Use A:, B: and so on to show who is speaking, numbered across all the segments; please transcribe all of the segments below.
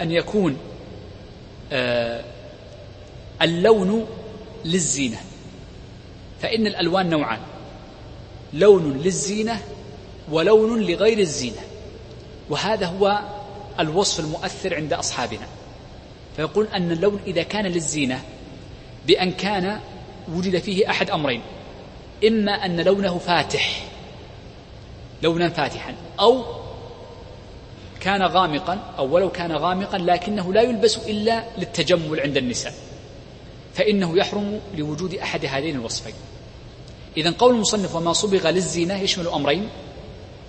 A: أن يكون آه، اللون للزينة. فإن الألوان نوعان لون للزينة ولون لغير الزينة. وهذا هو الوصف المؤثر عند أصحابنا. فيقول أن اللون إذا كان للزينة بأن كان وجد فيه أحد أمرين. إما أن لونه فاتح لونا فاتحا أو كان غامقا أو ولو كان غامقا لكنه لا يلبس إلا للتجمل عند النساء فإنه يحرم لوجود أحد هذين الوصفين. إذا قول المصنف وما صبغ للزينة يشمل أمرين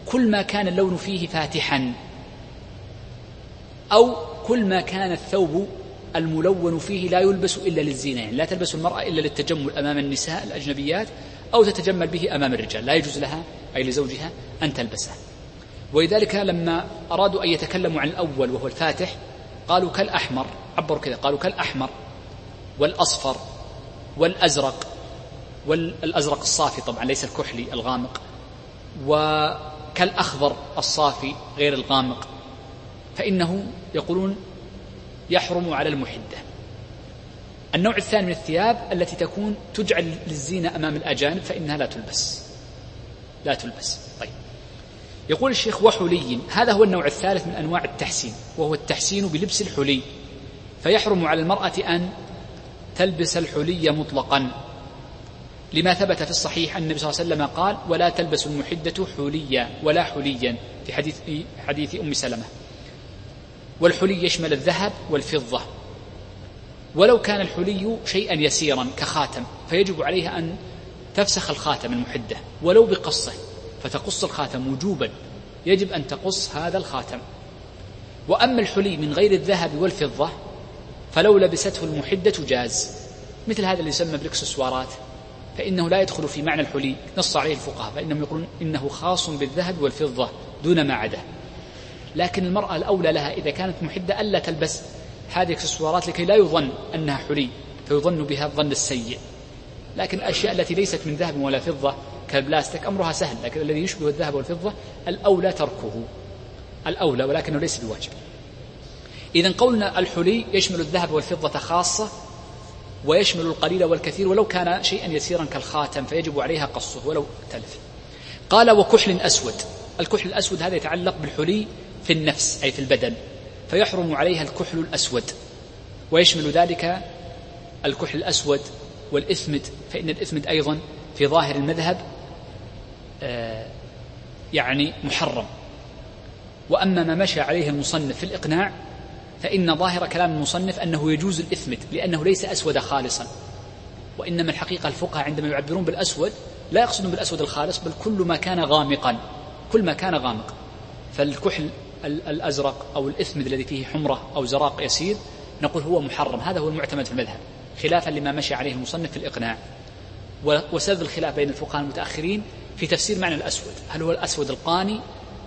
A: كل ما كان اللون فيه فاتحا أو كل ما كان الثوب الملون فيه لا يلبس إلا للزينة يعني لا تلبس المرأة إلا للتجمل أمام النساء الأجنبيات أو تتجمل به أمام الرجال لا يجوز لها أي لزوجها أن تلبسه ولذلك لما أرادوا أن يتكلموا عن الأول وهو الفاتح قالوا كالأحمر عبروا كذا قالوا كالأحمر والأصفر والأزرق والأزرق الصافي طبعا ليس الكحلي الغامق وكالأخضر الصافي غير الغامق فإنه يقولون يحرم على المحدة. النوع الثاني من الثياب التي تكون تجعل للزينة أمام الأجانب فإنها لا تلبس. لا تلبس. طيب. يقول الشيخ وحلي. هذا هو النوع الثالث من أنواع التحسين وهو التحسين بلبس الحلي. فيحرم على المرأة أن تلبس الحلي مطلقا. لما ثبت في الصحيح أن النبي صلى الله عليه وسلم قال ولا تلبس المحدة حليا ولا حليا. في حديث في حديث أم سلمة. والحلي يشمل الذهب والفضة. ولو كان الحلي شيئا يسيرا كخاتم فيجب عليها أن تفسخ الخاتم المحدة ولو بقصة. فتقص الخاتم وجوبا. يجب أن تقص هذا الخاتم. وأما الحلي من غير الذهب والفضة فلو لبسته المحدة جاز. مثل هذا اللي يسمى بالإكسسوارات. فإنه لا يدخل في معنى الحلي. نص عليه الفقهاء فإنهم يقولون إنه خاص بالذهب والفضة دون ما عدا. لكن المرأة الأولى لها إذا كانت محدة ألا تلبس هذه الإكسسوارات لكي لا يظن أنها حلي فيظن بها الظن السيء. لكن الأشياء التي ليست من ذهب ولا فضة كالبلاستيك أمرها سهل لكن الذي يشبه الذهب والفضة الأولى تركه. الأولى ولكنه ليس بواجب. إذا قولنا الحلي يشمل الذهب والفضة خاصة ويشمل القليل والكثير ولو كان شيئا يسيرا كالخاتم فيجب عليها قصه ولو تلف. قال وكحل أسود. الكحل الأسود هذا يتعلق بالحلي في النفس أي في البدن فيحرم عليها الكحل الأسود. ويشمل ذلك الكحل الأسود والإثمد فإن الإثمد أيضا في ظاهر المذهب يعني محرم. وأما ما مشى عليه المصنف في الإقناع فإن ظاهر كلام المصنف أنه يجوز الإثمد لأنه ليس أسود خالصا. وإنما الحقيقة الفقهاء عندما يعبرون بالأسود لا يقصدون بالأسود الخالص بل كل ما كان غامقا كل ما كان غامق. فالكحل الأزرق أو الإثمد الذي فيه حمرة أو زراق يسير نقول هو محرم. هذا هو المعتمد في المذهب خلافا لما مشى عليه المصنف في الإقناع. وسبب الخلاف بين الفقهاء المتأخرين في تفسير معنى الأسود. هل هو الأسود القاني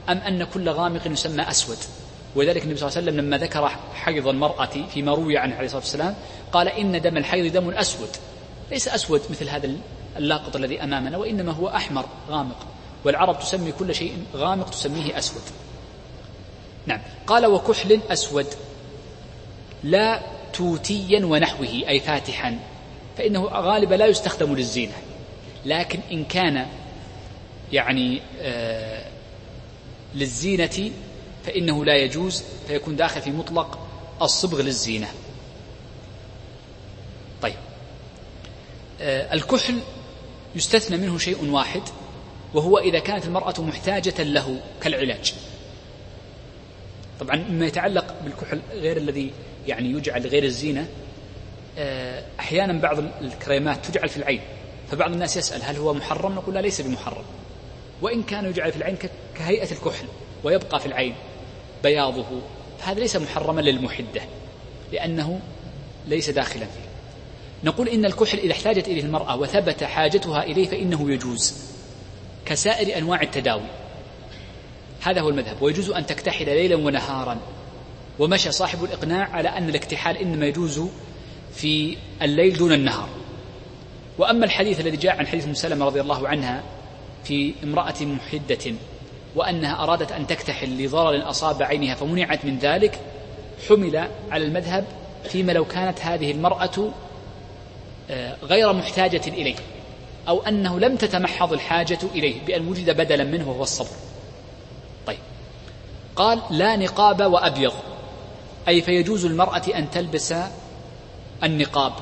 A: أم أن كل غامق يسمى أسود؟ ولذلك النبي صلى الله عليه وسلم لما ذكر حيض المرأة فيما روي عنه عليه الصلاة والسلام قال إن دم الحيض دم أسود. ليس أسود مثل هذا اللاقط الذي أمامنا وإنما هو أحمر غامق. والعرب تسمي كل شيء غامق تسميه أسود. نعم. قال وكحل أسود. لا توتيا ونحوه أي فاتحا. فإنه غالبا لا يستخدم للزينة. لكن إن كان يعني آه للزينة فإنه لا يجوز فيكون داخل في مطلق الصبغ للزينة. طيب. آه الكحل يستثنى منه شيء واحد وهو إذا كانت المرأة محتاجة له كالعلاج. طبعا مما يتعلق بالكحل غير الذي يعني يجعل غير الزينة آه، أحيانا بعض الكريمات تجعل في العين فبعض الناس يسأل هل هو محرم؟ نقول لا ليس بمحرم. وإن كان يجعل في العين كهيئة الكحل ويبقى في العين بياضه فهذا ليس محرما للمحدة لأنه ليس داخلا فيه. نقول إن الكحل إذا احتاجت إليه المرأة وثبت حاجتها إليه فإنه يجوز كسائر أنواع التداوي. هذا هو المذهب. ويجوز أن تكتحل ليلا ونهارا. ومشى صاحب الإقناع على أن الاكتحال إنما يجوز في الليل دون النهار. وأما الحديث الذي جاء عن حديث سلمة رضي الله عنها في امرأة محدة وأنها أرادت أن تكتحل لضرر أصاب عينها فمنعت من ذلك حمل على المذهب فيما لو كانت هذه المرأة آه، غير محتاجة إليه أو أنه لم تتمحض الحاجة إليه بأن وجد بدلا منه وهو الصبر. طيب. قال لا نقاب وأبيض. أي فيجوز المرأة أن تلبس النقاب.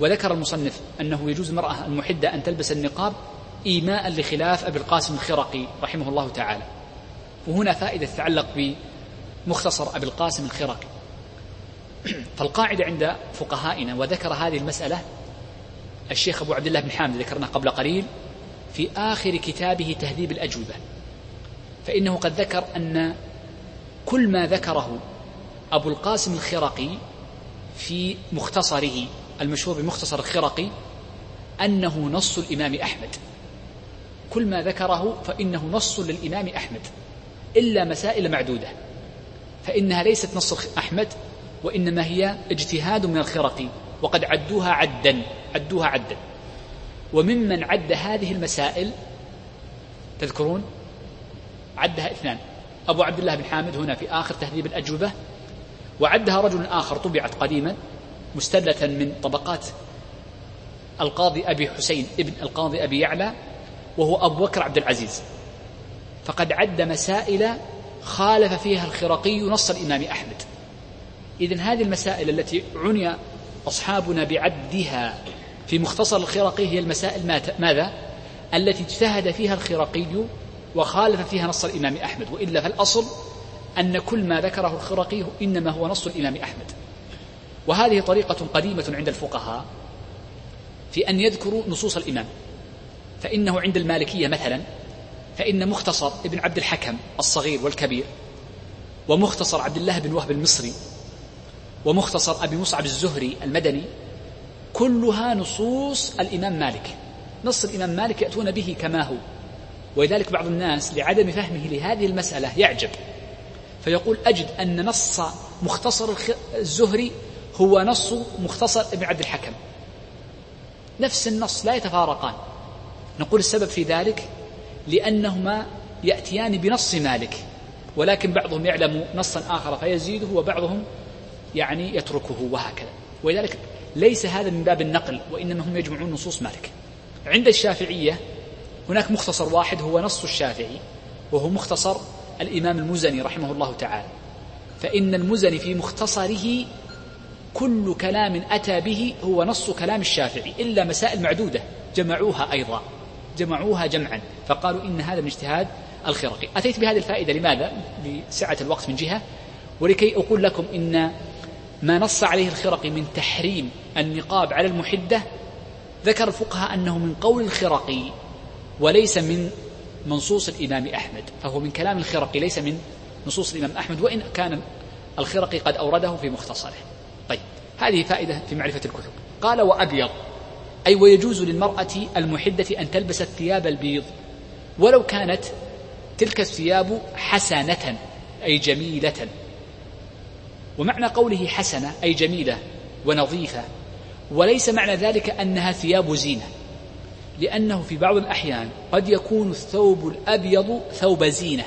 A: وذكر المصنف أنه يجوز المرأة المحدة أن تلبس النقاب إيماء لخلاف أبي القاسم الخرقي رحمه الله تعالى. وهنا فائدة تتعلق بمختصر أبي القاسم الخرقي. فالقاعدة عند فقهائنا وذكر هذه المسألة الشيخ أبو عبد الله بن حامد ذكرنا قبل قليل في آخر كتابه تهذيب الأجوبة. فإنه قد ذكر أن كل ما ذكره أبو القاسم الخرقي في مختصره المشهور بمختصر الخرقي أنه نص الإمام أحمد. كل ما ذكره فإنه نص للإمام أحمد إلا مسائل معدودة فإنها ليست نص أحمد وإنما هي اجتهاد من الخرقي وقد عدوها عدا عدوها عدا. وممن عد هذه المسائل تذكرون؟ عدها اثنان. أبو عبد الله بن حامد هنا في آخر تهذيب الأجوبة. وعدها رجل آخر طبعت قديما مستلة من طبقات القاضي أبي حسين ابن القاضي أبي يعلى وهو أبو بكر عبد العزيز. فقد عد مسائل خالف فيها الخرقي نص الإمام أحمد. إذن هذه المسائل التي عني أصحابنا بعدها في مختصر الخرقي هي المسائل ماذا؟ التي اجتهد فيها الخرقي وخالف فيها نص الإمام أحمد. وإلا فالأصل أن كل ما ذكره الخرقي إنما هو نص الإمام أحمد. وهذه طريقة قديمة عند الفقهاء في أن يذكروا نصوص الإمام. فإنه عند المالكية مثلا فإن مختصر ابن عبد الحكم الصغير والكبير ومختصر عبد الله بن وهب المصري ومختصر أبي مصعب الزهري المدني كلها نصوص الإمام مالك. نص الإمام مالك يأتون به كما هو. ولذلك بعض الناس لعدم فهمه لهذه المسألة يعجب. فيقول أجد أن نص مختصر الزهري هو نص مختصر ابن عبد الحكم. نفس النص لا يتفارقان. نقول السبب في ذلك لأنهما يأتيان بنص مالك ولكن بعضهم يعلم نصا آخر فيزيده وبعضهم يعني يتركه وهكذا. ولذلك ليس هذا من باب النقل وإنما هم يجمعون نصوص مالك. عند الشافعية هناك مختصر واحد هو نص الشافعي وهو مختصر الإمام المزني رحمه الله تعالى. فإن المزني في مختصره كل كلام أتى به هو نص كلام الشافعي إلا مسائل معدودة جمعوها أيضا. جمعوها جمعا فقالوا إن هذا من اجتهاد الخرقي. أتيت بهذه الفائدة لماذا؟ لسعة الوقت من جهة. ولكي أقول لكم إن ما نص عليه الخرقي من تحريم النقاب على المحدة ذكر الفقهاء أنه من قول الخرقي وليس من منصوص الإمام أحمد فهو من كلام الخرقي ليس من نصوص الإمام أحمد وإن كان الخرقي قد أورده في مختصره. طيب هذه فائدة في معرفة الكتب. قال وأبيض. أي ويجوز للمرأة المحدة أن تلبس الثياب البيض. ولو كانت تلك الثياب حسنة أي جميلة. ومعنى قوله حسنة أي جميلة ونظيفة. وليس معنى ذلك أنها ثياب زينة لأنه في بعض الأحيان قد يكون الثوب الأبيض ثوب زينة.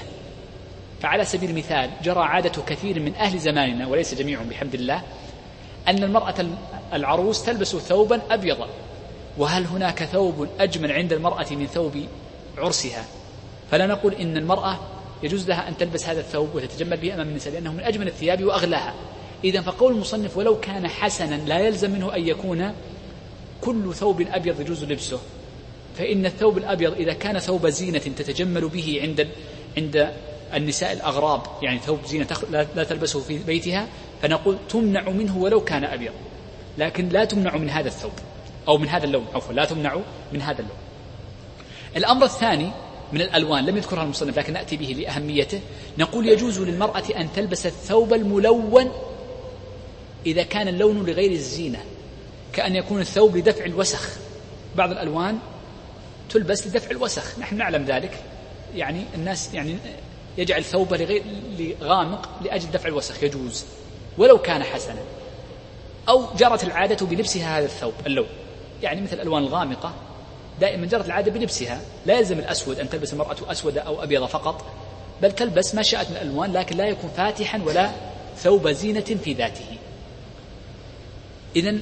A: فعلى سبيل المثال جرى عادة كثير من أهل زماننا وليس جميعهم بحمد الله أن المرأة العروس تلبس ثوبا أبيضا. وهل هناك ثوب أجمل عند المرأة من ثوب عرسها؟ فلا نقول إن المرأة يجوز لها أن تلبس هذا الثوب وتتجمل به أمام النساء لأنه من أجمل الثياب وأغلاها. إذا فقول المصنف ولو كان حسنا لا يلزم منه أن يكون كل ثوب أبيض يجوز لبسه. فإن الثوب الأبيض إذا كان ثوب زينة تتجمل به عند عند النساء الأغراب يعني ثوب زينة لا تلبسه في بيتها فنقول تمنع منه ولو كان أبيض. لكن لا تمنع من هذا الثوب. أو من هذا اللون عفوا لا تمنع من هذا اللون. الأمر الثاني من الألوان لم يذكرها المصنف لكن نأتي به لأهميته. نقول يجوز للمرأة أن تلبس الثوب الملون إذا كان اللون لغير الزينة كأن يكون الثوب لدفع الوسخ. بعض الألوان تلبس لدفع الوسخ. نحن نعلم ذلك. يعني الناس يعني يجعل ثوبه لغير لغامق لأجل دفع الوسخ. يجوز. ولو كان حسنا. أو جرت العادة بلبسها هذا الثوب اللون. يعني مثل الألوان الغامقة دائما جرت العادة بلبسها. لا يلزم الأسود أن تلبس المرأة أسود أو أبيض فقط بل تلبس ما شاءت من الألوان لكن لا يكون فاتحا ولا ثوب زينة في ذاته. إذا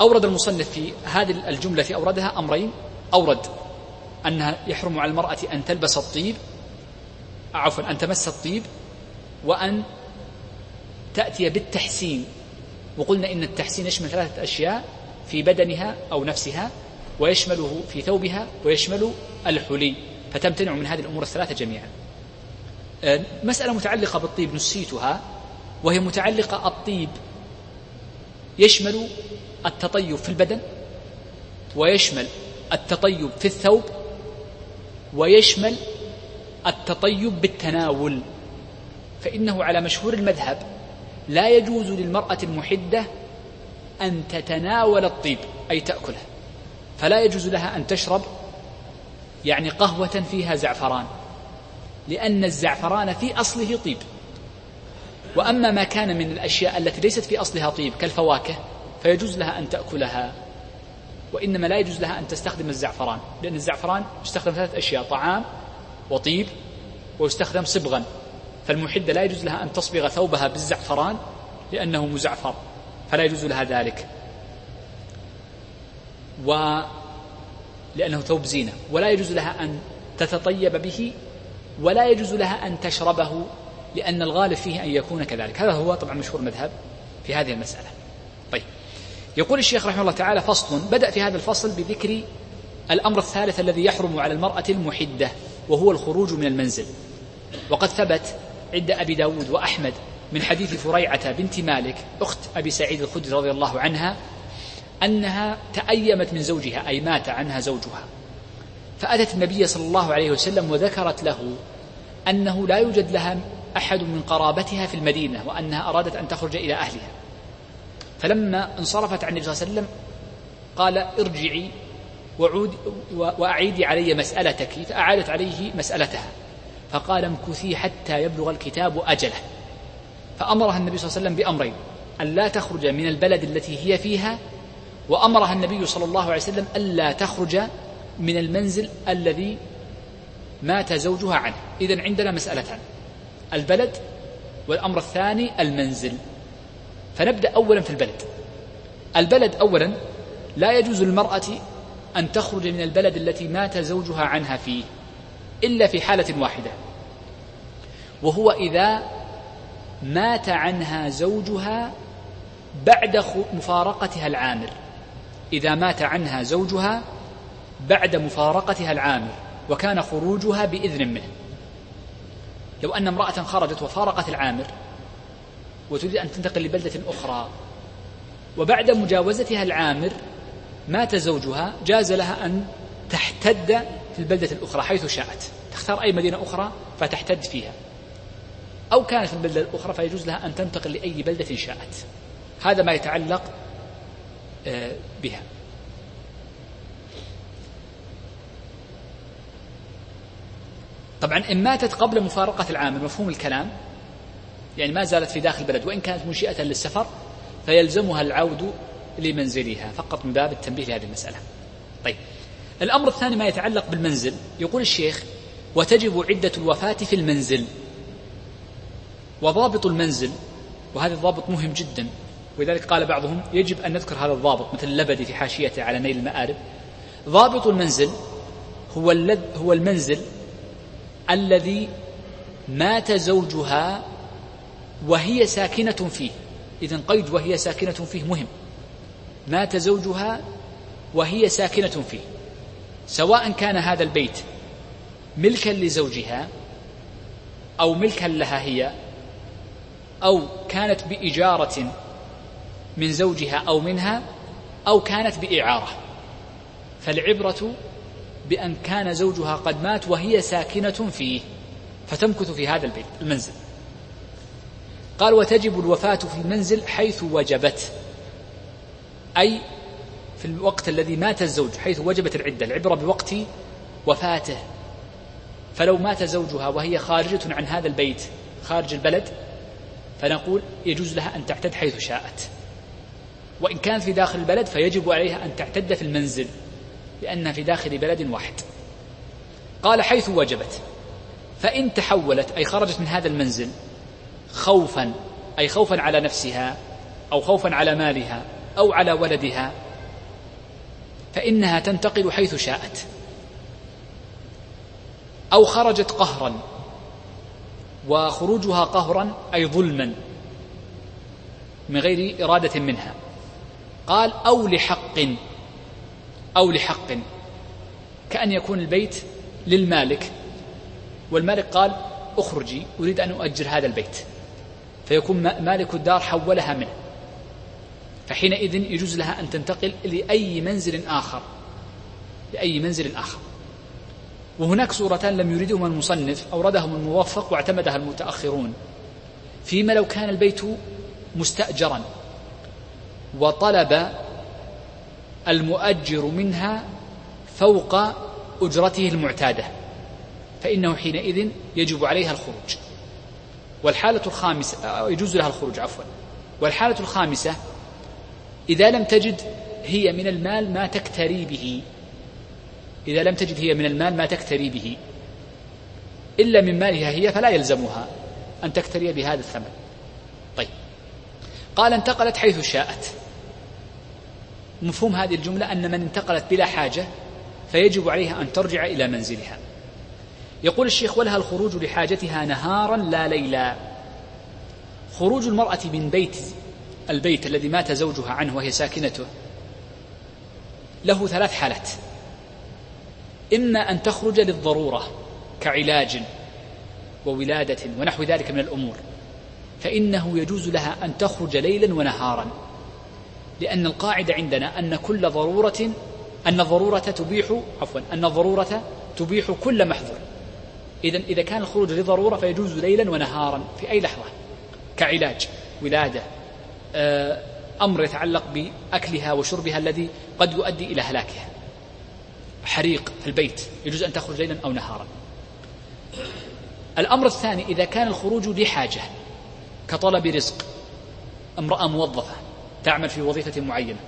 A: أورد المصنف في هذه الجملة التي أوردها أمرين. أورد أنها يحرم على المرأة أن تلبس الطيب عفوا أن تمس الطيب وأن تأتي بالتحسين. وقلنا إن التحسين يشمل ثلاثة أشياء. في بدنها أو نفسها ويشمله في ثوبها ويشمل الحلي. فتمتنع من هذه الأمور الثلاثة جميعا. آه، مسألة متعلقة بالطيب نسيتها وهي متعلقة الطيب يشمل التطيب في البدن ويشمل التطيب في الثوب ويشمل التطيب بالتناول. فإنه على مشهور المذهب لا يجوز للمرأة المحدة أن تتناول الطيب أي تأكله. فلا يجوز لها أن تشرب يعني قهوة فيها زعفران لأن الزعفران في أصله طيب. وأما ما كان من الأشياء التي ليست في أصلها طيب كالفواكه فيجوز لها أن تأكلها. وإنما لا يجوز لها أن تستخدم الزعفران لأن الزعفران يستخدم ثلاث أشياء طعام وطيب ويستخدم صبغا. فالمحدة لا يجوز لها أن تصبغ ثوبها بالزعفران لأنه مزعفر. فلا يجوز لها ذلك. و لأنه ثوب زينة. ولا يجوز لها أن تتطيب به ولا يجوز لها أن تشربه لأن الغالب فيه أن يكون كذلك. هذا هو طبعا مشهور المذهب في هذه المسألة. طيب. يقول الشيخ رحمه الله تعالى فصل. بدأ في هذا الفصل بذكر الأمر الثالث الذي يحرم على المرأة المحدة وهو الخروج من المنزل. وقد ثبت عند أبي داود وأحمد من حديث فريعة بنت مالك أخت أبي سعيد الخدري رضي الله عنها أنها تأيمت من زوجها أي مات عنها زوجها. فأتت النبي صلى الله عليه وسلم وذكرت له أنه لا يوجد لها أحد من قرابتها في المدينة وأنها أرادت أن تخرج إلى أهلها. فلما انصرفت عن النبي صلى الله عليه وسلم قال ارجعي وعود وأعيدي علي مسألتك. فأعادت عليه مسألتها. فقال امكثي حتى يبلغ الكتاب أجله. فأمرها النبي صلى الله عليه وسلم بأمرين. أن لا تخرج من البلد التي هي فيها وأمرها النبي صلى الله عليه وسلم ألا تخرج من المنزل الذي مات زوجها عنه. إذا عندنا مسألتان. البلد والأمر الثاني المنزل. فنبدأ أولا في البلد. البلد أولا لا يجوز للمرأة أن تخرج من البلد التي مات زوجها عنها فيه إلا في حالة واحدة وهو إذا مات عنها زوجها بعد مفارقتها العامر. إذا مات عنها زوجها بعد مفارقتها العامر وكان خروجها بإذن منه. لو أن امرأة خرجت وفارقت العامر وتريد أن تنتقل لبلدة أخرى وبعد مجاوزتها العامر مات زوجها جاز لها أن تحتد في البلدة الأخرى حيث شاءت. تختار أي مدينة أخرى فتحتد فيها. أو كانت في البلدة الأخرى فيجوز لها أن تنتقل لأي بلدة شاءت. هذا ما يتعلق آه، بها. طبعا إن ماتت قبل مفارقة العامل مفهوم الكلام يعني ما زالت في داخل البلد وإن كانت منشئة للسفر فيلزمها العود لمنزلها فقط من باب التنبيه لهذه المسألة. طيب. الأمر الثاني ما يتعلق بالمنزل. يقول الشيخ وتجب عدة الوفاة في المنزل. وضابط المنزل وهذا الضابط مهم جدا. ولذلك قال بعضهم يجب أن نذكر هذا الضابط مثل اللبدي في حاشيته على نيل المآرب. ضابط المنزل هو هو المنزل الذي مات زوجها وهي ساكنة فيه. إذا قيد وهي ساكنة فيه مهم. مات زوجها وهي ساكنة فيه. سواء كان هذا البيت ملكا لزوجها أو ملكا لها هي أو كانت بإجارة من زوجها أو منها أو كانت بإعارة. فالعبرة بأن كان زوجها قد مات وهي ساكنة فيه فتمكث في هذا البيت المنزل. قال وتجب الوفاة في المنزل حيث وجبت. أي في الوقت الذي مات الزوج حيث وجبت العدة العبرة بوقت وفاته. فلو مات زوجها وهي خارجة عن هذا البيت خارج البلد فنقول يجوز لها أن تعتد حيث شاءت. وإن كانت في داخل البلد فيجب عليها أن تعتد في المنزل لأنها في داخل بلد واحد. قال حيث وجبت. فإن تحولت أي خرجت من هذا المنزل خوفا أي خوفا على نفسها أو خوفا على مالها أو على ولدها فإنها تنتقل حيث شاءت. أو خرجت قهرا وخروجها قهرا أي ظلما من غير إرادة منها. قال أو لحق أو لحق كأن يكون البيت للمالك. والمالك قال أخرجي أريد أن أؤجر هذا البيت. فيكون مالك الدار حولها منه. فحينئذ يجوز لها أن تنتقل لأي منزل آخر لأي منزل آخر. وهناك صورتان لم يريدهما المصنف أوردهما الموفق واعتمدها المتأخرون. فيما لو كان البيت مستأجرا وطلب المؤجر منها فوق أجرته المعتادة فإنه حينئذ يجب عليها الخروج. والحالة الخامسة يجوز لها الخروج عفوا. والحالة الخامسة إذا لم تجد هي من المال ما تكتري به. إذا لم تجد هي من المال ما تكتري به. إلا من مالها هي فلا يلزمها أن تكتري بهذا الثمن. طيب. قال انتقلت حيث شاءت. مفهوم هذه الجملة أن من انتقلت بلا حاجة فيجب عليها أن ترجع إلى منزلها. يقول الشيخ ولها الخروج لحاجتها نهارا لا ليلا. خروج المرأة من بيت البيت الذي مات زوجها عنه وهي ساكنته له ثلاث حالات. إما أن تخرج للضرورة كعلاج وولادة ونحو ذلك من الأمور فإنه يجوز لها أن تخرج ليلا ونهارا لأن القاعدة عندنا أن كل ضرورة أن الضرورة تبيح عفوا أن الضرورة تبيح كل محظور. إذا إذا كان الخروج لضرورة فيجوز ليلا ونهارا في أي لحظة كعلاج ولادة آه، أمر يتعلق بأكلها وشربها الذي قد يؤدي إلى هلاكها. حريق في البيت يجوز أن تخرج ليلا أو نهارا. الأمر الثاني إذا كان الخروج لحاجة كطلب رزق امرأة موظفة تعمل في وظيفة معينة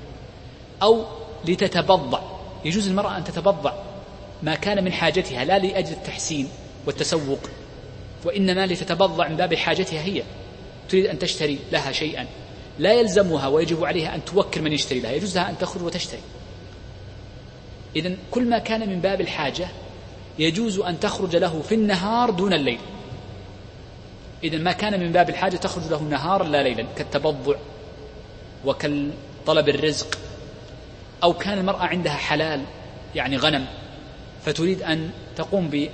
A: أو لتتبضع يجوز المرأة أن تتبضع ما كان من حاجتها لا لأجل التحسين والتسوق وإنما لتتبضع من باب حاجتها هي. تريد أن تشتري لها شيئا لا يلزمها ويجب عليها أن توكل من يشتري لها يجوز لها أن تخرج وتشتري. إذا كل ما كان من باب الحاجة يجوز أن تخرج له في النهار دون الليل. إذا ما كان من باب الحاجة تخرج له نهارا لا ليلا كالتبضع وكالطلب الرزق أو كان المرأة عندها حلال يعني غنم فتريد أن تقوم ب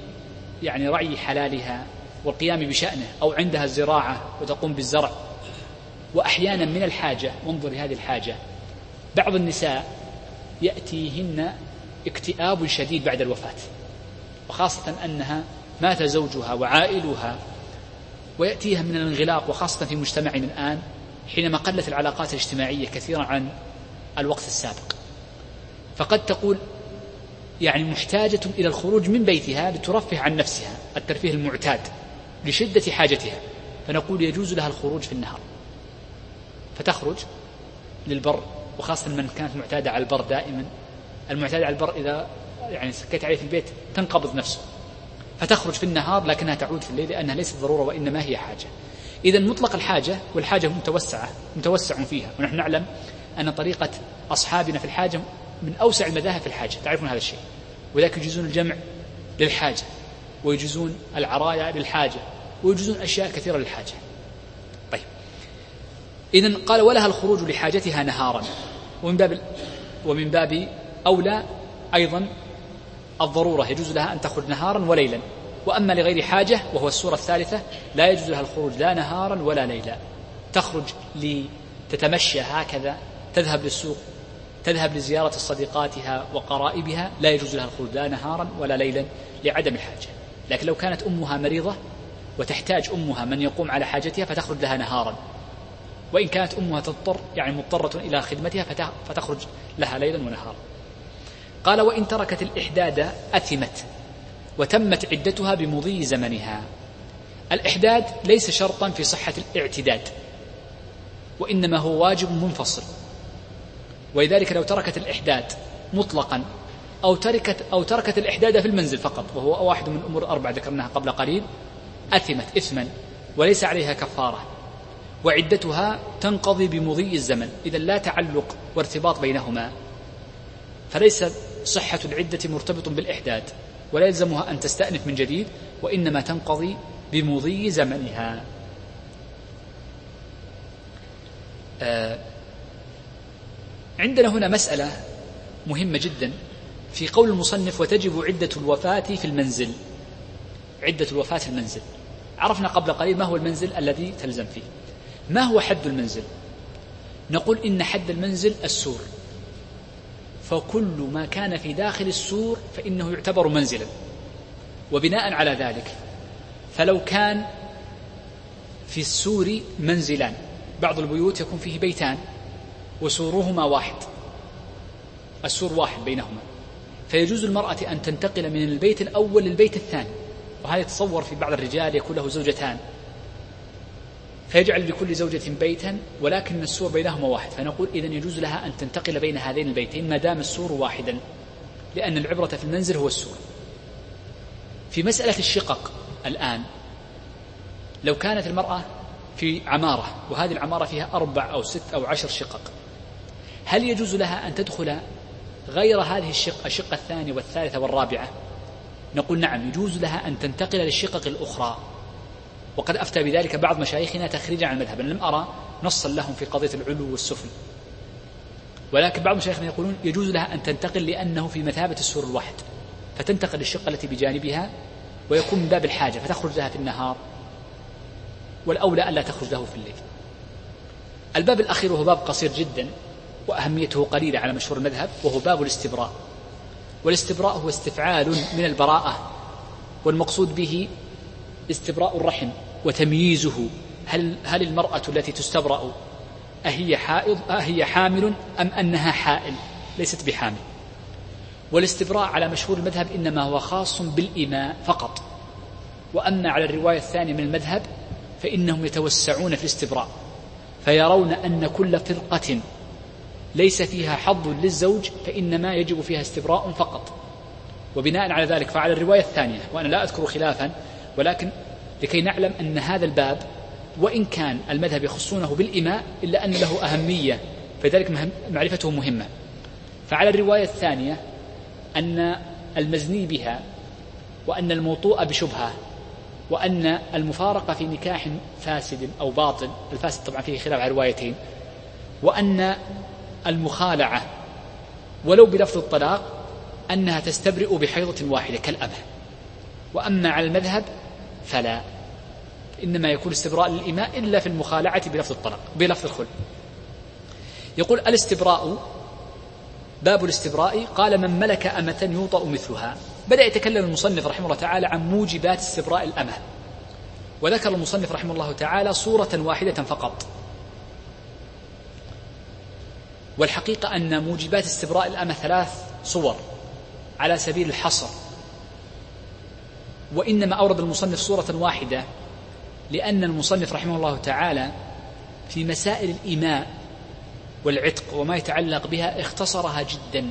A: يعني رعي حلالها والقيام بشأنه أو عندها الزراعة وتقوم بالزرع. وأحيانا من الحاجة وانظر لهذه الحاجة بعض النساء يأتيهن اكتئاب شديد بعد الوفاة وخاصة أنها مات زوجها وعائلها ويأتيها من الانغلاق وخاصة في مجتمعنا الآن حينما قلت العلاقات الاجتماعية كثيرا عن الوقت السابق. فقد تقول يعني محتاجة إلى الخروج من بيتها لترفه عن نفسها الترفيه المعتاد لشدة حاجتها. فنقول يجوز لها الخروج في النهار. فتخرج للبر وخاصة من كانت معتادة على البر دائما. المعتادة على البر إذا يعني سكت عليه في البيت تنقبض نفسه فتخرج في النهار لكنها تعود في الليل لأنها ليست ضرورة وإنما هي حاجة. إذا مطلق الحاجة والحاجة متوسعة متوسع فيها. ونحن نعلم أن طريقة أصحابنا في الحاجة من أوسع المذاهب في الحاجة. تعرفون هذا الشيء. وذلك يجوزون الجمع للحاجة ويجوزون العرايا للحاجة ويجوزون أشياء كثيرة للحاجة. طيب. إذا قال ولها الخروج لحاجتها نهارا. ومن باب ومن باب أولى أيضا الضرورة يجوز لها أن تخرج نهارا وليلا. وأما لغير حاجة وهو السورة الثالثة لا يجوز لها الخروج لا نهارا ولا ليلا. تخرج لتتمشى هكذا تذهب للسوق تذهب لزيارة صديقاتها وقرائبها لا يجوز لها الخروج لا نهارا ولا ليلا لعدم الحاجة. لكن لو كانت أمها مريضة وتحتاج أمها من يقوم على حاجتها فتخرج لها نهارا. وإن كانت أمها تضطر يعني مضطرة إلى خدمتها فتخرج لها ليلا ونهارا. قال وإن تركت الإحداد أثمت وتمت عدتها بمضي زمنها. الإحداد ليس شرطا في صحة الاعتداد وإنما هو واجب منفصل. ولذلك لو تركت الإحداد مطلقا أو تركت أو تركت الإحداد في المنزل فقط وهو واحد من الأمور الأربع ذكرناها قبل قليل أثمت إثما وليس عليها كفارة. وعدتها تنقضي بمضي الزمن. إذا لا تعلق وارتباط بينهما. فليس صحة العدة مرتبط بالإحداد ولا يلزمها أن تستأنف من جديد وإنما تنقضي بمضي زمنها. آه عندنا هنا مسألة مهمة جدا في قول المصنف وتجب عدة الوفاة في المنزل. عدة الوفاة في المنزل. عرفنا قبل قليل ما هو المنزل الذي تلزم فيه. ما هو حد المنزل؟ نقول إن حد المنزل السور. فكل ما كان في داخل السور فإنه يعتبر منزلا وبناء على ذلك فلو كان في السور منزلان بعض البيوت يكون فيه بيتان وسورهما واحد السور واحد بينهما فيجوز المرأة أن تنتقل من البيت الأول للبيت الثاني وهذا يتصور في بعض الرجال يكون له زوجتان فيجعل لكل زوجة بيتا ولكن السور بينهما واحد. فنقول إذا يجوز لها أن تنتقل بين هذين البيتين ما دام السور واحدا لأن العبرة في المنزل هو السور. في مسألة الشقق الآن لو كانت المرأة في عمارة وهذه العمارة فيها أربع أو ست أو عشر شقق هل يجوز لها أن تدخل غير هذه الشقة الشقة الثانية والثالثة والرابعة؟ نقول نعم يجوز لها أن تنتقل للشقق الأخرى. وقد أفتى بذلك بعض مشايخنا تخريجا عن المذهب أنا لم أرى نصا لهم في قضية العلو والسفل. ولكن بعض مشايخنا يقولون يجوز لها أن تنتقل لأنه في مثابة السور الواحد فتنتقل للشقة التي بجانبها ويكون من باب الحاجة فتخرج لها في النهار والأولى ألا تخرج له في الليل. الباب الأخير وهو باب قصير جدا وأهميته قليلة على مشهور المذهب وهو باب الاستبراء. والاستبراء هو استفعال من البراءة والمقصود به استبراء الرحم وتمييزه. هل هل المرأة التي تستبرأ أهي حائض أهي حامل أم أنها حائل؟ ليست بحامل. والاستبراء على مشهور المذهب إنما هو خاص بالإماء فقط. وأما على الرواية الثانية من المذهب فإنهم يتوسعون في الاستبراء فيرون أن كل فرقة ليس فيها حظ للزوج فإنما يجب فيها استبراء فقط. وبناء على ذلك فعلى الرواية الثانية وأنا لا أذكر خلافا ولكن لكي نعلم أن هذا الباب وإن كان المذهب يخصونه بالإماء إلا أن له أهمية فذلك معرفته مهمة. فعلى الرواية الثانية أن المزني بها وأن الموطوء بشبهة وأن المفارقة في نكاح فاسد أو باطل الفاسد طبعا فيه خلاف على روايتين وأن المخالعة ولو بلفظ الطلاق أنها تستبرئ بحيضة واحدة كالأمة وأما على المذهب فلا. إنما يكون استبراء للإماء إلا في المخالعة بلفظ الطلاق بلفظ الخل يقول الاستبراء باب الاستبراء قال من ملك أمة يوطأ مثلها. بدأ يتكلم المصنف رحمه الله تعالى عن موجبات استبراء الأمة. وذكر المصنف رحمه الله تعالى صورة واحدة فقط. والحقيقة أن موجبات استبراء الأمة ثلاث صور على سبيل الحصر. وإنما أورد المصنف صورة واحدة لأن المصنف رحمه الله تعالى في مسائل الإيماء والعتق وما يتعلق بها اختصرها جدا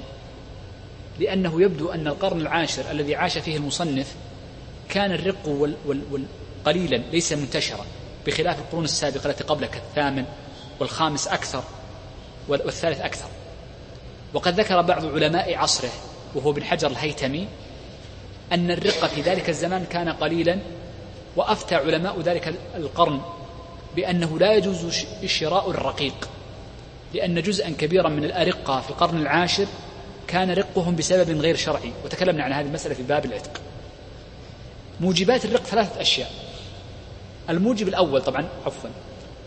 A: لأنه يبدو أن القرن العاشر الذي عاش فيه المصنف كان الرق وال وال وال قليلا ليس منتشرا بخلاف القرون السابقة التي قبله كالثامن والخامس أكثر والثالث أكثر. وقد ذكر بعض علماء عصره وهو بن حجر الهيتمي أن الرق في ذلك الزمان كان قليلا وأفتى علماء ذلك القرن بأنه لا يجوز شراء الرقيق لأن جزءا كبيرا من الأرقة في القرن العاشر كان رقهم بسبب غير شرعي. وتكلمنا عن هذه المسألة في باب العتق. موجبات الرق ثلاثة أشياء. الموجب الأول طبعا عفوا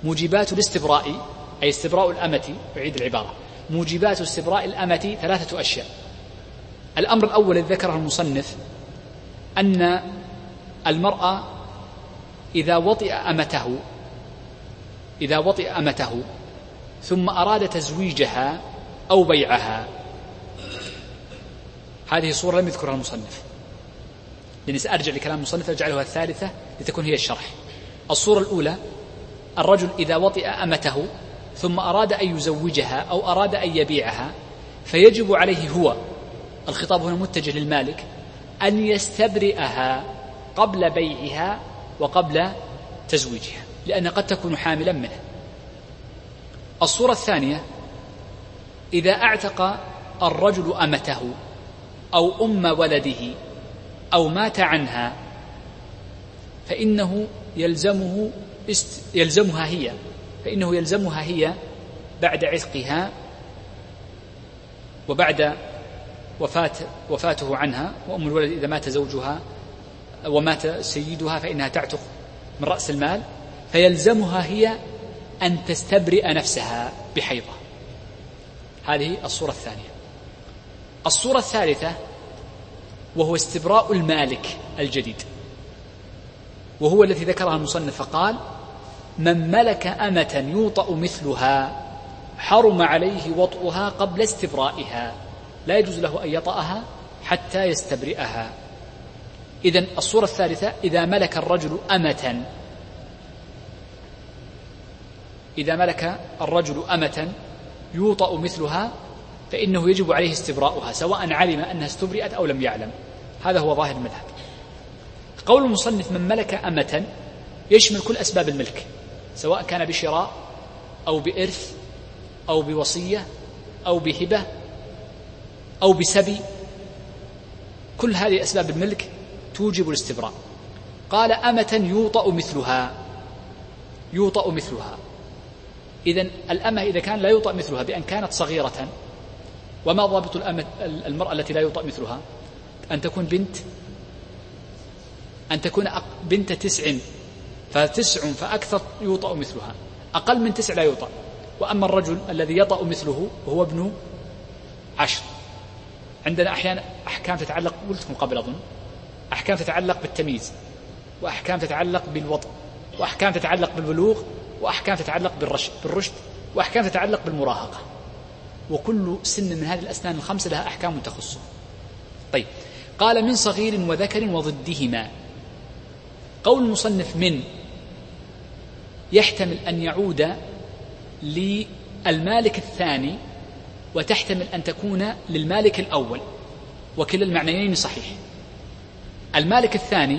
A: موجبات الاستبراء أي استبراء الأمة أعيد العبارة. موجبات استبراء الأمة ثلاثة أشياء. الأمر الأول الذي ذكره المصنف أن المرأة إذا وطئ أمته إذا وطئ أمته ثم أراد تزويجها أو بيعها. هذه صورة لم يذكرها المصنف. لأني سأرجع لكلام المصنف أجعلها الثالثة لتكون هي الشرح. الصورة الأولى الرجل إذا وطئ أمته ثم أراد أن يزوجها أو أراد أن يبيعها فيجب عليه هو الخطاب هنا متجه للمالك أن يستبرئها قبل بيعها وقبل تزويجها لأن قد تكون حاملا منه. الصورة الثانية إذا أعتق الرجل أمته أو أم ولده أو مات عنها فإنه يلزمه است يلزمها هي فإنه يلزمها هي بعد عتقها وبعد وفاة وفاته عنها وأم الولد إذا مات زوجها ومات سيدها فإنها تعتق من رأس المال فيلزمها هي أن تستبرئ نفسها بحيضة. هذه الصورة الثانية. الصورة الثالثة وهو استبراء المالك الجديد. وهو الذي ذكرها المصنف فقال من ملك أمة يوطأ مثلها حرم عليه وطئها قبل استبرائها. لا يجوز له أن يطأها حتى يستبرئها. إذا الصورة الثالثة إذا ملك الرجل أمة. إذا ملك الرجل أمة يوطأ مثلها فإنه يجب عليه استبراؤها سواء علم أنها استبرئت أو لم يعلم. هذا هو ظاهر المذهب. قول المصنف من ملك أمة يشمل كل أسباب الملك سواء كان بشراء أو بإرث أو بوصية أو بهبة أو بسبي كل هذه أسباب الملك توجب الاستبراء. قال أمة يوطأ مثلها يوطأ مثلها. إذا الأمة إذا كان لا يوطأ مثلها بأن كانت صغيرة وما ضابط الأمة المرأة التي لا يوطأ مثلها؟ أن تكون بنت أن تكون بنت تسع فتسع فأكثر يوطأ مثلها. أقل من تسع لا يوطأ. وأما الرجل الذي يطأ مثله وهو ابن عشر. عندنا أحيانا أحكام تتعلق قلتكم قبل أظن أحكام تتعلق بالتمييز وأحكام تتعلق بالوطء وأحكام تتعلق بالبلوغ وأحكام تتعلق بالرشد بالرشد وأحكام تتعلق بالمراهقة. وكل سن من هذه الأسنان الخمسة لها أحكام تخصه. طيب قال من صغير وذكر وضدهما. قول المصنف من يحتمل أن يعود للمالك الثاني وتحتمل أن تكون للمالك الأول وكلا المعنيين صحيح. المالك الثاني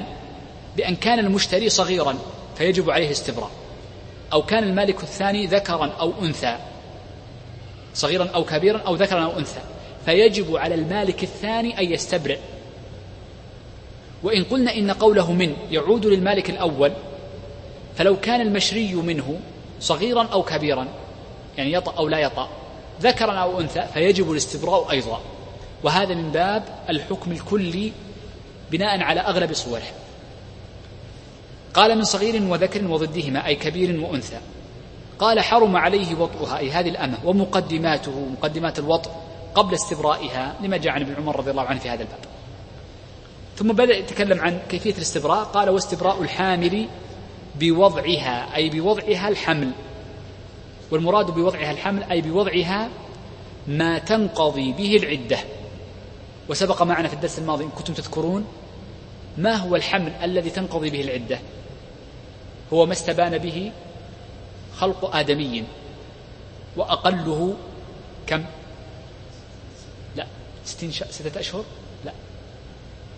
A: بأن كان المشتري صغيرا فيجب عليه استبراء أو كان المالك الثاني ذكرا أو أنثى صغيرا أو كبيرا أو ذكرا أو أنثى فيجب على المالك الثاني أن يستبرئ. وإن قلنا إن قوله من يعود للمالك الأول فلو كان المشري منه صغيرا أو كبيرا يعني يطأ أو لا يطأ ذكرا أو أنثى فيجب الاستبراء أيضا. وهذا من باب الحكم الكلي بناء على أغلب صوره. قال من صغير وذكر وضدهما أي كبير وأنثى. قال حرم عليه وطئها أي هذه الأمة ومقدماته مقدمات الوطء قبل استبرائها لما جاء عن ابن عمر رضي الله عنه في هذا الباب. ثم بدأ يتكلم عن كيفية الاستبراء قال واستبراء الحامل بوضعها أي بوضعها الحمل. والمراد بوضعها الحمل أي بوضعها ما تنقضي به العدة. وسبق معنا في الدرس الماضي إن كنتم تذكرون ما هو الحمل الذي تنقضي به العدة؟ هو ما استبان به خلق آدمي. وأقله كم؟ لا ستين ستة أشهر؟ لا.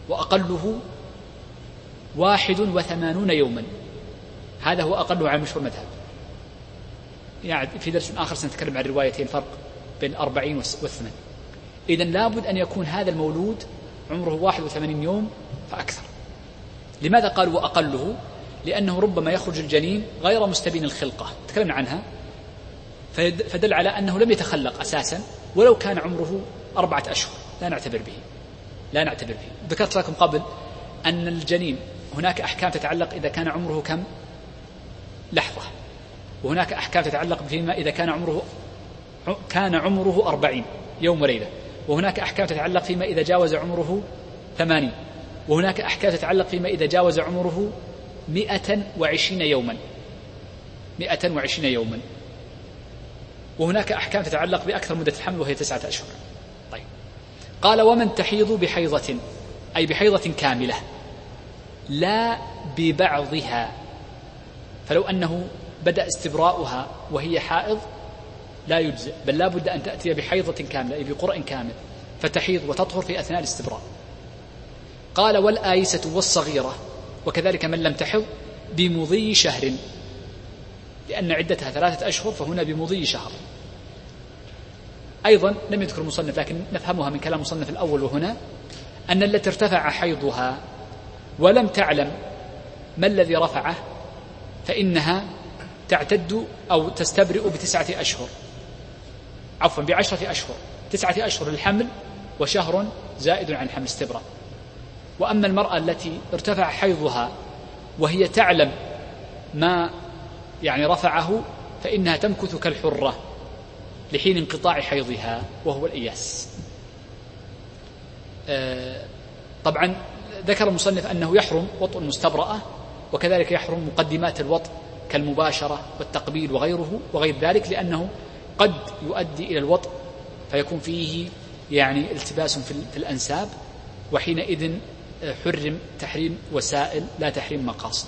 A: وأقله واحد وثمانون يوما. هذا هو أقله على مشهور المذهب. يعني في درس آخر سنتكلم عن روايتين فرق بين الأربعين والثمان إذا لابد أن يكون هذا المولود عمره واحد وثمانين يوم فأكثر. لماذا قالوا وأقله لأنه ربما يخرج الجنين غير مستبين الخلقة. تكلمنا عنها. فدل على أنه لم يتخلق أساسا ولو كان عمره أربعة أشهر. لا نعتبر به. لا نعتبر به. ذكرت لكم قبل أن الجنين هناك أحكام تتعلق إذا كان عمره كم؟ لحظة. وهناك أحكام تتعلق فيما إذا كان عمره كان عمره أربعين يوم وليلة. وهناك أحكام تتعلق فيما إذا جاوز عمره ثمانين. وهناك أحكام تتعلق فيما إذا جاوز عمره مئة وعشرين يوما. مئة وعشرين يوما. وهناك أحكام تتعلق بأكثر مدة الحمل وهي تسعة أشهر. طيب. قال ومن تحيض بحيضة أي بحيضة كاملة لا ببعضها. فلو أنه بدأ استبراؤها وهي حائض لا يجزئ بل لا بد أن تأتي بحيضة كاملة أي بقرء كامل فتحيض وتطهر في أثناء الاستبراء. قال والآيسة والصغيرة وكذلك من لم تحض بمضي شهر.
B: لأن عدتها ثلاثة أشهر فهنا بمضي شهر. أيضا لم يذكر المصنف لكن نفهمها من كلام المصنف الأول وهنا أن التي ارتفع حيضها ولم تعلم ما الذي رفعه فإنها تعتد أو تستبرئ بتسعة أشهر. عفوا بعشرة أشهر. تسعة أشهر للحمل وشهر زائد عن الحمل استبراء. وأما المرأة التي ارتفع حيضها وهي تعلم ما يعني رفعه فإنها تمكث كالحرة لحين انقطاع حيضها وهو الإياس. آه، طبعا ذكر المصنف أنه يحرم وطء المستبرأة وكذلك يحرم مقدمات الوطء كالمباشرة والتقبيل وغيره وغير ذلك لأنه قد يؤدي إلى الوطء فيكون فيه يعني التباس في الأنساب وحينئذ حرم تحريم وسائل لا تحريم مقاصد.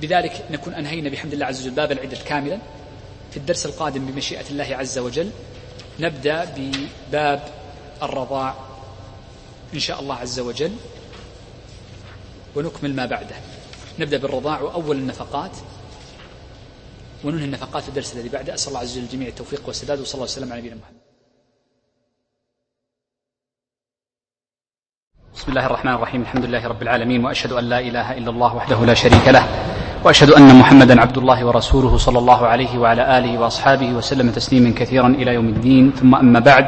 B: بذلك نكون أنهينا بحمد الله عز وجل باب العدة كاملا في الدرس القادم بمشيئة الله عز وجل نبدأ بباب الرضاع إن شاء الله عز وجل ونكمل ما بعده. نبدأ بالرضاع وأول النفقات. وننهي النفقات في الدرس الذي بعده أسأل الله عز وجل الجميع التوفيق والسداد وصلى الله وسلم على نبينا محمد.
A: بسم الله الرحمن الرحيم. الحمد لله رب العالمين. وأشهد أن لا إله إلا الله وحده لا شريك له. وأشهد أن محمدا عبد الله ورسوله صلى الله عليه وعلى آله وأصحابه وسلم تسليما كثيرا إلى يوم الدين. ثم أما بعد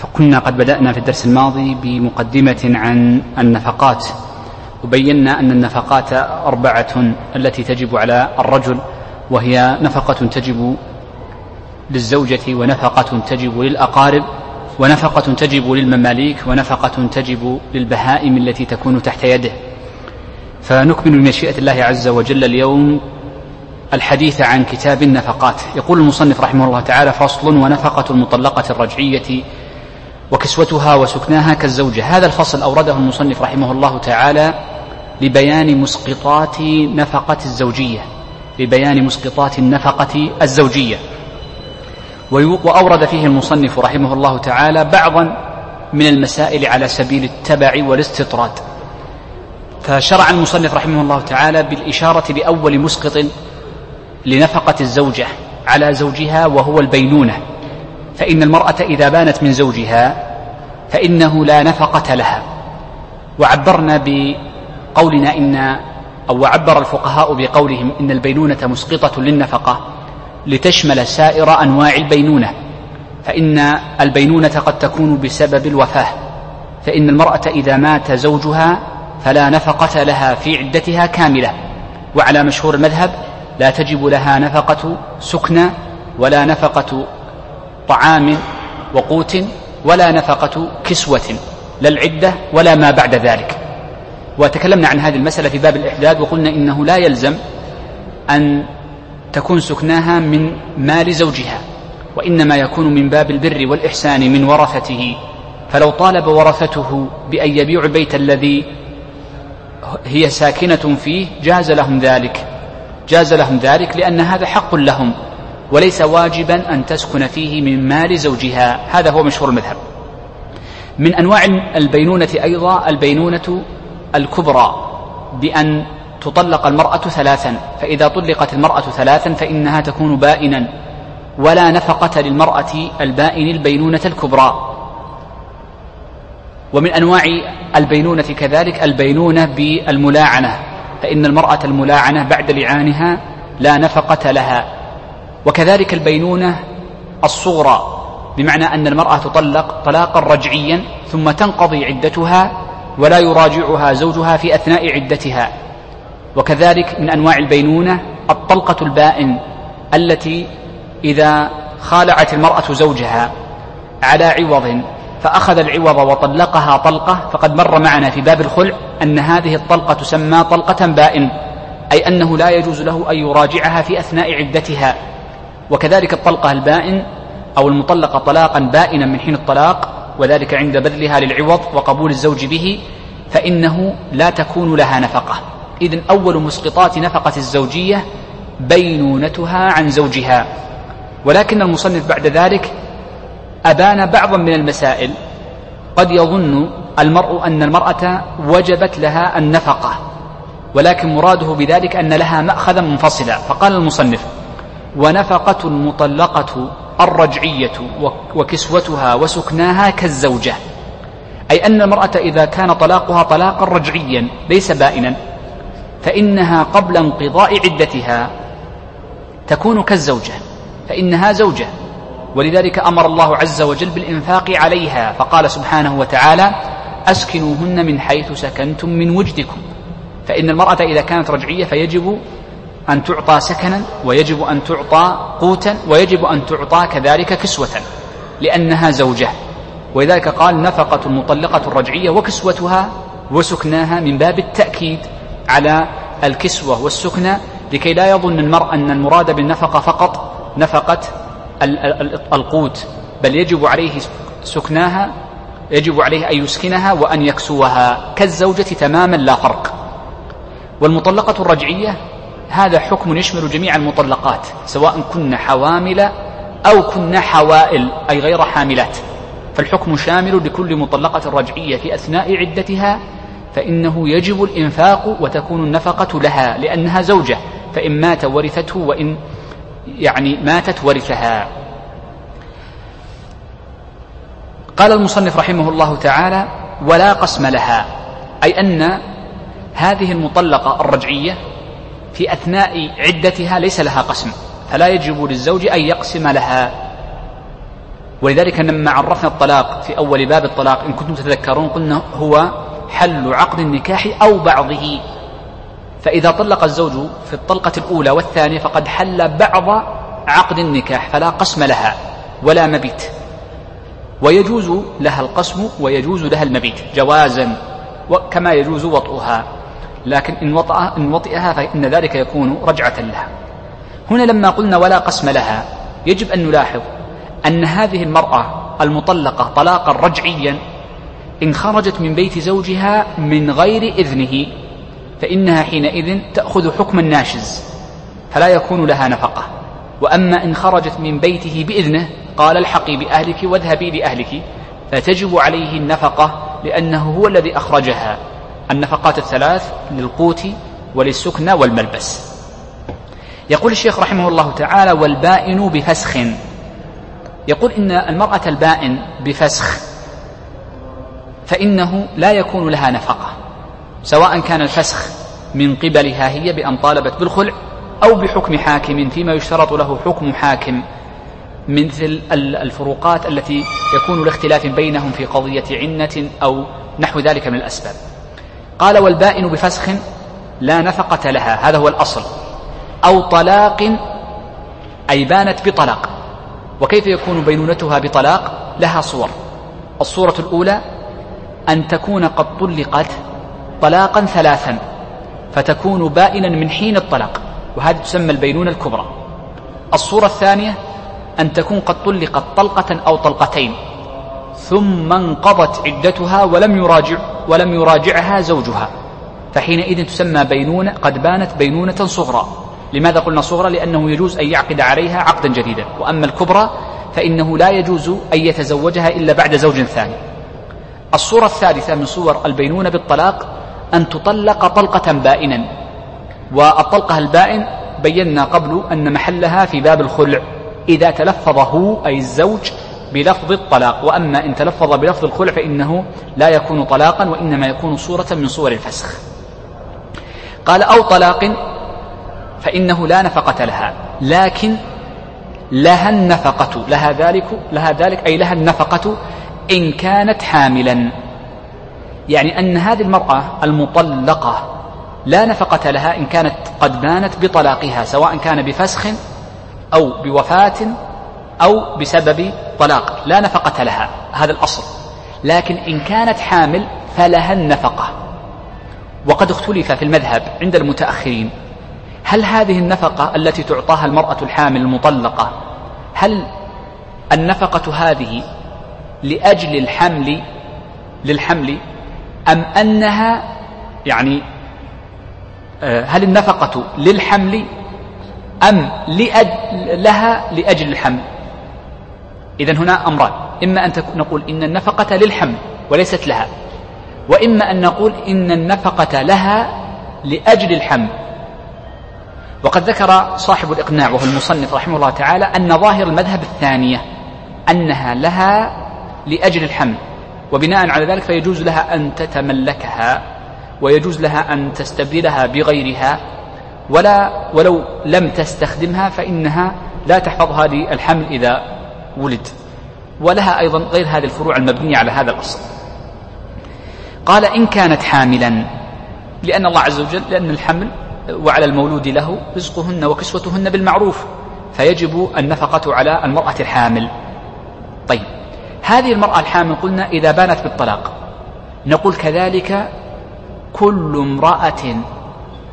A: فكنا قد بدأنا في الدرس الماضي بمقدمة عن النفقات. وبينا أن النفقات أربعة التي تجب على الرجل وهي نفقة تجب للزوجة ونفقة تجب للأقارب ونفقة تجب للمماليك ونفقة تجب للبهائم التي تكون تحت يده. فنكمل بمشيئة الله عز وجل اليوم الحديث عن كتاب النفقات. يقول المصنف رحمه الله تعالى فصل ونفقة المطلقة الرجعية وكسوتها وسكناها كالزوجة. هذا الفصل أورده المصنف رحمه الله تعالى لبيان مسقطات نفقة الزوجية. لبيان مسقطات النفقة الزوجية. وأورد فيه المصنف رحمه الله تعالى بعضا من المسائل على سبيل التبع والاستطراد. فشرع المصنف رحمه الله تعالى بالإشارة لأول مسقط لنفقة الزوجة على زوجها وهو البينونة. فإن المرأة إذا بانت من زوجها فإنه لا نفقة لها. وعبرنا بقولنا إن أو عبر الفقهاء بقولهم إن البينونة مسقطة للنفقة لتشمل سائر أنواع البينونة فإن البينونة قد تكون بسبب الوفاة فإن المرأة إذا مات زوجها فلا نفقة لها في عدتها كاملة وعلى مشهور المذهب لا تجب لها نفقة سكنى ولا نفقة طعام وقوت ولا نفقة كسوة لا العدة ولا ما بعد ذلك. وتكلمنا عن هذه المسألة في باب الإحداد وقلنا إنه لا يلزم أن تكون سكناها من مال زوجها وإنما يكون من باب البر والإحسان من ورثته. فلو طالب ورثته بأن يبيعوا البيت الذي هي ساكنة فيه جاز لهم ذلك. جاز لهم ذلك لأن هذا حق لهم وليس واجبا أن تسكن فيه من مال زوجها. هذا هو مشهور المذهب. من أنواع البينونة أيضا البينونة الكبرى بأن تطلق المرأة ثلاثا فإذا طلقت المرأة ثلاثا فإنها تكون بائنا ولا نفقة للمرأة البائن البينونة الكبرى. ومن أنواع البينونة كذلك البينونة بالملاعنة فإن المرأة الملاعنة بعد لعانها لا نفقة لها. وكذلك البينونة الصغرى بمعنى أن المرأة تطلق طلاقا رجعيا ثم تنقضي عدتها ولا يراجعها زوجها في أثناء عدتها. وكذلك من أنواع البينونة الطلقة البائن التي إذا خالعت المرأة زوجها على عوض فأخذ العوض وطلقها طلقة فقد مر معنا في باب الخلع أن هذه الطلقة تسمى طلقة بائن أي أنه لا يجوز له أن يراجعها في أثناء عدتها. وكذلك الطلقة البائن أو المطلقة طلاقا بائنا من حين الطلاق وذلك عند بذلها للعوض وقبول الزوج به فإنه لا تكون لها نفقة. إذن أول مسقطات نفقة الزوجية بينونتها عن زوجها. ولكن المصنف بعد ذلك أبان بعضا من المسائل. قد يظن المرء أن المرأة وجبت لها النفقة ولكن مراده بذلك أن لها مأخذا منفصلا. فقال المصنف ونفقة المطلقة الرجعية وكسوتها وسكناها كالزوجة. أي أن المرأة إذا كان طلاقها طلاقا رجعيا ليس بائنا فإنها قبل انقضاء عدتها تكون كالزوجة فإنها زوجة. ولذلك أمر الله عز وجل بالإنفاق عليها فقال سبحانه وتعالى أسكنوهن من حيث سكنتم من وجدكم. فإن المرأة إذا كانت رجعية فيجب أن تعطى سكنا ويجب أن تعطى قوتا ويجب أن تعطى كذلك كسوة لأنها زوجة. ولذلك قال نفقة المطلقة الرجعية وكسوتها وسكناها من باب التأكيد على الكسوة والسكنى لكي لا يظن المرء أن المراد بالنفقة فقط نفقة القوت بل يجب عليه سكناها يجب عليه أن يسكنها وأن يكسوها. كالزوجة تماما لا فرق. والمطلقة الرجعية هذا حكم يشمل جميع المطلقات سواء كن حوامل أو كن حوائل أي غير حاملات. فالحكم شامل لكل مطلقة رجعية في أثناء عدتها فإنه يجب الإنفاق وتكون النفقة لها لأنها زوجة فإن مات ورثته وإن يعني ماتت ورثها. قال المصنف رحمه الله تعالى ولا قسم لها. أي أن هذه المطلقة الرجعية في أثناء عدتها ليس لها قسم فلا يجب للزوج أن يقسم لها. ولذلك لما عرفنا الطلاق في أول باب الطلاق إن كنتم تتذكرون قلنا هو حل عقد النكاح أو بعضه. فإذا طلق الزوج في الطلقة الأولى والثانية فقد حل بعض عقد النكاح فلا قسم لها ولا مبيت. ويجوز لها القسم ويجوز لها المبيت جوازا كما يجوز وطئها لكن إن, وطأ إن وطئها فإن ذلك يكون رجعة لها. هنا لما قلنا ولا قسم لها يجب أن نلاحظ أن هذه المرأة المطلقة طلاقا رجعيا إن خرجت من بيت زوجها من غير إذنه فإنها حينئذ تأخذ حكم الناشز فلا يكون لها نفقة. وأما إن خرجت من بيته بإذنه قال الحقي بأهلك واذهبي لأهلك فتجب عليه النفقة لأنه هو الذي أخرجها. النفقات الثلاث للقوت وللسكنى والملبس. يقول الشيخ رحمه الله تعالى والبائن بفسخ. يقول إن المرأة البائن بفسخ فإنه لا يكون لها نفقة سواء كان الفسخ من قبلها هي بأن طالبت بالخلع أو بحكم حاكم فيما يشترط له حكم حاكم مثل الفروقات التي يكون الاختلاف بينهم في قضية عنة أو نحو ذلك من الأسباب. قال والبائن بفسخ لا نفقة لها هذا هو الأصل. أو طلاق أي بانت بطلاق. وكيف يكون بينونتها بطلاق؟ لها صور. الصورة الأولى أن تكون قد طلقت طلاقا ثلاثا فتكون بائنا من حين الطلاق. وهذه تسمى البينونة الكبرى. الصورة الثانية أن تكون قد طلقت طلقة أو طلقتين. ثم انقضت عدتها ولم يراجع ولم يراجعها زوجها. فحينئذ تسمى بينونة قد بانت بينونة صغرى. لماذا قلنا صغرى؟ لأنه يجوز أن يعقد عليها عقدا جديدا. وأما الكبرى فإنه لا يجوز أن يتزوجها إلا بعد زوج ثاني. الصورة الثالثة من صور البينونة بالطلاق أن تطلق طلقة بائنا. والطلقة البائن بينا قبل أن محلها في باب الخلع. إذا تلفظ هو أي الزوج بلفظ الطلاق وأما إن تلفظ بلفظ الخلع فإنه لا يكون طلاقا وإنما يكون صورة من صور الفسخ. قال أو طلاق فإنه لا نفقة لها لكن لها النفقة لها ذلك لها ذلك أي لها النفقة إن كانت حاملا. يعني أن هذه المرأة المطلقة لا نفقة لها إن كانت قد بانت بطلاقها سواء كان بفسخ أو بوفاة أو بسبب طلاق. لا نفقة لها. هذا الأصل. لكن إن كانت حامل فلها النفقة. وقد اختلف في المذهب عند المتأخرين. هل هذه النفقة التي تعطاها المرأة الحامل المطلقة هل النفقة هذه لأجل الحمل للحمل أم أنها يعني آه، هل النفقة للحمل أم لأج لها لأجل الحمل؟ إذا هنا أمران. إما أن نقول إن النفقة للحمل وليست لها. وإما أن نقول إن النفقة لها لأجل الحمل. وقد ذكر صاحب الإقناع وهو المصنف رحمه الله تعالى أن ظاهر المذهب الثانية أنها لها لأجل الحمل. وبناء على ذلك فيجوز لها أن تتملكها ويجوز لها أن تستبدلها بغيرها. ولا ولو لم تستخدمها فإنها لا تحفظها للحمل إذا ولد. ولها أيضا غير هذه الفروع المبنية على هذا الأصل. قال إن كانت حاملا لأن الله عز وجل لأن الحمل وعلى المولود له رزقهن وكسوتهن بالمعروف فيجب النفقة على المرأة الحامل. طيب هذه المرأة الحامل قلنا إذا بانت بالطلاق. نقول كذلك كل امرأة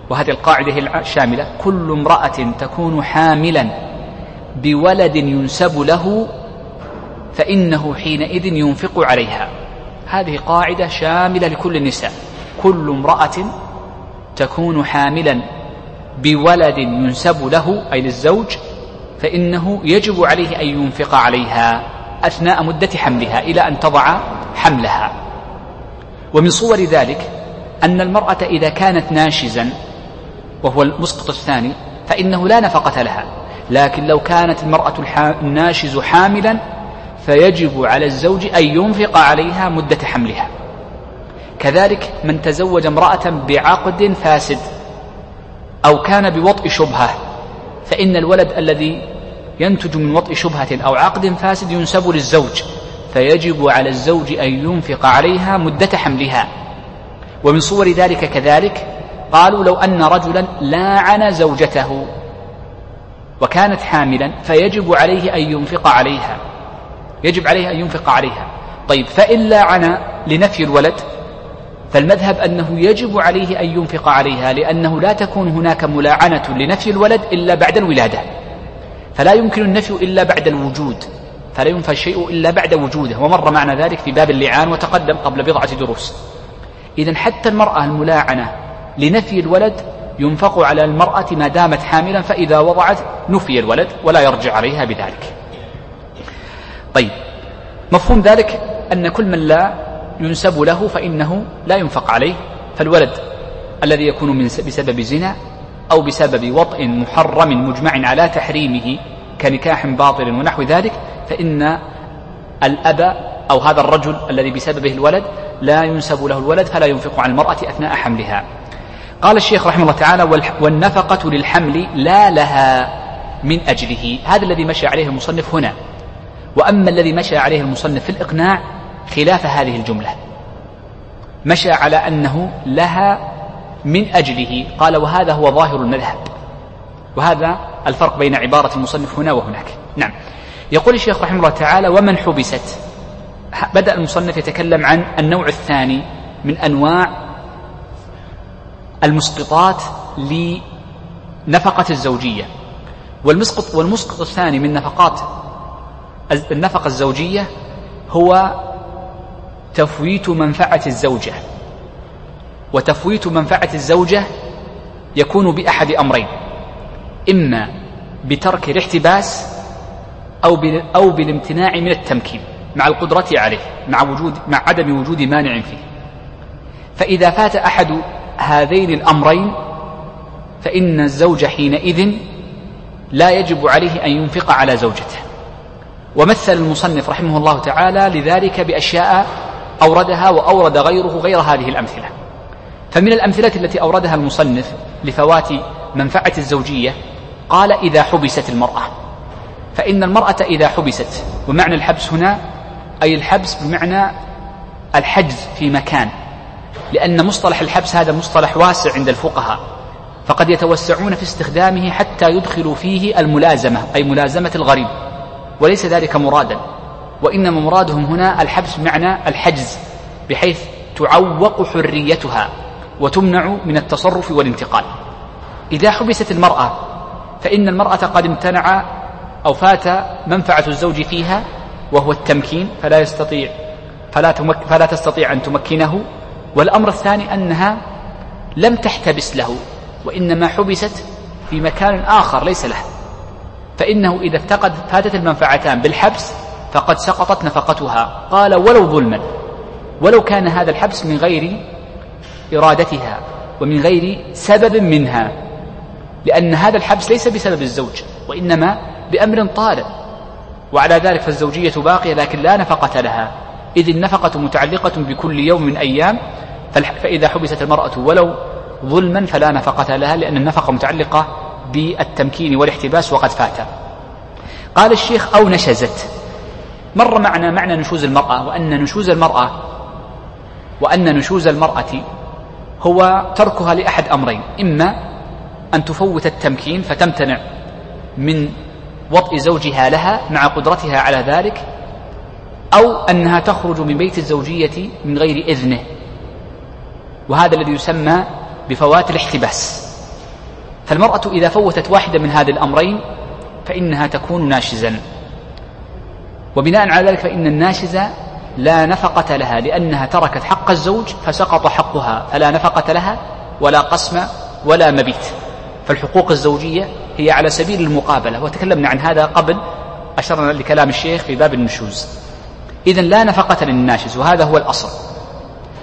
A: وهذه القاعدة الشاملة كل امرأة تكون حاملا. بولد ينسب له فإنه حينئذ ينفق عليها. هذه قاعدة شاملة لكل النساء كل امرأة تكون حاملا بولد ينسب له أي للزوج فإنه يجب عليه أن ينفق عليها أثناء مدة حملها إلى أن تضع حملها. ومن صور ذلك أن المرأة إذا كانت ناشزا وهو المسقط الثاني فإنه لا نفقة لها. لكن لو كانت المرأة الناشز حاملا فيجب على الزوج أن ينفق عليها مدة حملها. كذلك من تزوج امرأة بعقد فاسد أو كان بوطء شبهة فإن الولد الذي ينتج من وطء شبهة أو عقد فاسد ينسب للزوج فيجب على الزوج أن ينفق عليها مدة حملها. ومن صور ذلك كذلك قالوا لو أن رجلا لاعن زوجته. وكانت حاملا فيجب عليه أن ينفق عليها. يجب عليه أن ينفق عليها. طيب فإن لاعن لنفي الولد فالمذهب أنه يجب عليه أن ينفق عليها لأنه لا تكون هناك ملاعنة لنفي الولد إلا بعد الولادة. فلا يمكن النفي إلا بعد الوجود. فلا ينفى الشيء إلا بعد وجوده. ومر معنا ذلك في باب اللعان وتقدم قبل بضعة دروس. إذا حتى المرأة الملاعنة لنفي الولد ينفق على المرأة ما دامت حاملا فإذا وضعت نفي الولد ولا يرجع عليها بذلك. طيب مفهوم ذلك أن كل من لا ينسب له فإنه لا ينفق عليه فالولد الذي يكون من بسبب زنا أو بسبب وطء محرم مجمع على تحريمه كنكاح باطل ونحو ذلك فإن الأب أو هذا الرجل الذي بسببه الولد لا ينسب له الولد فلا ينفق على المرأة أثناء حملها. قال الشيخ رحمه الله تعالى والنفقة للحمل لا لها من أجله. هذا الذي مشى عليه المصنف هنا. وأما الذي مشى عليه المصنف في الإقناع خلاف هذه الجملة. مشى على أنه لها من أجله. قال وهذا هو ظاهر المذهب. وهذا الفرق بين عبارة المصنف هنا وهناك. نعم. يقول الشيخ رحمه الله تعالى ومن حبست. بدأ المصنف يتكلم عن النوع الثاني من أنواع المسقطات لنفقة الزوجية. والمسقط والمسقط الثاني من نفقات النفقة الزوجية هو تفويت منفعة الزوجة. وتفويت منفعة الزوجة يكون بأحد أمرين. إما بترك الاحتباس أو أو بالامتناع من التمكين مع القدرة عليه مع وجود مع عدم وجود مانع فيه. فإذا فات أحد هذين الأمرين فإن الزوج حينئذ لا يجب عليه أن ينفق على زوجته. ومثل المصنف رحمه الله تعالى لذلك بأشياء أوردها وأورد غيره غير هذه الأمثلة. فمن الأمثلة التي أوردها المصنف لفوات منفعة الزوجية قال إذا حبست المرأة. فإن المرأة إذا حبست ومعنى الحبس هنا أي الحبس بمعنى الحجز في مكان. لأن مصطلح الحبس هذا مصطلح واسع عند الفقهاء فقد يتوسعون في استخدامه حتى يدخلوا فيه الملازمة أي ملازمة الغريب وليس ذلك مرادا وإنما مرادهم هنا الحبس بمعنى الحجز بحيث تعوق حريتها وتمنع من التصرف والانتقال. إذا حبست المرأة فإن المرأة قد امتنع أو فات منفعة الزوج فيها وهو التمكين فلا يستطيع فلا, تمك فلا تستطيع أن تمكنه والأمر الثاني أنها لم تحتبس له وإنما حبست في مكان آخر ليس له فإنه إذا افتقد فاتت المنفعتان بالحبس فقد سقطت نفقتها. قال ولو ظلما ولو كان هذا الحبس من غير إرادتها ومن غير سبب منها لأن هذا الحبس ليس بسبب الزوج وإنما بأمر طارئ وعلى ذلك فالزوجية باقية لكن لا نفقة لها. إذ النفقة متعلقة بكل يوم من أيام فإذا حبست المرأة ولو ظلما فلا نفقة لها لأن النفقة متعلقة بالتمكين والاحتباس وقد فات. قال الشيخ أو نشزت. مر معنا معنى نشوز المرأة وأن نشوز المرأة وأن نشوز المرأة هو تركها لأحد أمرين. إما أن تفوت التمكين فتمتنع من وطئ زوجها لها مع قدرتها على ذلك أو أنها تخرج من بيت الزوجية من غير إذنه. وهذا الذي يسمى بفوات الاحتباس. فالمرأة إذا فوتت واحدة من هذه الأمرين فإنها تكون ناشزا. وبناء على ذلك فإن الناشزة لا نفقة لها لأنها تركت حق الزوج فسقط حقها فلا نفقة لها ولا قسم ولا مبيت. فالحقوق الزوجية هي على سبيل المقابلة وتكلمنا عن هذا قبل أشرنا لكلام الشيخ في باب النشوز. إذا لا نفقة للناشز وهذا هو الأصل.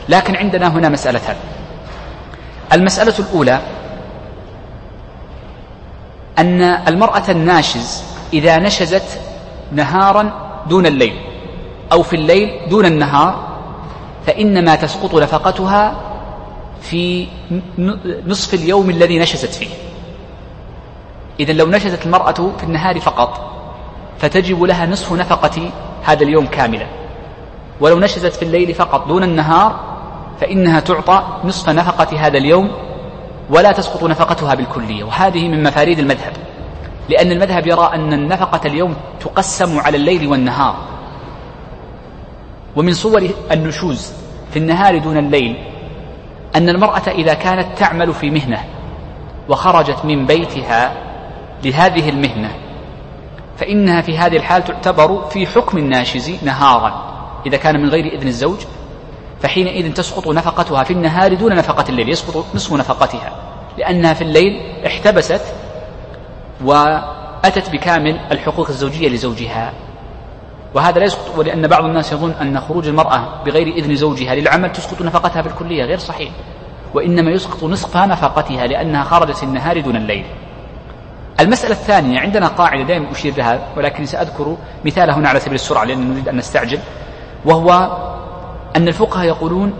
A: لكن عندنا هنا مسألتان المسألة الأولى أن المرأة الناشز إذا نشزت نهارا دون الليل أو في الليل دون النهار فإنما تسقط نفقتها في نصف اليوم الذي نشزت فيه. إذا لو نشزت المرأة في النهار فقط فتجب لها نصف نفقة هذا اليوم كاملا. ولو نشزت في الليل فقط دون النهار فإنها تعطى نصف نفقة هذا اليوم ولا تسقط نفقتها بالكلية وهذه من مفاريد المذهب. لأن المذهب يرى أن النفقة اليوم تقسم على الليل والنهار. ومن صور النشوز في النهار دون الليل أن المرأة إذا كانت تعمل في مهنة وخرجت من بيتها لهذه المهنة فإنها في هذه الحال تعتبر في حكم الناشز نهارا إذا كان من غير إذن الزوج فحينئذ تسقط نفقتها في النهار دون نفقة الليل يسقط نصف نفقتها لأنها في الليل احتبست وأتت بكامل الحقوق الزوجية لزوجها. وهذا لا يسقط ولأن بعض الناس يظن أن خروج المرأة بغير إذن زوجها للعمل تسقط نفقتها بالكلية غير صحيح. وإنما يسقط نصف نفقتها لأنها خرجت النهار دون الليل. المسألة الثانية عندنا قاعدة دائما أشير لها ولكن سأذكر مثال هنا على سبيل السرعة لأن نريد أن نستعجل وهو أن الفقهاء يقولون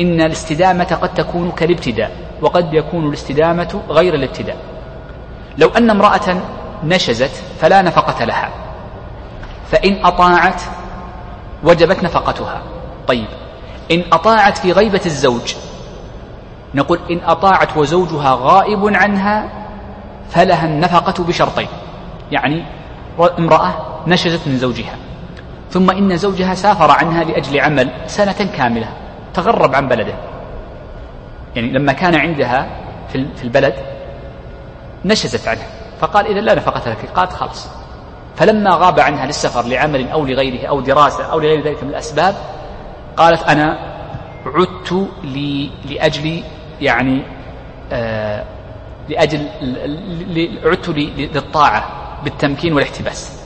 A: إن الاستدامة قد تكون كالابتداء وقد يكون الاستدامة غير الابتداء. لو أن امرأة نشزت فلا نفقة لها فإن أطاعت وجبت نفقتها. طيب إن أطاعت في غيبة الزوج نقول إن أطاعت وزوجها غائب عنها فلها النفقة بشرطين. يعني امرأة نشزت من زوجها. ثم إن زوجها سافر عنها لأجل عمل سنة كاملة تغرب عن بلده. يعني لما كان عندها في البلد نشزت عنه فقال إذا لا نفقة لك قالت خلاص. فلما غاب عنها للسفر لعمل أو لغيره أو دراسة أو لغير ذلك من الأسباب قالت أنا عدت لأجل يعني آه لأجل عدت للطاعة بالتمكين والاحتباس.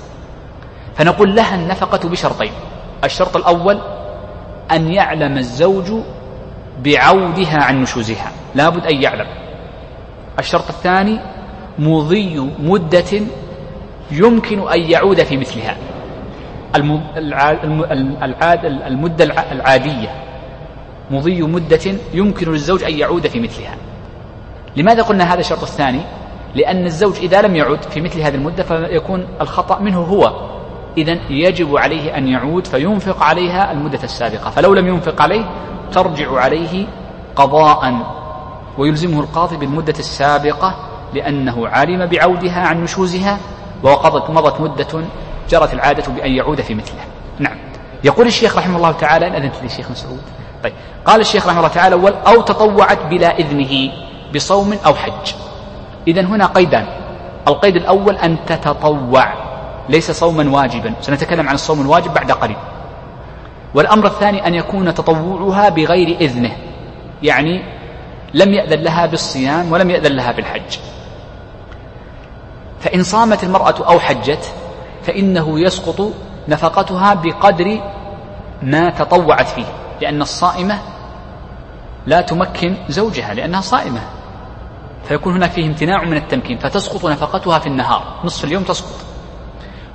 A: فنقول لها النفقة بشرطين. الشرط الأول أن يعلم الزوج بعودها عن نشوزها. لابد أن يعلم. الشرط الثاني مضي مدة يمكن أن يعود في مثلها. العاد المدة العادية. مضي مدة يمكن للزوج أن يعود في مثلها. لماذا قلنا هذا الشرط الثاني؟ لأن الزوج إذا لم يعد في مثل هذه المدة فيكون الخطأ منه هو إذا يجب عليه أن يعود فينفق عليها المدة السابقة فلو لم ينفق عليه ترجع عليه قضاء ويلزمه القاضي بالمدة السابقة لأنه علم بعودها عن نشوزها وقضت مضت مدة جرت العادة بأن يعود في مثلها نعم. يقول الشيخ رحمه الله تعالى إن أذنت لي شيخ مسعود طيب. قال الشيخ رحمه الله تعالى أو تطوعت بلا إذنه بصوم أو حج. إذا هنا قيدان. القيد الأول أن تتطوع. ليس صوما واجبا. سنتكلم عن الصوم الواجب بعد قليل. والأمر الثاني أن يكون تطوعها بغير إذنه. يعني لم يأذن لها بالصيام ولم يأذن لها بالحج. فإن صامت المرأة أو حجت فإنه يسقط نفقتها بقدر ما تطوعت فيه. لأن الصائمة لا تمكن زوجها لأنها صائمة. فيكون هناك فيه امتناع من التمكين فتسقط نفقتها في النهار. نصف اليوم تسقط.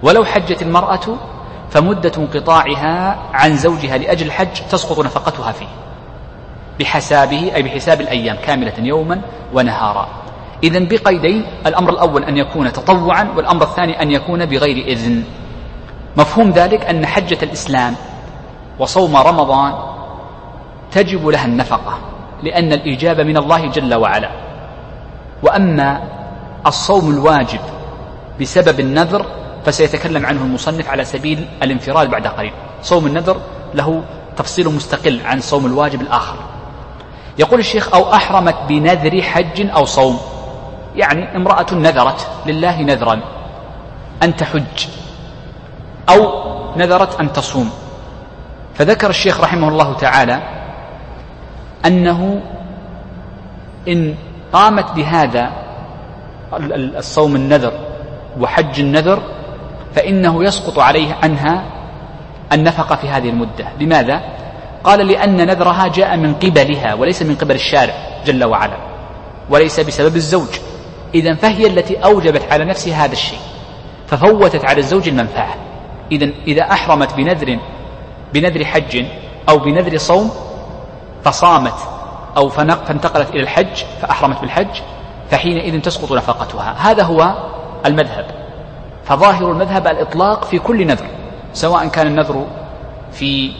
A: ولو حجت المرأة فمدة انقطاعها عن زوجها لأجل الحج تسقط نفقتها فيه بحسابه أي بحساب الأيام كاملة يوما ونهارا. إذا بقيدين الأمر الأول أن يكون تطوعا والأمر الثاني أن يكون بغير إذن. مفهوم ذلك أن حجة الإسلام وصوم رمضان تجب لها النفقة لأن الإجابة من الله جل وعلا. وأما الصوم الواجب بسبب النذر فسيتكلم عنه المصنف على سبيل الانفراد بعد قليل. صوم النذر له تفصيل مستقل عن صوم الواجب الآخر. يقول الشيخ أو أحرمت بنذر حج أو صوم؟ يعني امرأة نذرت لله نذرا أن تحج أو نذرت أن تصوم. فذكر الشيخ رحمه الله تعالى أنه إن قامت بهذا الصوم النذر وحج النذر فإنه يسقط عليه عنها النفقة في هذه المدة. لماذا؟ قال لأن نذرها جاء من قبلها وليس من قبل الشارع جل وعلا وليس بسبب الزوج. إذا فهي التي أوجبت على نفسها هذا الشيء ففوتت على الزوج المنفعة. إذا إذا أحرمت بنذر بنذر حج أو بنذر صوم فصامت أو فانتقلت إلى الحج فأحرمت بالحج فحينئذ تسقط نفقتها. هذا هو المذهب. فظاهر المذهب الإطلاق في كل نذر سواء كان النذر في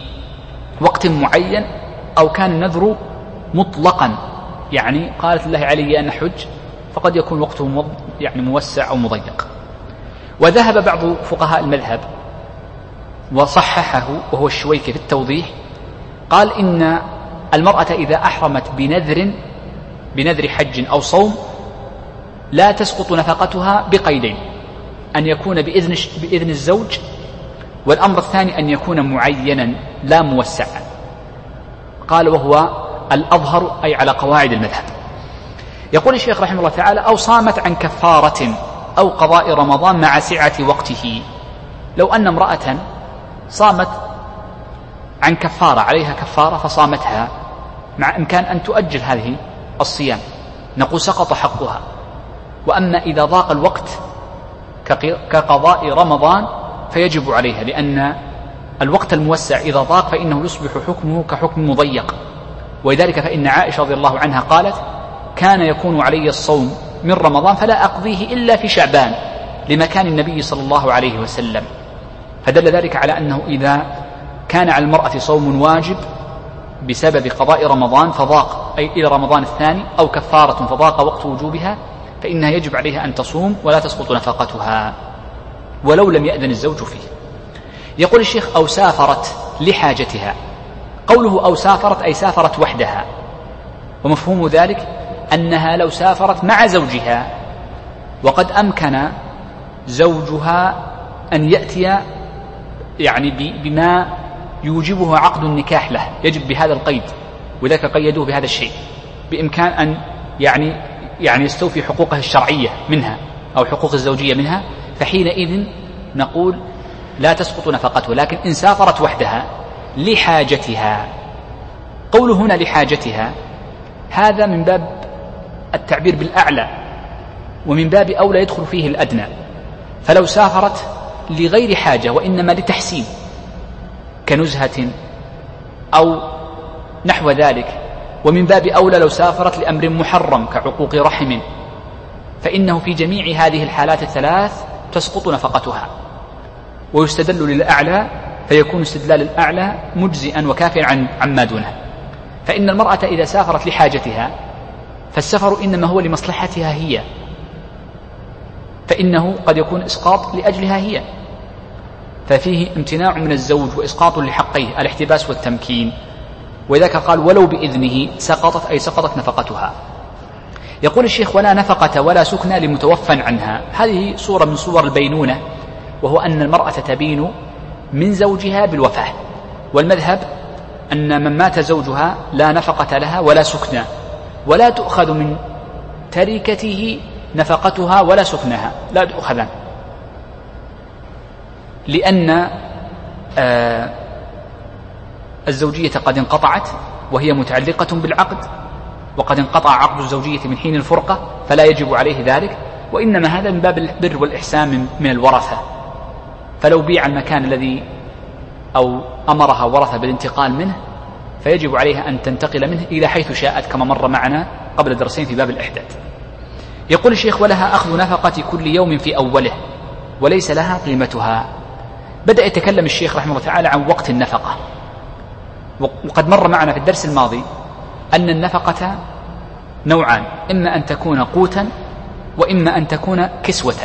A: وقت معين أو كان النذر مطلقا. يعني قالت الله علي أن أحج فقد يكون وقته يعني موسع أو مضيق. وذهب بعض فقهاء المذهب وصححه وهو الشويكي في التوضيح قال إن المرأة إذا أحرمت بنذر بنذر حج أو صوم لا تسقط نفقتها بقيدين. أن يكون بإذن بإذن الزوج والأمر الثاني أن يكون معينا لا موسعا. قال وهو الأظهر أي على قواعد المذهب. يقول الشيخ رحمه الله تعالى أو صامت عن كفارة أو قضاء رمضان مع سعة وقته. لو أن امرأة صامت عن كفارة عليها كفارة فصامتها مع إمكان أن تؤجل هذه الصيام. نقول سقط حقها. وأما إذا ضاق الوقت كقضاء رمضان فيجب عليها لأن الوقت الموسع إذا ضاق فإنه يصبح حكمه كحكم مضيق. ولذلك فإن عائشة رضي الله عنها قالت كان يكون علي الصوم من رمضان فلا أقضيه إلا في شعبان لمكان النبي صلى الله عليه وسلم. فدل ذلك على أنه إذا كان على المرأة صوم واجب بسبب قضاء رمضان فضاق أي إلى رمضان الثاني أو كفارة فضاق وقت وجوبها فإنها يجب عليها أن تصوم ولا تسقط نفقتها ولو لم يأذن الزوج فيه. يقول الشيخ أو سافرت لحاجتها. قوله أو سافرت أي سافرت وحدها. ومفهوم ذلك أنها لو سافرت مع زوجها وقد أمكن زوجها أن يأتي يعني بما يوجبه عقد النكاح له. يجب بهذا القيد ولذلك قيدوه بهذا الشيء. بإمكان أن يعني يعني يستوفي حقوقه الشرعية منها أو حقوق الزوجية منها فحينئذ نقول لا تسقط نفقته لكن إن سافرت وحدها لحاجتها قول هنا لحاجتها هذا من باب التعبير بالأعلى ومن باب أولى يدخل فيه الأدنى. فلو سافرت لغير حاجة وإنما لتحسين كنزهة أو نحو ذلك ومن باب أولى لو سافرت لأمر محرم كعقوق رحم. فإنه في جميع هذه الحالات الثلاث تسقط نفقتها. ويستدل للأعلى فيكون استدلال الأعلى مجزئا وكافيا عن عما دونه. فإن المرأة إذا سافرت لحاجتها فالسفر إنما هو لمصلحتها هي. فإنه قد يكون إسقاط لأجلها هي. ففيه امتناع من الزوج وإسقاط لحقيه الاحتباس والتمكين. ولذلك قال ولو بإذنه سقطت أي سقطت نفقتها. يقول الشيخ ولا نفقة ولا سكنى لمتوفى عنها. هذه صورة من صور البينونة وهو أن المرأة تبين من زوجها بالوفاة. والمذهب أن من مات زوجها لا نفقة لها ولا سكنى ولا تؤخذ من تركته نفقتها ولا سكنها. لا تؤخذان. لأن آه الزوجية قد انقطعت وهي متعلقة بالعقد وقد انقطع عقد الزوجية من حين الفرقة فلا يجب عليه ذلك وإنما هذا من باب البر والإحسان من الورثة. فلو بيع المكان الذي أو أمرها ورثة بالانتقال منه فيجب عليها أن تنتقل منه إلى حيث شاءت كما مر معنا قبل درسين في باب الإحداث. يقول الشيخ ولها أخذ نفقة كل يوم في أوله وليس لها قيمتها. بدأ يتكلم الشيخ رحمه الله تعالى عن وقت النفقة. وقد مر معنا في الدرس الماضي أن النفقة نوعان إما أن تكون قوتا وإما أن تكون كسوة.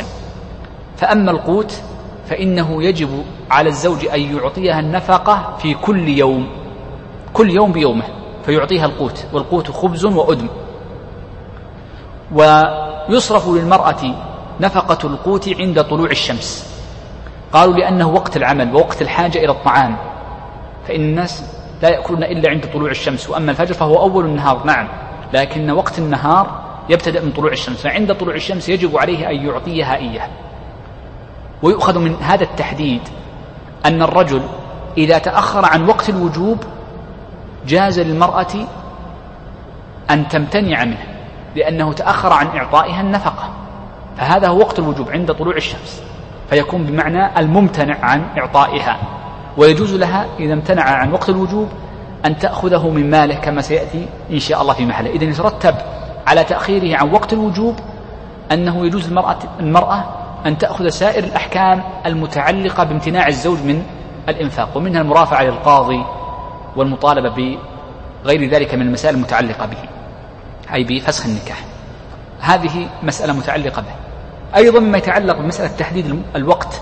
A: فأما القوت فإنه يجب على الزوج أن يعطيها النفقة في كل يوم كل يوم بيومه فيعطيها القوت والقوت خبز وأدم. ويصرف للمرأة نفقة القوت عند طلوع الشمس. قالوا لأنه وقت العمل ووقت الحاجة إلى الطعام فإن الناس لا يأكلون إلا عند طلوع الشمس وأما الفجر فهو أول النهار نعم. لكن وقت النهار يبتدأ من طلوع الشمس فعند طلوع الشمس يجب عليه أن يعطيها إياه ويؤخذ من هذا التحديد أن الرجل إذا تأخر عن وقت الوجوب جاز للمرأة أن تمتنع منه لأنه تأخر عن إعطائها النفقة. فهذا هو وقت الوجوب عند طلوع الشمس فيكون بمعنى الممتنع عن إعطائها. ويجوز لها إذا امتنع عن وقت الوجوب أن تأخذه من ماله كما سيأتي إن شاء الله في محله. إذا يترتب على تأخيره عن وقت الوجوب أنه يجوز المرأة, المرأة أن تأخذ سائر الأحكام المتعلقة بامتناع الزوج من الإنفاق ومنها المرافعة للقاضي والمطالبة بغير ذلك من المسائل المتعلقة به أي بفسخ النكاح. هذه مسألة متعلقة به. أيضا مما يتعلق بمسألة تحديد الوقت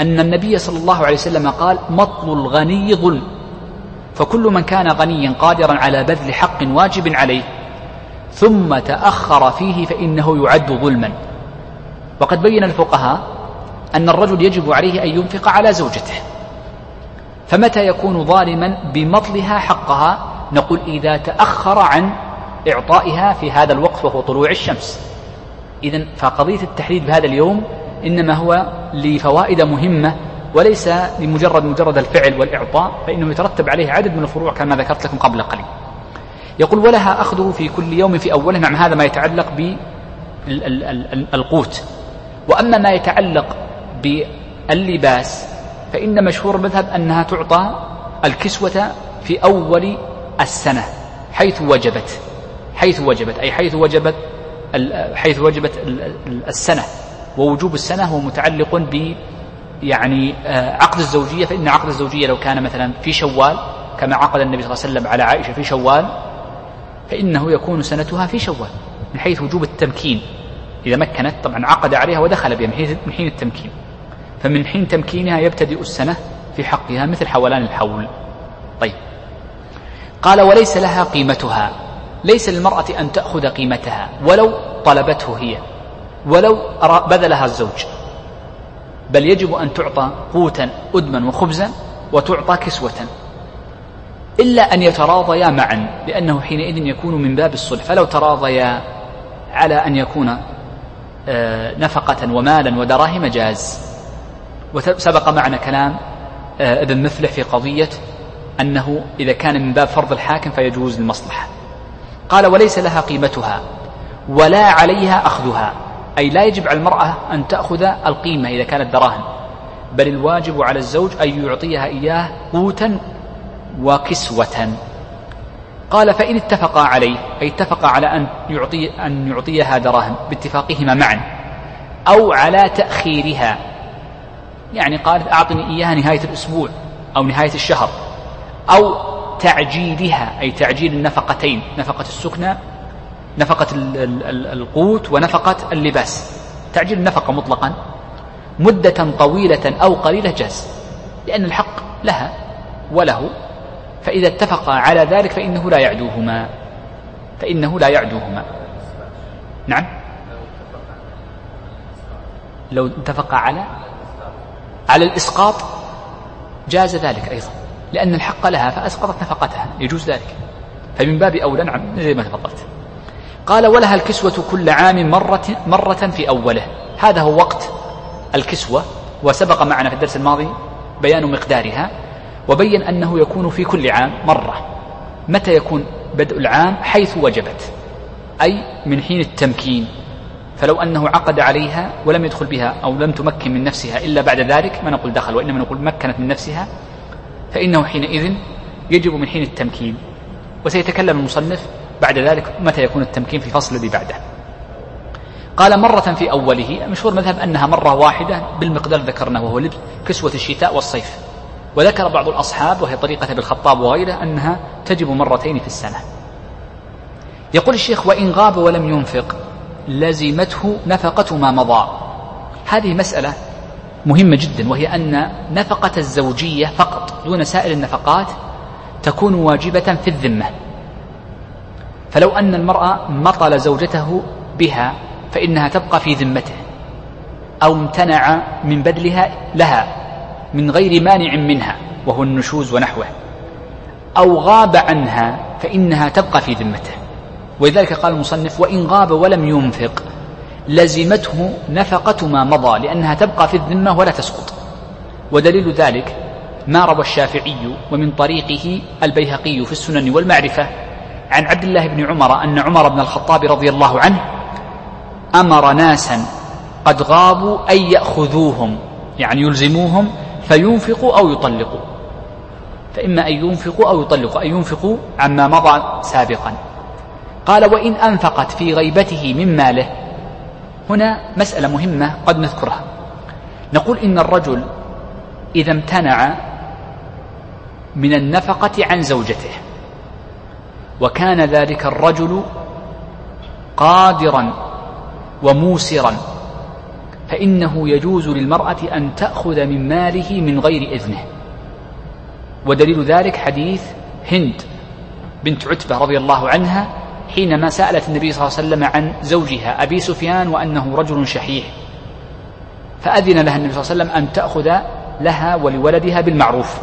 A: أن النبي صلى الله عليه وسلم قال مطل الغني ظلم. فكل من كان غنيا قادرا على بذل حق واجب عليه. ثم تأخر فيه فإنه يعد ظلما. وقد بين الفقهاء أن الرجل يجب عليه أن ينفق على زوجته. فمتى يكون ظالما بمطلها حقها؟ نقول إذا تأخر عن إعطائها في هذا الوقت وهو طلوع الشمس. إذا فقضية التحديد بهذا اليوم إنما هو لفوائد مهمة وليس لمجرد مجرد الفعل والإعطاء فإنه يترتب عليه عدد من الفروع كما ذكرت لكم قبل قليل. يقول ولها أخذه في كل يوم في أوله. نعم هذا ما يتعلق بالقوت وأما ما يتعلق باللباس فإن مشهور المذهب أنها تعطى الكسوة في أول السنة حيث وجبت حيث وجبت أي حيث وجبت حيث وجبت السنة. ووجوب السنة هو متعلق ب يعني آه، عقد الزوجية فإن عقد الزوجية لو كان مثلا في شوال كما عقد النبي صلى الله عليه وسلم على عائشة في شوال فإنه يكون سنتها في شوال من حيث وجوب التمكين. إذا مكنت طبعا عقد عليها ودخل بها من حين التمكين. فمن حين تمكينها يبتدئ السنة في حقها مثل حولان الحول. طيب. قال وليس لها قيمتها ليس للمرأة أن تأخذ قيمتها ولو طلبته هي. ولو بذلها الزوج. بل يجب أن تعطى قوتا أدما وخبزا وتعطى كسوة. إلا أن يتراضيا معا لأنه حينئذ يكون من باب الصلح. فلو تراضيا على أن يكون آه، نفقة ومالا ودراهم جاز. وسبق معنا كلام آه، ابن مفلح في قضية أنه إذا كان من باب فرض الحاكم فيجوز المصلحة. قال وليس لها قيمتها ولا عليها أخذها. أي لا يجب على المرأة أن تأخذ القيمة إذا كانت دراهم بل الواجب على الزوج أن يعطيها إياه قوتا وكسوة. قال فإن اتفقا عليه أي اتفقا على أن يعطي أن يعطيها دراهم باتفاقهما معا أو على تأخيرها. يعني قالت أعطني إياها نهاية الأسبوع أو نهاية الشهر أو تعجيلها أي تعجيل النفقتين نفقة السكنى نفقة القوت ونفقة اللباس. تعجيل النفقة مطلقا مدة طويلة أو قليلة جاز لأن الحق لها وله. فإذا اتفقا على ذلك فإنه لا يعدوهما. فإنه لا يعدوهما. نعم؟ لو اتفقا على على الإسقاط جاز ذلك أيضا لأن الحق لها فأسقطت نفقتها يجوز ذلك. فمن باب أولى نعم زي ما تفضلت. قال ولها الكسوة كل عام مرة, مرة في أوله. هذا هو وقت الكسوة وسبق معنا في الدرس الماضي بيان مقدارها وبين أنه يكون في كل عام مرة. متى يكون بدء العام؟ حيث وجبت أي من حين التمكين. فلو أنه عقد عليها ولم يدخل بها أو لم تمكن من نفسها إلا بعد ذلك ما نقول دخل وإنما نقول مكنت من نفسها فإنه حينئذ يجب من حين التمكين. وسيتكلم المصنف بعد ذلك متى يكون التمكين في الفصل الذي بعده. قال مرة في أوله مشهور المذهب أنها مرة واحدة بالمقدار ذكرناه وهو لبس كسوة الشتاء والصيف. وذكر بعض الأصحاب وهي طريقة بالخطاب وغيره أنها تجب مرتين في السنة. يقول الشيخ وإن غاب ولم ينفق لزمته نفقة ما مضى. هذه مسألة مهمة جدا وهي أن نفقة الزوجية فقط دون سائر النفقات تكون واجبة في الذمة. فلو أن المرأة مطل زوجته بها فإنها تبقى في ذمته أو امتنع من بذلها لها من غير مانع منها وهو النشوز ونحوه أو غاب عنها فإنها تبقى في ذمته. ولذلك قال المصنف وإن غاب ولم ينفق لزمته نفقة ما مضى لأنها تبقى في الذمة ولا تسقط. ودليل ذلك ما روى الشافعي ومن طريقه البيهقي في السنن والمعرفة عن عبد الله بن عمر أن عمر بن الخطاب رضي الله عنه أمر ناسا قد غابوا أن يأخذوهم يعني يلزموهم فينفقوا أو يطلقوا. فإما أن ينفقوا أو يطلقوا أن ينفقوا عما مضى سابقا. قال وإن أنفقت في غيبته من ماله. هنا مسألة مهمة قد نذكرها. نقول إن الرجل إذا امتنع من النفقة عن زوجته. وكان ذلك الرجل قادرا وموسرا. فإنه يجوز للمرأة أن تأخذ من ماله من غير إذنه. ودليل ذلك حديث هند بنت عتبة رضي الله عنها حينما سألت النبي صلى الله عليه وسلم عن زوجها أبي سفيان وأنه رجل شحيح. فأذن لها النبي صلى الله عليه وسلم أن تأخذ لها ولولدها بالمعروف.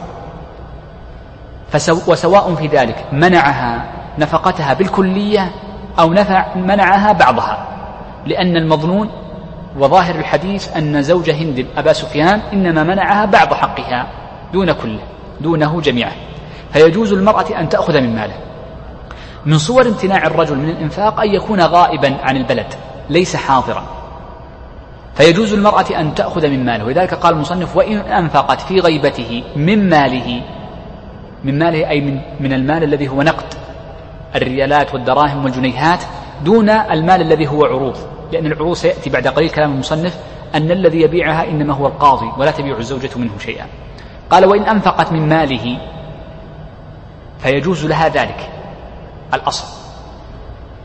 A: وسواء في ذلك منعها نفقتها بالكلية أو نفع منعها بعضها لأن المظنون وظاهر الحديث أن زوج هند أبا سفيان إنما منعها بعض حقها دون كله دونه جميعا. فيجوز المرأة أن تأخذ من ماله. من صور امتناع الرجل من الإنفاق أن يكون غائبا عن البلد ليس حاضرا. فيجوز المرأة أن تأخذ من ماله. ولذلك قال المصنف وإن أنفقت في غيبته من ماله من ماله أي من, من المال الذي هو نقد الريالات والدراهم والجنيهات دون المال الذي هو عروض لأن العروض سيأتي بعد قليل كلام المصنف أن الذي يبيعها إنما هو القاضي ولا تبيع الزوجة منه شيئا. قال وإن أنفقت من ماله فيجوز لها ذلك. الأصل.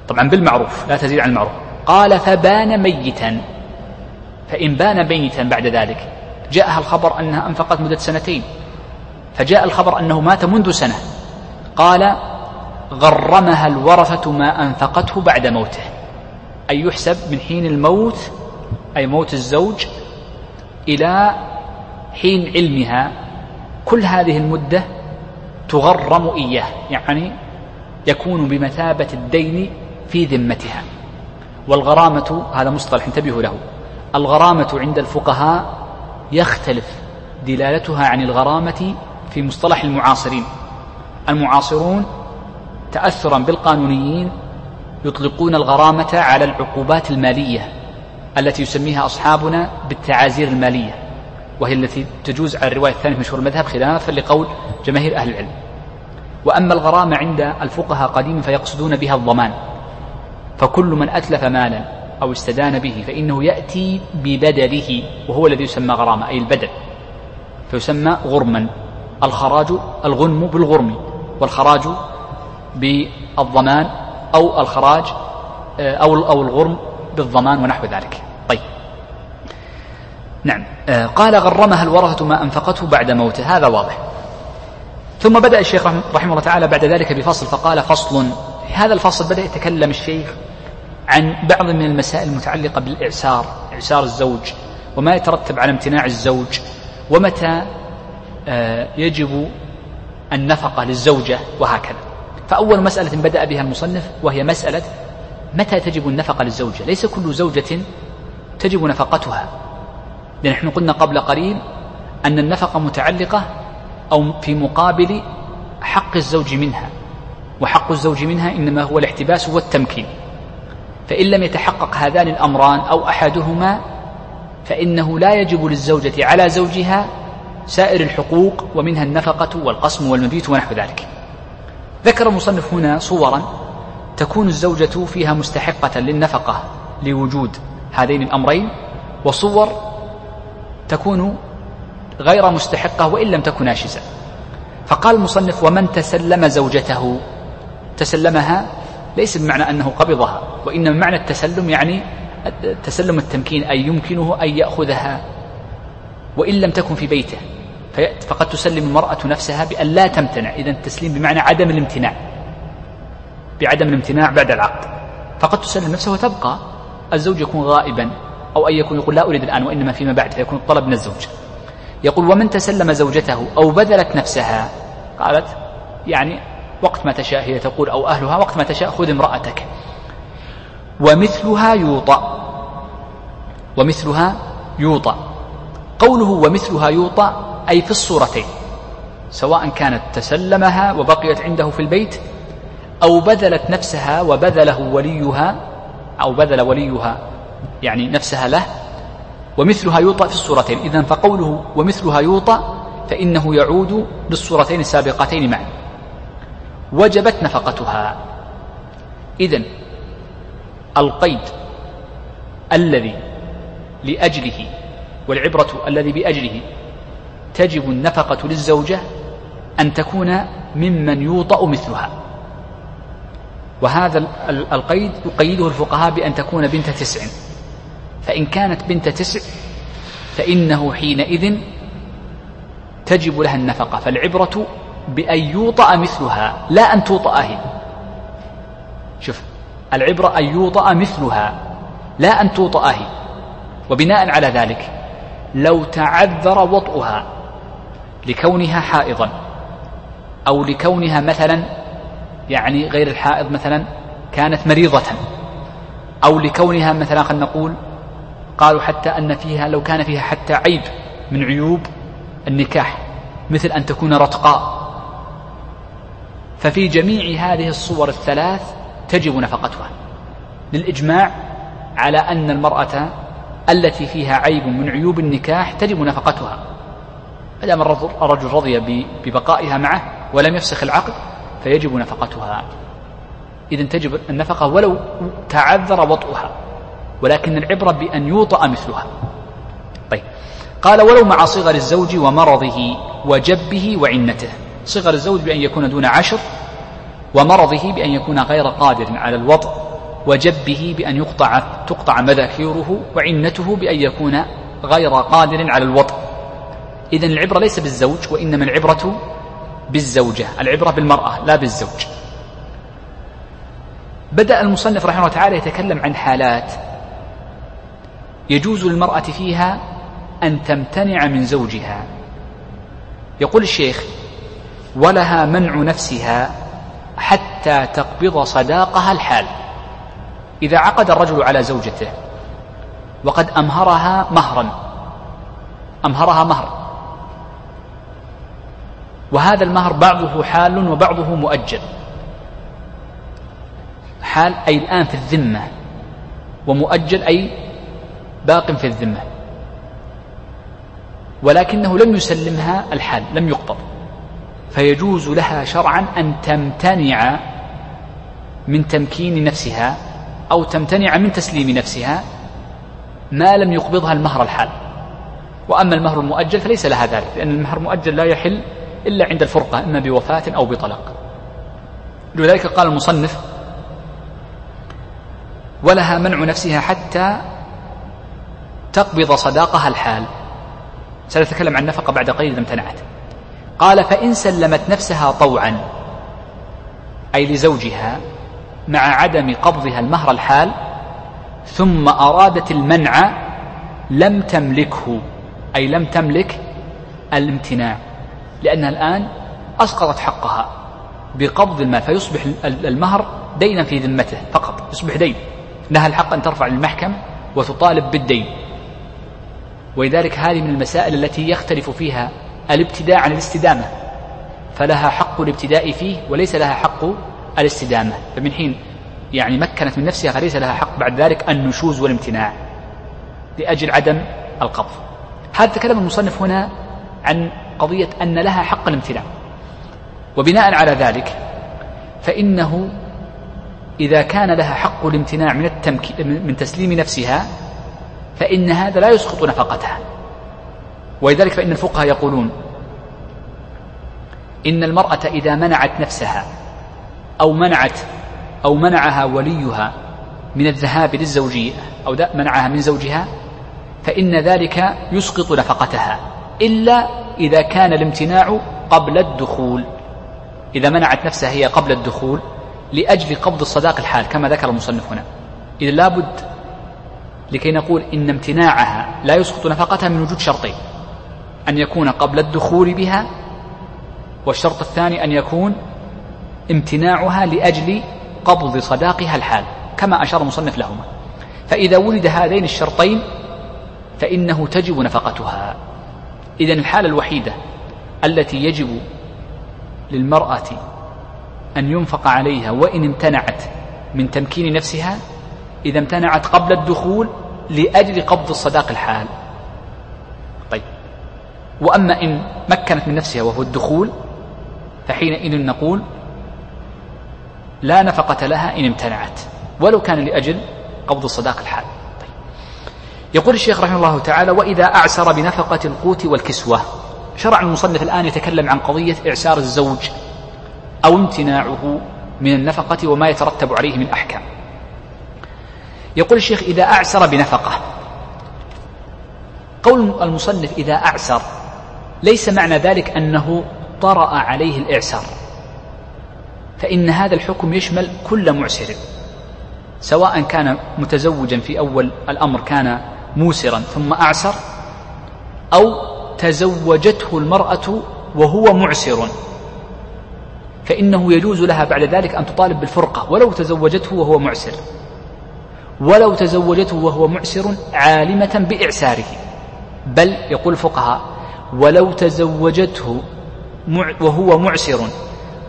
A: طبعا بالمعروف لا تزيد عن المعروف. قال فبان ميتا. فإن بان ميتا بعد ذلك جاءها الخبر أنها أنفقت مدة سنتين. فجاء الخبر أنه مات منذ سنة. قال غرمها الورثة ما أنفقته بعد موته. أي يحسب من حين الموت أي موت الزوج إلى حين علمها. كل هذه المدة تغرم إياه يعني يكون بمثابة الدين في ذمتها. والغرامة هذا مصطلح انتبهوا له الغرامة عند الفقهاء يختلف دلالتها عن الغرامة في مصطلح المعاصرين. المعاصرون تأثرا بالقانونيين يطلقون الغرامة على العقوبات المالية التي يسميها أصحابنا بالتعازير المالية وهي التي تجوز على الرواية الثانية في مشهور المذهب خلافا لقول جماهير أهل العلم. وأما الغرامة عند الفقهاء قديما فيقصدون بها الضمان. فكل من أتلف مالا أو استدان به فإنه يأتي ببدله وهو الذي يسمى غرامة أي البدل. فيسمى غرما. الخراج الغنم بالغرم والخراج بالضمان أو الخراج آه، أو أو الغرم بالضمان ونحو ذلك. طيب. نعم. آه، قال غرمها الورثة ما أنفقته بعد موته. هذا واضح. ثم بدأ الشيخ رحمه الله تعالى بعد ذلك بفصل فقال فصل. هذا الفصل بدأ يتكلم الشيخ عن بعض من المسائل المتعلقة بالإعسار إعسار الزوج وما يترتب على امتناع الزوج ومتى آه، يجب النفقة للزوجة وهكذا. فأول مسألة بدأ بها المصنف وهي مسألة متى تجب النفقة للزوجة؟ ليس كل زوجة تجب نفقتها. لأن نحن قلنا قبل قليل أن النفقة متعلقة أو في مقابل حق الزوج منها وحق الزوج منها إنما هو الاحتباس والتمكين. فإن لم يتحقق هذان الأمران أو أحدهما فإنه لا يجب للزوجة على زوجها سائر الحقوق ومنها النفقة والقسم والمبيت ونحو ذلك. ذكر المصنف هنا صورا تكون الزوجة فيها مستحقة للنفقة لوجود هذين الأمرين وصور تكون غير مستحقة وإن لم تكن ناشزة. فقال المصنف ومن تسلم زوجته؟ تسلمها ليس بمعنى أنه قبضها وإنما معنى التسلم يعني تسلم التمكين أي يمكنه أن يأخذها وإن لم تكن في بيته. فقد تسلم المرأة نفسها بأن لا تمتنع. إذا التسليم بمعنى عدم الامتناع. بعدم الامتناع بعد العقد. فقد تسلم نفسها وتبقى. الزوج يكون غائبا. أو أن يكون يقول لا أريد الآن وإنما فيما بعد فيكون الطلب من الزوج. يقول ومن تسلم زوجته أو بذلت نفسها؟ قالت يعني وقت ما تشاء هي تقول أو أهلها وقت ما تشاء خذ امرأتك. ومثلها يوطأ. ومثلها يوطأ. قوله ومثلها يوطأ أي في الصورتين سواء كانت تسلمها وبقيت عنده في البيت أو بذلت نفسها وبذله وليها أو بذل وليها يعني نفسها له ومثلها يوطأ في الصورتين. إذا فقوله ومثلها يوطأ فإنه يعود للصورتين السابقتين معا وجبت نفقتها. إذا القيد الذي لأجله والعبرة الذي بأجله تجب النفقة للزوجة أن تكون ممن يوطأ مثلها. وهذا القيد يقيده الفقهاء بأن تكون بنت تسع. فإن كانت بنت تسع فإنه حينئذ تجب لها النفقة. فالعبرة بأن يوطأ مثلها لا أن توطأ هي شوف العبرة أن يوطأ مثلها لا أن توطأ هي وبناء على ذلك لو تعذر وطئها لكونها حائضا. أو لكونها مثلا يعني غير الحائض مثلا كانت مريضة. أو لكونها مثلا خلينا نقول قالوا حتى أن فيها لو كان فيها حتى عيب من عيوب النكاح مثل أن تكون رتقاء. ففي جميع هذه الصور الثلاث تجب نفقتها. للإجماع على أن المرأة التي فيها عيب من عيوب النكاح تجب نفقتها. ما دام الرجل رضي ببقائها معه ولم يفسخ العقد فيجب نفقتها. إذا تجب النفقة ولو تعذر وطئها ولكن العبرة بأن يوطأ مثلها. طيب. قال ولو مع صغر الزوج ومرضه وجبه وعنته. صغر الزوج بأن يكون دون عشر ومرضه بأن يكون غير قادر على الوطء وجبه بأن يقطع تقطع مذاكيره وعنته بأن يكون غير قادر على الوطء. إذا العبرة ليس بالزوج وإنما العبرة بالزوجة. العبرة بالمرأة لا بالزوج. بدأ المصنف رحمه الله تعالى يتكلم عن حالات. يجوز للمرأة فيها أن تمتنع من زوجها. يقول الشيخ ولها منع نفسها حتى تقبض صداقها الحال. إذا عقد الرجل على زوجته وقد أمهرها مهرا. أمهرها مهر وهذا المهر بعضه حال وبعضه مؤجل. حال أي الآن في الذمة ومؤجل أي باق في الذمة. ولكنه لم يسلمها الحال لم يقبض فيجوز لها شرعا أن تمتنع من تمكين نفسها أو تمتنع من تسليم نفسها ما لم يقبضها المهر الحال. وأما المهر المؤجل فليس لها ذلك لأن المهر المؤجل لا يحل إلا عند الفرقة إما بوفاة أو بطلاق. لذلك قال المصنف ولها منع نفسها حتى تقبض صداقها الحال. سنتكلم عن النفقة بعد قليل إذا امتنعت. قال فإن سلمت نفسها طوعا أي لزوجها مع عدم قبضها المهر الحال ثم أرادت المنع لم تملكه أي لم تملك الامتناع. لأنها الآن أسقطت حقها بقبض المال فيصبح المهر دينا في ذمته فقط يصبح دين. لها الحق أن ترفع للمحكم وتطالب بالدين. ولذلك هذه من المسائل التي يختلف فيها الابتداء عن الاستدامة. فلها حق الابتداء فيه وليس لها حق الاستدامة. فمن حين يعني مكنت من نفسها فليس لها حق بعد ذلك النشوز والامتناع لأجل عدم القبض. هذا تكلم المصنف هنا عن قضية أن لها حق الامتناع. وبناء على ذلك فإنه إذا كان لها حق الامتناع من من تسليم نفسها فإن هذا لا يسقط نفقتها. ولذلك فإن الفقهاء يقولون إن المرأة إذا منعت نفسها أو منعت أو منعها وليها من الذهاب للزوجية أو منعها من زوجها فإن ذلك يسقط نفقتها. إلا إذا كان الامتناع قبل الدخول. إذا منعت نفسها هي قبل الدخول لأجل قبض الصداق الحال كما ذكر المصنف هنا. إذا لابد لكي نقول إن امتناعها لا يسقط نفقتها من وجود شرطين. أن يكون قبل الدخول بها والشرط الثاني أن يكون امتناعها لأجل قبض صداقها الحال كما أشار المصنف لهما. فإذا ولد هذين الشرطين فإنه تجب نفقتها. إذا الحالة الوحيدة التي يجب للمرأة أن ينفق عليها وإن امتنعت من تمكين نفسها إذا امتنعت قبل الدخول لأجل قبض الصداق الحال طيب وأما إن مكنت من نفسها وهو الدخول فحينئذ نقول لا نفقة لها إن امتنعت ولو كان لأجل قبض الصداق الحال. يقول الشيخ رحمه الله تعالى وإذا أعسر بنفقة القوت والكسوة. شرع المصنف الآن يتكلم عن قضية إعسار الزوج أو امتناعه من النفقة وما يترتب عليه من أحكام. يقول الشيخ إذا أعسر بنفقة. قول المصنف إذا أعسر ليس معنى ذلك أنه طرأ عليه الإعسار فإن هذا الحكم يشمل كل معسر سواء كان متزوجا في أول الأمر كان موسرا ثم أعسر أو تزوجته المرأة وهو معسر. فإنه يجوز لها بعد ذلك أن تطالب بالفرقة ولو تزوجته وهو معسر. ولو تزوجته وهو معسر عالمة بإعساره. بل يقول الفقهاء ولو تزوجته وهو معسر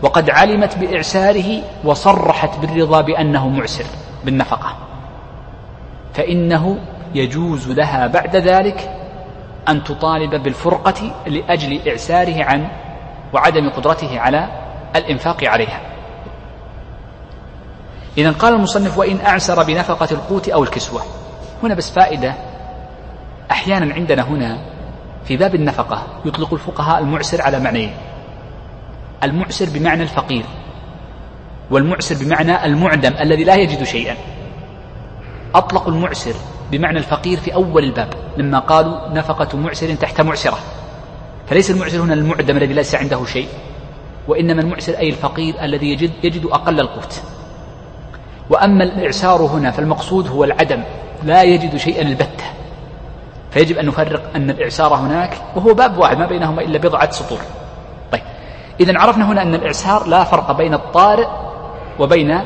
A: وقد علمت بإعساره وصرحت بالرضا بأنه معسر بالنفقة. فإنه يجوز لها بعد ذلك أن تطالب بالفرقة لأجل إعساره عن وعدم قدرته على الإنفاق عليها. إذا قال المصنف وإن أعسر بنفقة القوت أو الكسوة. هنا بس فائدة. أحيانا عندنا هنا في باب النفقة يطلق الفقهاء المعسر على معنيين. المعسر بمعنى الفقير والمعسر بمعنى المعدم الذي لا يجد شيئا. أطلقوا المعسر بمعنى الفقير في أول الباب لما قالوا نفقة معسر تحت معسرة. فليس المعسر هنا المعدم الذي ليس عنده شيء وإنما المعسر أي الفقير الذي يجد, يجد أقل القوت. وأما الإعسار هنا فالمقصود هو العدم لا يجد شيئا البتة. فيجب أن نفرق أن الإعسار هناك وهو باب واحد ما بينهما إلا بضعة سطور. طيب إذا عرفنا هنا أن الإعسار لا فرق بين الطارئ وبين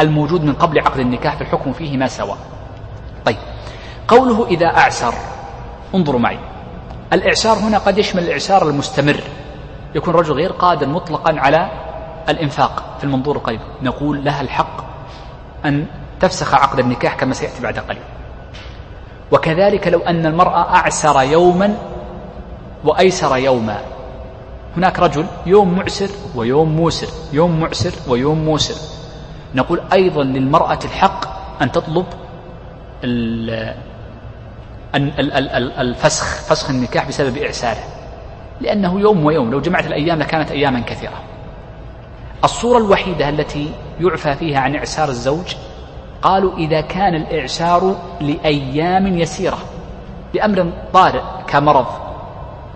A: الموجود من قبل عقد النكاح في الحكم فيه ما سواء. قوله إذا أعسر. انظروا معي. الإعسار هنا قد يشمل الإعسار المستمر. يكون رجل غير قادر مطلقا على الإنفاق في المنظور القريب. نقول لها الحق أن تفسخ عقد النكاح كما سيأتي بعد قليل. وكذلك لو أن المرأة أعسر يوما وأيسر يوما. هناك رجل يوم معسر ويوم موسر يوم معسر ويوم موسر. نقول أيضا للمرأة الحق أن تطلب الفسخ فسخ النكاح بسبب إعساره. لأنه يوم ويوم لو جمعت الأيام لكانت أياما كثيرة. الصورة الوحيدة التي يعفى فيها عن إعسار الزوج قالوا إذا كان الإعسار لأيام يسيرة لأمر طارئ كمرض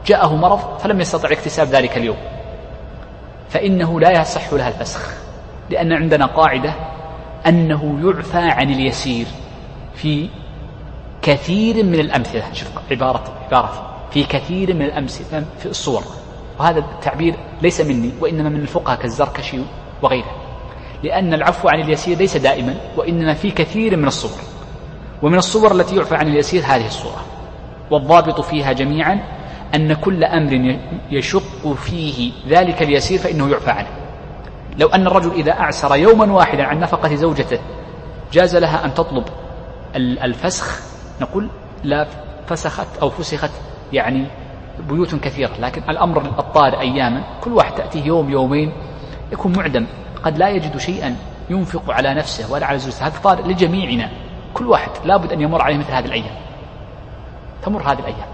A: جاءه مرض فلم يستطع اكتساب ذلك اليوم. فإنه لا يصح لها الفسخ لأن عندنا قاعدة أنه يعفى عن اليسير في كثير من الأمثلة شوف عبارة عبارة في كثير من الأمثلة في الصور. وهذا التعبير ليس مني وإنما من الفقهاء كالزركشي وغيره. لأن العفو عن اليسير ليس دائما وإنما في كثير من الصور. ومن الصور التي يعفى عن اليسير هذه الصورة. والضابط فيها جميعا أن كل أمر يشق فيه ذلك اليسير فإنه يعفى عنه. لو أن الرجل إذا أعسر يوما واحدا عن نفقة زوجته جاز لها أن تطلب الفسخ نقول لا فسخت أو فسخت يعني بيوت كثيرة لكن الأمر الطارئ أياما كل واحد تأتيه يوم يومين يكون معدم قد لا يجد شيئا ينفق على نفسه ولا على زوجته هذا طارئ لجميعنا كل واحد لابد أن يمر عليه مثل هذه الأيام تمر هذه الأيام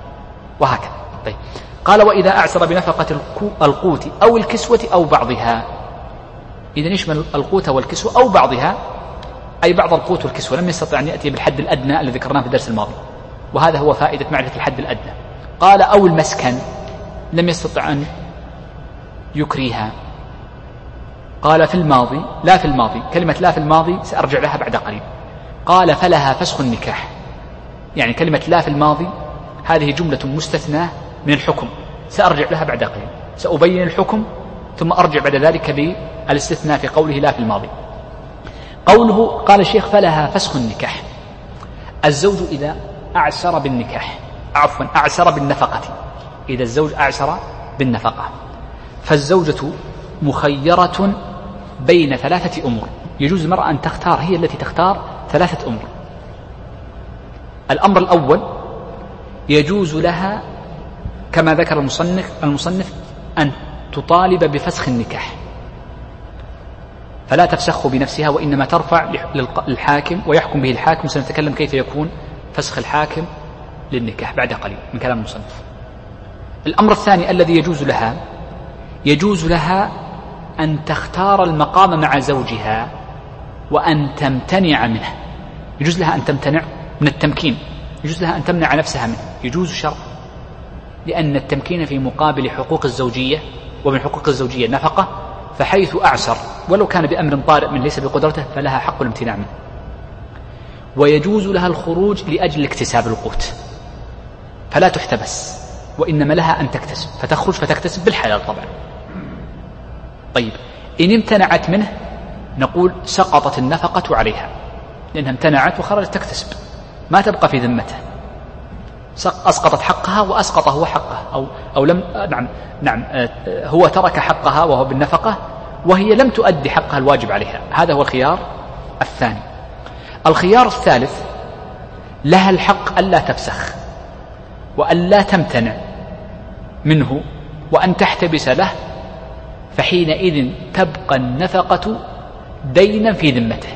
A: وهكذا. طيب. قال وإذا أعسر بنفقة القوت أو الكسوة أو بعضها. إذا يشمل القوت والكسوة أو بعضها. أي بعض القوت والكسوة لم يستطع أن يأتي بالحد الأدنى الذي ذكرناه في الدرس الماضي وهذا هو فائدة معرفة الحد الأدنى. قال أو المسكن لم يستطع أن يكريها. قال في الماضي لا في الماضي كلمة لا في الماضي سأرجع لها بعد قليل. قال فلها فسخ النكاح. يعني كلمة لا في الماضي هذه جملة مستثناة من الحكم سأرجع لها بعد قليل. سأبين الحكم ثم أرجع بعد ذلك بالإستثناء في قوله لا في الماضي. قوله قال الشيخ فلها فسخ النكاح. الزوج إذا أعسر بالنكاح. عفوا أعسر بالنفقة. إذا الزوج أعسر بالنفقة. فالزوجة مخيرة بين ثلاثة أمور. يجوز المرأة أن تختار هي التي تختار ثلاثة أمور. الأمر الأول يجوز لها كما ذكر المصنف المصنف أن تطالب بفسخ النكاح. فلا تفسخه بنفسها وإنما ترفع للحاكم ويحكم به الحاكم سنتكلم كيف يكون فسخ الحاكم للنكاح بعد قليل من كلام المصنف. الأمر الثاني الذي يجوز لها يجوز لها أن تختار المقام مع زوجها وأن تمتنع منه. يجوز لها أن تمتنع من التمكين. يجوز لها أن تمنع نفسها منه. يجوز شرع لأن التمكين في مقابل حقوق الزوجية ومن حقوق الزوجية النفقة فحيث أعسر ولو كان بأمر طارئ من ليس بقدرته فلها حق الامتناع منه. ويجوز لها الخروج لأجل اكتساب القوت. فلا تحتبس وإنما لها أن تكتسب. فتخرج فتكتسب بالحلال طبعا. طيب إن امتنعت منه نقول سقطت النفقة عليها. لأنها امتنعت وخرجت تكتسب. ما تبقى في ذمته. أسقطت حقها وأسقط هو حقه أو أو لم نعم نعم آه، هو ترك حقها وهو بالنفقة وهي لم تؤدي حقها الواجب عليها. هذا هو الخيار الثاني. الخيار الثالث لها الحق ألا تفسخ وألا تمتنع منه وأن تحتبس له فحينئذ تبقى النفقة دينا في ذمته.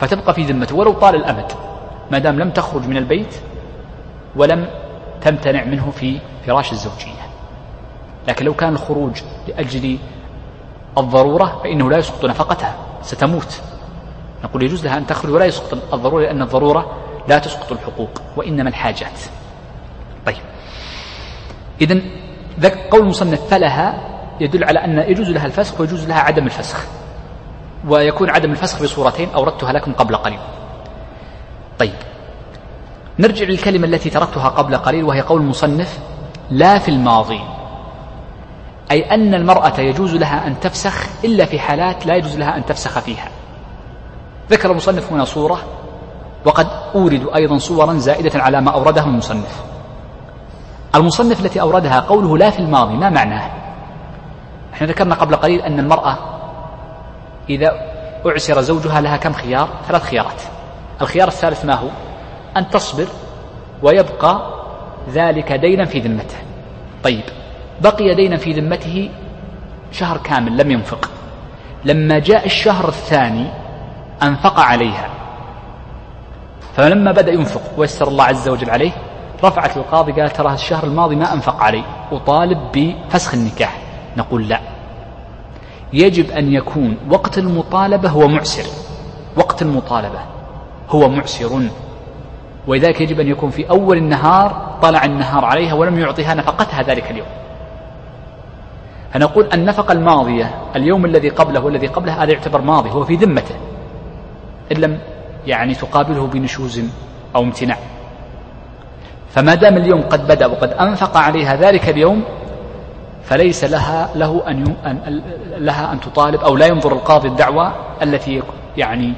A: فتبقى في ذمته ولو طال الأمد. ما دام لم تخرج من البيت ولم تمتنع منه في فراش الزوجية. لكن لو كان الخروج لأجل الضرورة فإنه لا يسقط نفقتها ستموت. نقول يجوز لها أن تخرج ولا يسقط الضرورة لأن الضرورة لا تسقط الحقوق وإنما الحاجات. طيب. إذا قول المصنف فلها يدل على أن يجوز لها الفسخ ويجوز لها عدم الفسخ. ويكون عدم الفسخ بصورتين أوردتها لكم قبل قليل. طيب. نرجع للكلمة التي تركتها قبل قليل وهي قول المصنف لا في الماضي. أي أن المرأة يجوز لها أن تفسخ إلا في حالات لا يجوز لها أن تفسخ فيها. ذكر المصنف هنا صورة وقد أورد أيضا صورا زائدة على ما أوردها المصنف. المصنف التي أوردها قوله لا في الماضي ما معناه؟ إحنا ذكرنا قبل قليل أن المرأة إذا أعسر زوجها لها كم خيار؟ ثلاث خيارات. الخيار الثالث ما هو؟ أن تصبر ويبقى ذلك دينا في ذمته. طيب بقي دينا في ذمته شهر كامل لم ينفق. لما جاء الشهر الثاني أنفق عليها. فلما بدأ ينفق ويسر الله عز وجل عليه رفعت للقاضي قال ترى الشهر الماضي ما أنفق علي أطالب بفسخ النكاح. نقول لا. يجب أن يكون وقت المطالبة هو معسر. وقت المطالبة هو معسر. ولذلك يجب أن يكون في أول النهار طلع النهار عليها ولم يعطيها نفقتها ذلك اليوم. فنقول النفقة الماضية اليوم الذي قبله والذي قبله هذا يعتبر ماضي هو في ذمته. إن لم يعني تقابله بنشوز أو امتناع. فما دام اليوم قد بدأ وقد أنفق عليها ذلك اليوم فليس لها له أن, أن لها أن تطالب أو لا ينظر القاضي الدعوة التي يعني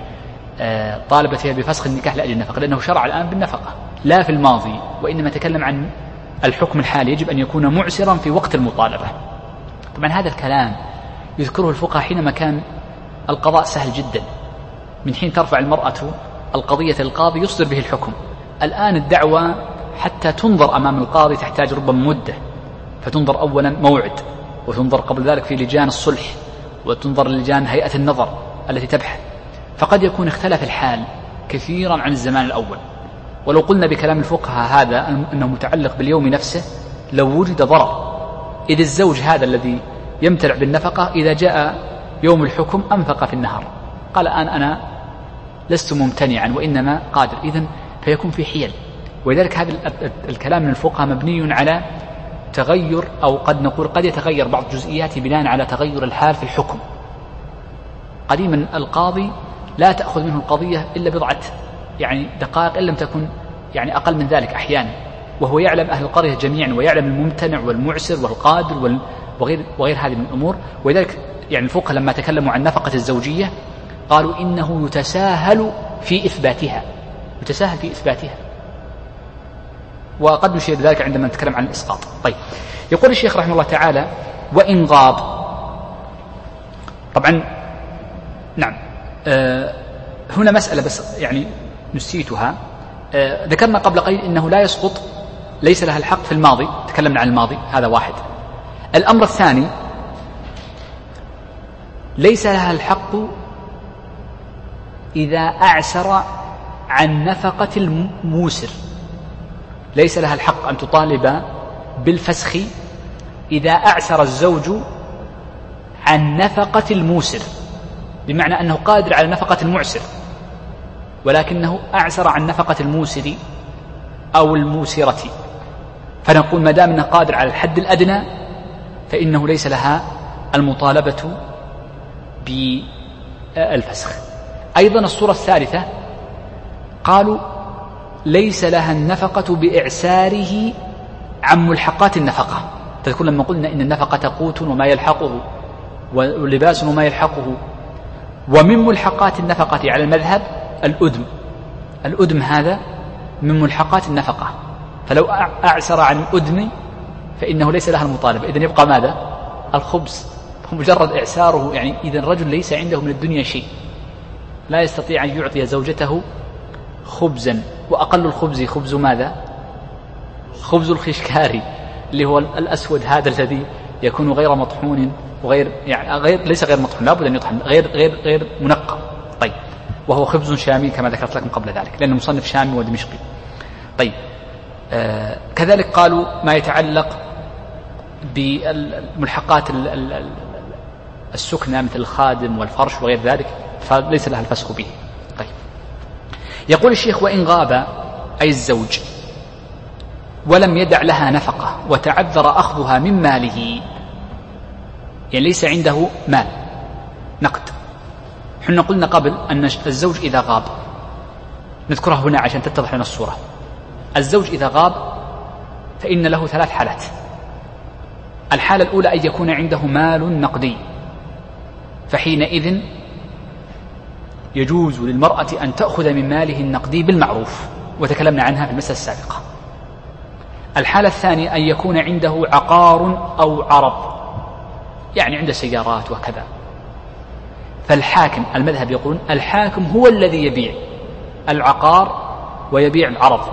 A: طالبت فيها بفسخ النكاح لأجل النفقة لأنه شرع الآن بالنفقة لا في الماضي وإنما تكلم عن الحكم الحالي يجب أن يكون معسرا في وقت المطالبة. طبعا هذا الكلام يذكره الفقهاء حينما كان القضاء سهل جدا من حين ترفع المرأة القضية للقاضي يصدر به الحكم. الآن الدعوة حتى تنظر أمام القاضي تحتاج ربما مدة فتنظر أولا موعد وتنظر قبل ذلك في لجان الصلح وتنظر لجان هيئة النظر التي تبحث. فقد يكون اختلف الحال كثيرا عن الزمان الأول. ولو قلنا بكلام الفقهاء هذا أنه متعلق باليوم نفسه لو وجد ضرر. إذ الزوج هذا الذي يمتنع بالنفقة إذا جاء يوم الحكم أنفق في النهار. قال الآن أنا لست ممتنعا وإنما قادر. إذا فيكون في حيل. ولذلك هذا الكلام من الفقهاء مبني على تغير أو قد نقول قد يتغير بعض الجزئيات بناء على تغير الحال في الحكم. قديما القاضي لا تأخذ منه القضية إلا بضعة يعني دقائق إن لم تكن يعني أقل من ذلك أحيانا. وهو يعلم أهل القرية جميعا ويعلم الممتنع والمعسر والقادر وغير, وغير هذه من الأمور. ولذلك يعني الفقهاء لما تكلموا عن نفقة الزوجية قالوا إنه يتساهل في إثباتها يتساهل في إثباتها. وقد نشير ذلك عندما نتكلم عن الإسقاط. طيب يقول الشيخ رحمه الله تعالى وإن غاب طبعا نعم. هنا مسألة بس يعني نسيتها. آه ذكرنا قبل قليل إنه لا يسقط ليس لها الحق في الماضي تكلمنا عن الماضي هذا واحد. الأمر الثاني ليس لها الحق إذا أعسر عن نفقة الموسر. ليس لها الحق أن تطالب بالفسخ إذا أعسر الزوج عن نفقة الموسر. بمعنى أنه قادر على نفقة المعسر ولكنه أعسر عن نفقة الموسر أو الموسرة. فنقول ما دام أنه قادر على الحد الأدنى فإنه ليس لها المطالبة بالفسخ. أيضا الصورة الثالثة قالوا ليس لها النفقة بإعساره عن ملحقات النفقة. تذكر لما قلنا إن النفقة قوت وما يلحقه ولباس وما يلحقه. ومن ملحقات النفقة على المذهب الأدم الأدم هذا من ملحقات النفقة. فلو أعسر عن الأدم فإنه ليس لها المطالبة إذن يبقى ماذا؟ الخبز. مجرد إعساره يعني إذا الرجل ليس عنده من الدنيا شيء. لا يستطيع أن يعطي زوجته خبزا. وأقل الخبز خبز ماذا؟ خبز الخشكاري اللي هو الأسود هذا الذي يكون غير مطحون. وغير يعني غير ليس غير مطحون لابد أن يطحن غير غير غير منقى طيب. وهو خبز شامي كما ذكرت لكم قبل ذلك لأنه مصنف شامي ودمشقي. طيب. آه كذلك قالوا ما يتعلق بالملحقات السكنى مثل الخادم والفرش وغير ذلك فليس لها الفسخ به. طيب. يقول الشيخ وإن غاب أي الزوج ولم يدع لها نفقة وتعذر أخذها من ماله. يعني ليس عنده مال نقد. حنا قلنا قبل أن الزوج إذا غاب نذكرها هنا عشان تتضح لنا الصورة. الزوج إذا غاب فإن له ثلاث حالات. الحالة الأولى أن يكون عنده مال نقدي. فحينئذ يجوز للمرأة أن تأخذ من ماله النقدي بالمعروف وتكلمنا عنها في المسألة السابقة. الحالة الثانية أن يكون عنده عقار أو عرض يعني عنده سيارات وكذا. فالحاكم المذهب يقولون الحاكم هو الذي يبيع العقار ويبيع العرض.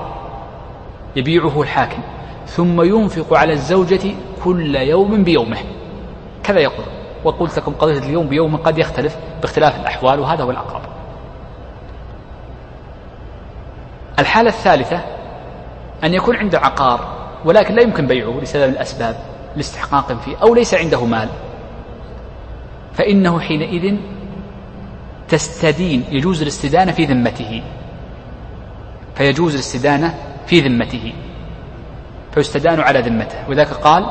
A: يبيعه الحاكم. ثم ينفق على الزوجة كل يوم بيومه. كذا يقول. وقلت لكم قضية اليوم بيوم قد يختلف باختلاف الأحوال وهذا هو الأقرب. الحالة الثالثة أن يكون عنده عقار ولكن لا يمكن بيعه لسبب الأسباب لاستحقاق فيه أو ليس عنده مال. فإنه حينئذ تستدين يجوز الاستدانة في ذمته. فيجوز الاستدانة في ذمته. فيستدان على ذمته. وذاك قال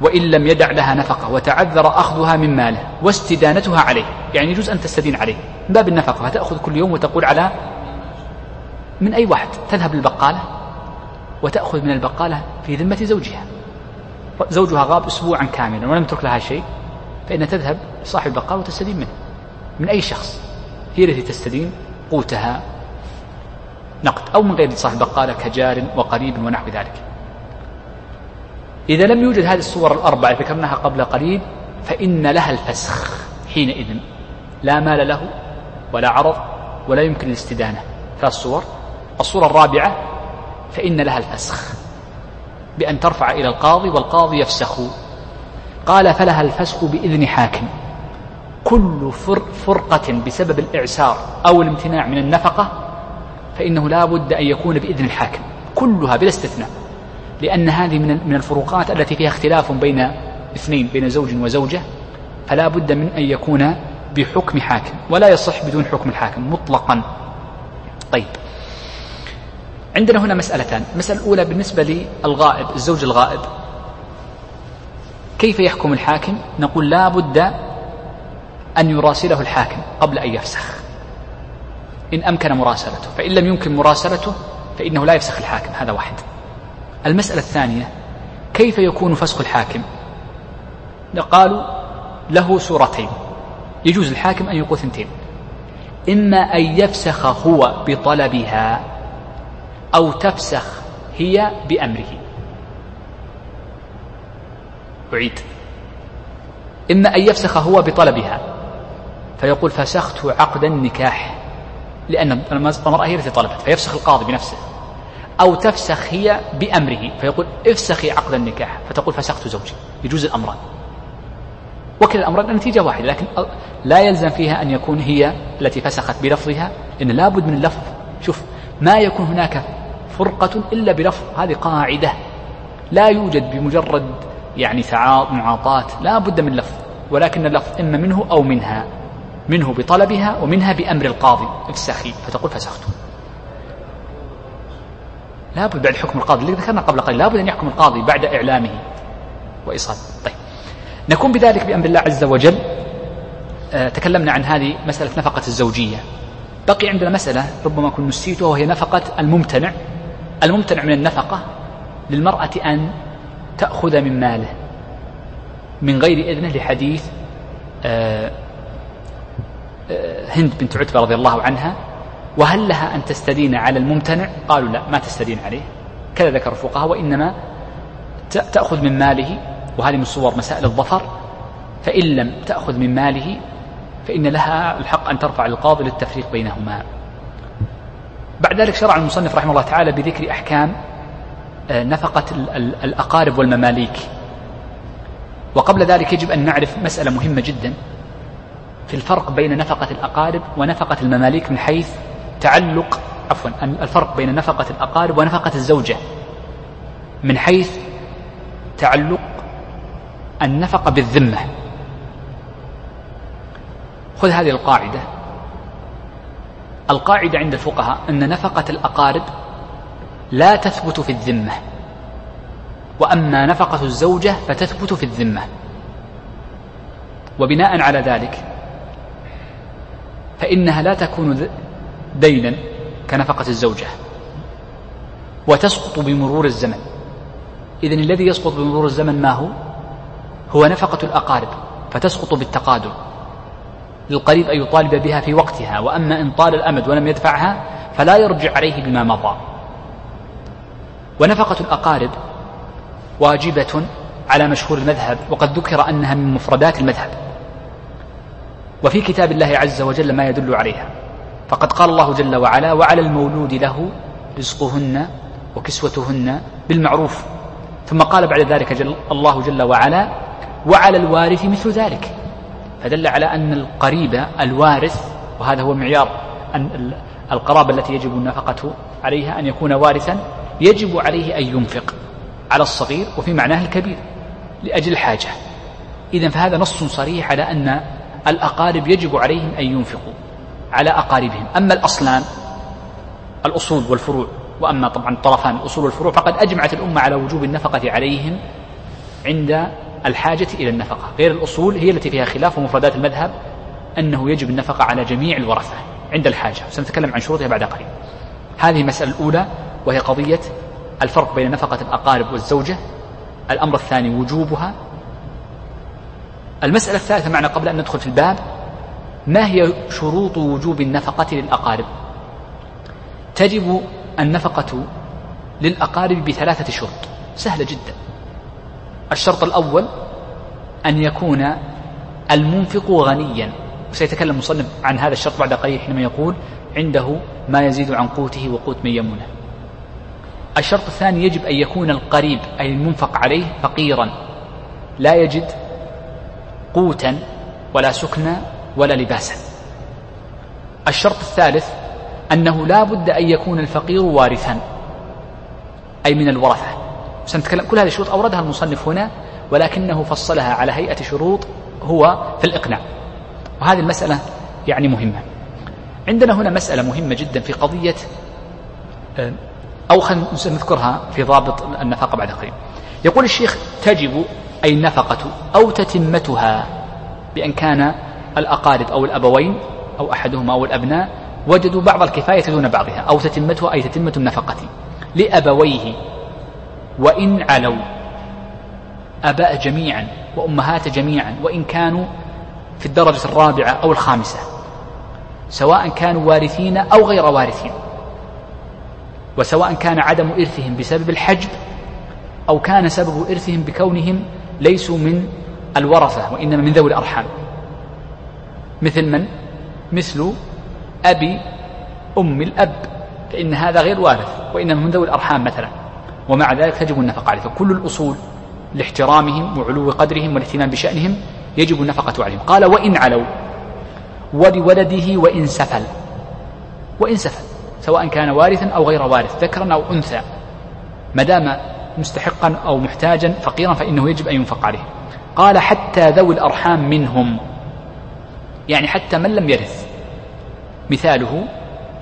A: وإن لم يدع لها نفقة وتعذر أخذها من ماله واستدانتها عليه. يعني يجوز أن تستدين عليه. من باب النفقة فتأخذ كل يوم وتقول على من أي واحد. تذهب للبقالة وتأخذ من البقالة في ذمة زوجها. زوجها غاب أسبوعا كاملا ولم تترك لها شيء. فإن تذهب صاحب البقالة وتستدين منه. من أي شخص؟ هي التي تستدين قوتها نقد أو من غير صاحب البقالة كجار وقريب ونحو ذلك. إذا لم يوجد هذه الصور الأربعة ذكرناها قبل قليل فإن لها الفسخ حينئذ. لا مال له ولا عرض ولا يمكن الاستدانة. ثلاث صور. الصورة الرابعة فإن لها الفسخ بأن ترفع إلى القاضي والقاضي يفسخ. قال فلها الفسخ بإذن حاكم. كل فرقة بسبب الإعسار أو الامتناع من النفقة فإنه لا بد أن يكون بإذن الحاكم. كلها بلا استثناء. لأن هذه من الفروقات التي فيها اختلاف بين اثنين بين زوج وزوجة فلا بد من أن يكون بحكم حاكم ولا يصح بدون حكم الحاكم مطلقا. طيب. عندنا هنا مسألتان. المسألة الأولى بالنسبة للغائب الزوج الغائب. كيف يحكم الحاكم؟ نقول لا بد أن يراسله الحاكم قبل أن يفسخ. إن أمكن مراسلته فإن لم يمكن مراسلته فإنه لا يفسخ الحاكم هذا واحد. المسألة الثانية كيف يكون فسخ الحاكم؟ قالوا له سورتين يجوز الحاكم أن يقول ثنتين. إما أن يفسخ هو بطلبها أو تفسخ هي بأمره. أعيد. إما أن يفسخ هو بطلبها. فيقول فسخت عقد النكاح. لأن المرأة هي التي طلبت. فيفسخ القاضي بنفسه. أو تفسخ هي بأمره. فيقول افسخي عقد النكاح. فتقول فسخت زوجي. يجوز الأمران. وكلا الأمران النتيجة واحدة. لكن لا يلزم فيها أن يكون هي التي فسخت بلفظها. إن لابد من اللفظ شوف ما يكون هناك فرقة إلا بلفظ. هذه قاعدة. لا يوجد بمجرد يعني معاطاة لا بد من لفظ ولكن اللفظ إما منه أو منها منه بطلبها ومنها بأمر القاضي. افسخي فتقول فسخت. لابد بعد حكم القاضي اللي ذكرنا قبل قليل لابد أن يحكم القاضي بعد إعلامه وإيصاله. طيب. نكون بذلك بأمر الله عز وجل. آه تكلمنا عن هذه مسألة نفقة الزوجية. بقي عندنا مسألة ربما أكون نسيتها وهي نفقة الممتنع. الممتنع من النفقة للمرأة أن تأخذ من ماله من غير إذنه لحديث آه هند بنت عتبة رضي الله عنها وهل لها أن تستدين على الممتنع؟ قالوا لا ما تستدين عليه. كذا ذكر الفقهاء وإنما تأخذ من ماله وهذه من صور مسائل الظفر. فإن لم تأخذ من ماله فإن لها الحق أن ترفع القاضي للتفريق بينهما. بعد ذلك شرع المصنف رحمه الله تعالى بذكر أحكام آه، نفقة الأقارب والمماليك. وقبل ذلك يجب أن نعرف مسألة مهمة جدا في الفرق بين نفقة الأقارب ونفقة المماليك من حيث تعلق عفوا الفرق بين نفقة الأقارب ونفقة الزوجة من حيث تعلق النفقة بالذمة. خذ هذه القاعدة. القاعدة عند الفقهاء أن نفقة الأقارب لا تثبت في الذمة. وأما نفقة الزوجة فتثبت في الذمة. وبناء على ذلك فإنها لا تكون دينا كنفقة الزوجة. وتسقط بمرور الزمن. إذن الذي يسقط بمرور الزمن ما هو؟ هو نفقة الأقارب فتسقط بالتقادم للقريب أن يطالب بها في وقتها وأما إن طال الأمد ولم يدفعها فلا يرجع عليه بما مضى. ونفقة الأقارب واجبة على مشهور المذهب وقد ذكر أنها من مفردات المذهب. وفي كتاب الله عز وجل ما يدل عليها. فقد قال الله جل وعلا وعلى المولود له رزقهن وكسوتهن بالمعروف ثم قال بعد ذلك جل الله جل وعلا وعلى الوارث مثل ذلك فدل على أن القريب الوارث وهذا هو معيار القرابة التي يجب النفقة عليها أن يكون وارثا يجب عليه أن ينفق على الصغير وفي معناه الكبير لأجل الحاجة. إذا فهذا نص صريح على أن الأقارب يجب عليهم أن ينفقوا على أقاربهم. أما الأصلان الأصول والفروع وأما طبعا الطرفان الأصول والفروع فقد أجمعت الأمة على وجوب النفقة عليهم عند الحاجة إلى النفقة. غير الأصول هي التي فيها خلاف ومفردات المذهب أنه يجب النفقة على جميع الورثة عند الحاجة. سنتكلم عن شروطها بعد قليل. هذه المسألة الأولى. وهي قضية الفرق بين نفقة الأقارب والزوجة الأمر الثاني وجوبها. المسألة الثالثة معنا قبل أن ندخل في الباب ما هي شروط وجوب النفقة للأقارب؟ تجب النفقة للأقارب بثلاثة شروط سهلة جدا. الشرط الأول أن يكون المنفق غنيا. وسيتكلم المصنف عن هذا الشرط بعد قليل حينما يقول عنده ما يزيد عن قوته وقوت من يمونه. الشرط الثاني يجب أن يكون القريب أي المنفق عليه فقيرا. لا يجد قوتا ولا سكنا ولا لباسا. الشرط الثالث أنه لا بد أن يكون الفقير وارثا أي من الورثة. سنتكلم كل هذه الشروط أوردها المصنف هنا ولكنه فصلها على هيئة شروط هو في الإقناع. وهذه المسألة يعني مهمة. عندنا هنا مسألة مهمة جدا في قضية آه، أو خلينا نذكرها في ضابط النفقة بعد قليل. يقول الشيخ تجب أي النفقة أو تتمتها بأن كان الأقارب أو الأبوين أو أحدهما أو الأبناء وجدوا بعض الكفاية دون بعضها. أو تتمتها أي تتمة النفقة. لأبويه وإن علوا أباء جميعا وأمهات جميعا وإن كانوا في الدرجة الرابعة أو الخامسة سواء كانوا وارثين أو غير وارثين. وسواء كان عدم إرثهم بسبب الحجب أو كان سبب إرثهم بكونهم ليسوا من الورثة وإنما من ذوي الأرحام. مثل من؟ مثل أبي أم الأب فإن هذا غير وارث وإنما من ذوي الأرحام مثلا. ومع ذلك تجب النفقة عليه فكل الأصول لاحترامهم وعلو قدرهم والاهتمام بشأنهم يجب النفقة عليهم. قال وإن علوا ولولده وإن سفل. وإن سفل. سواء كان وارثا أو غير وارث ذكرا أو أنثى ما دام مستحقا أو محتاجا فقيرا فإنه يجب أن ينفق عليه. قال حتى ذوي الأرحام منهم يعني حتى من لم يرث مثاله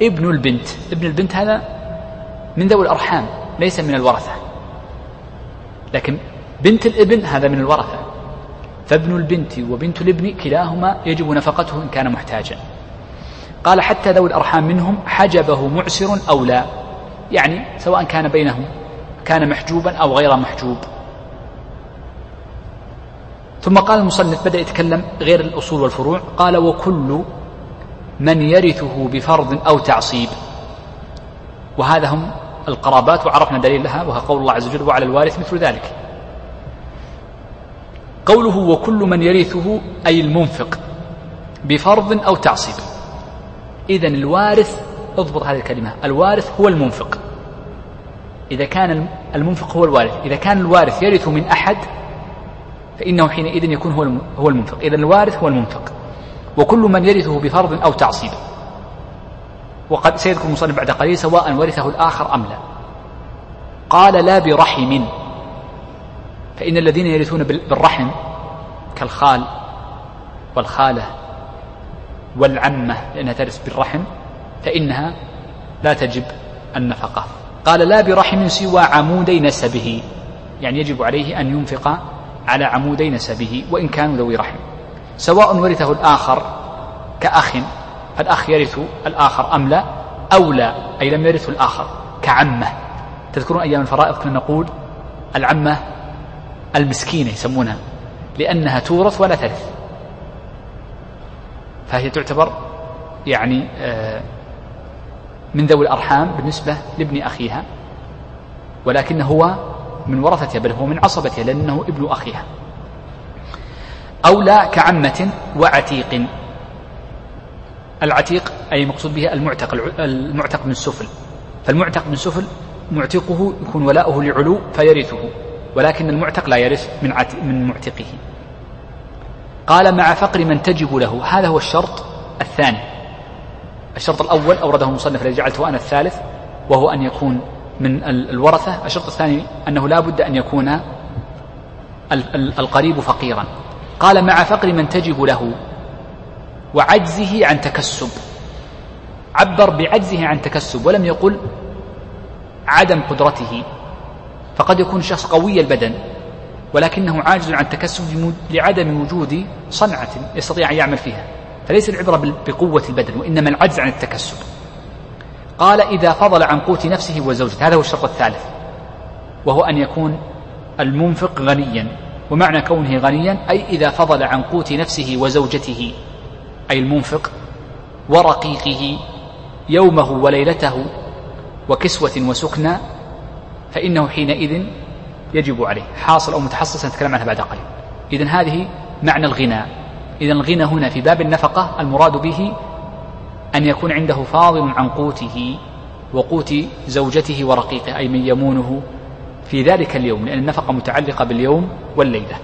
A: ابن البنت. ابن البنت هذا من ذوي الأرحام ليس من الورثة. لكن بنت الابن هذا من الورثة. فابن البنت وبنت الابن كلاهما يجب نفقته إن كان محتاجا. قال حتى ذوي الأرحام منهم حجبه معسر أو لا. يعني سواء كان بينهم كان محجوبا أو غير محجوب. ثم قال المصنف بدأ يتكلم غير الأصول والفروع. قال وكل من يرثه بفرض أو تعصيب. وهذا هم القرابات وعرفنا دليل لها وهو قول الله عز وجل وعلى الوارث مثل ذلك. قوله وكل من يرثه أي المنفق بفرض أو تعصيب. إذا الوارث اضبط هذه الكلمة الوارث هو المنفق. إذا كان المنفق هو الوارث. إذا كان الوارث يرث من أحد فإنه حينئذ يكون هو هو المنفق. إذا الوارث هو المنفق. وكل من يرثه بفرض أو تعصيب. وقد سيذكر المصنف بعد قليل سواء ورثه الآخر أم لا. قال لا برحم. فإن الذين يرثون بالرحم كالخال والخالة والعمة لأنها ترث بالرحم فإنها لا تجب النفقة. قال لا برحم سوى عمودي نسبه. يعني يجب عليه أن ينفق على عمودي نسبه وإن كانوا ذوي رحم. سواء ورثه الآخر كأخ فالأخ يرث الآخر أم لا؟ أو لا أي لم يرثه الآخر كعمة. تذكرون أيام الفرائض كنا نقول العمة المسكينة يسمونها لأنها تورث ولا ترث. فهي تعتبر يعني آه، من ذوي الأرحام بالنسبة لابن أخيها ولكن هو من ورثتها بل هو من عصبتها لأنه ابن أخيها. أو لا كعمة وعتيق. العتيق أي مقصود به المعتق المعتق من سفل فالمعتق من سفل معتقه يكون ولاؤه لعلو فيرثه ولكن المعتق لا يرث من من معتقه. قال مع فقر من تجب له. هذا هو الشرط الثاني. الشرط الأول أورده المصنف الذي جعلته أنا الثالث وهو أن يكون من الورثة. الشرط الثاني أنه لا بد أن يكون القريب فقيرا. قال مع فقر من تجب له وعجزه عن تكسب. عبر بعجزه عن تكسب ولم يقل عدم قدرته. فقد يكون شخص قوي البدن. ولكنه عاجز عن تكسب لعدم وجود صنعة يستطيع أن يعمل فيها. فليس العبرة بقوة البدن وإنما العجز عن التكسب. قال إذا فضل عن قوت نفسه وزوجته هذا هو الشرط الثالث وهو أن يكون المنفق غنيا ومعنى كونه غنيا أي إذا فضل عن قوت نفسه وزوجته أي المنفق ورقيقه يومه وليلته وكسوة وسكنى فإنه حينئذ يجب عليه. حاصل أو متحصل سنتكلم عنها بعد قليل. إذن هذه معنى الغنى. إذا الغنى هنا في باب النفقة المراد به أن يكون عنده فاضل عن قوته وقوت زوجته ورقيقه أي من يمونه في ذلك اليوم لأن النفقة متعلقة باليوم والليلة.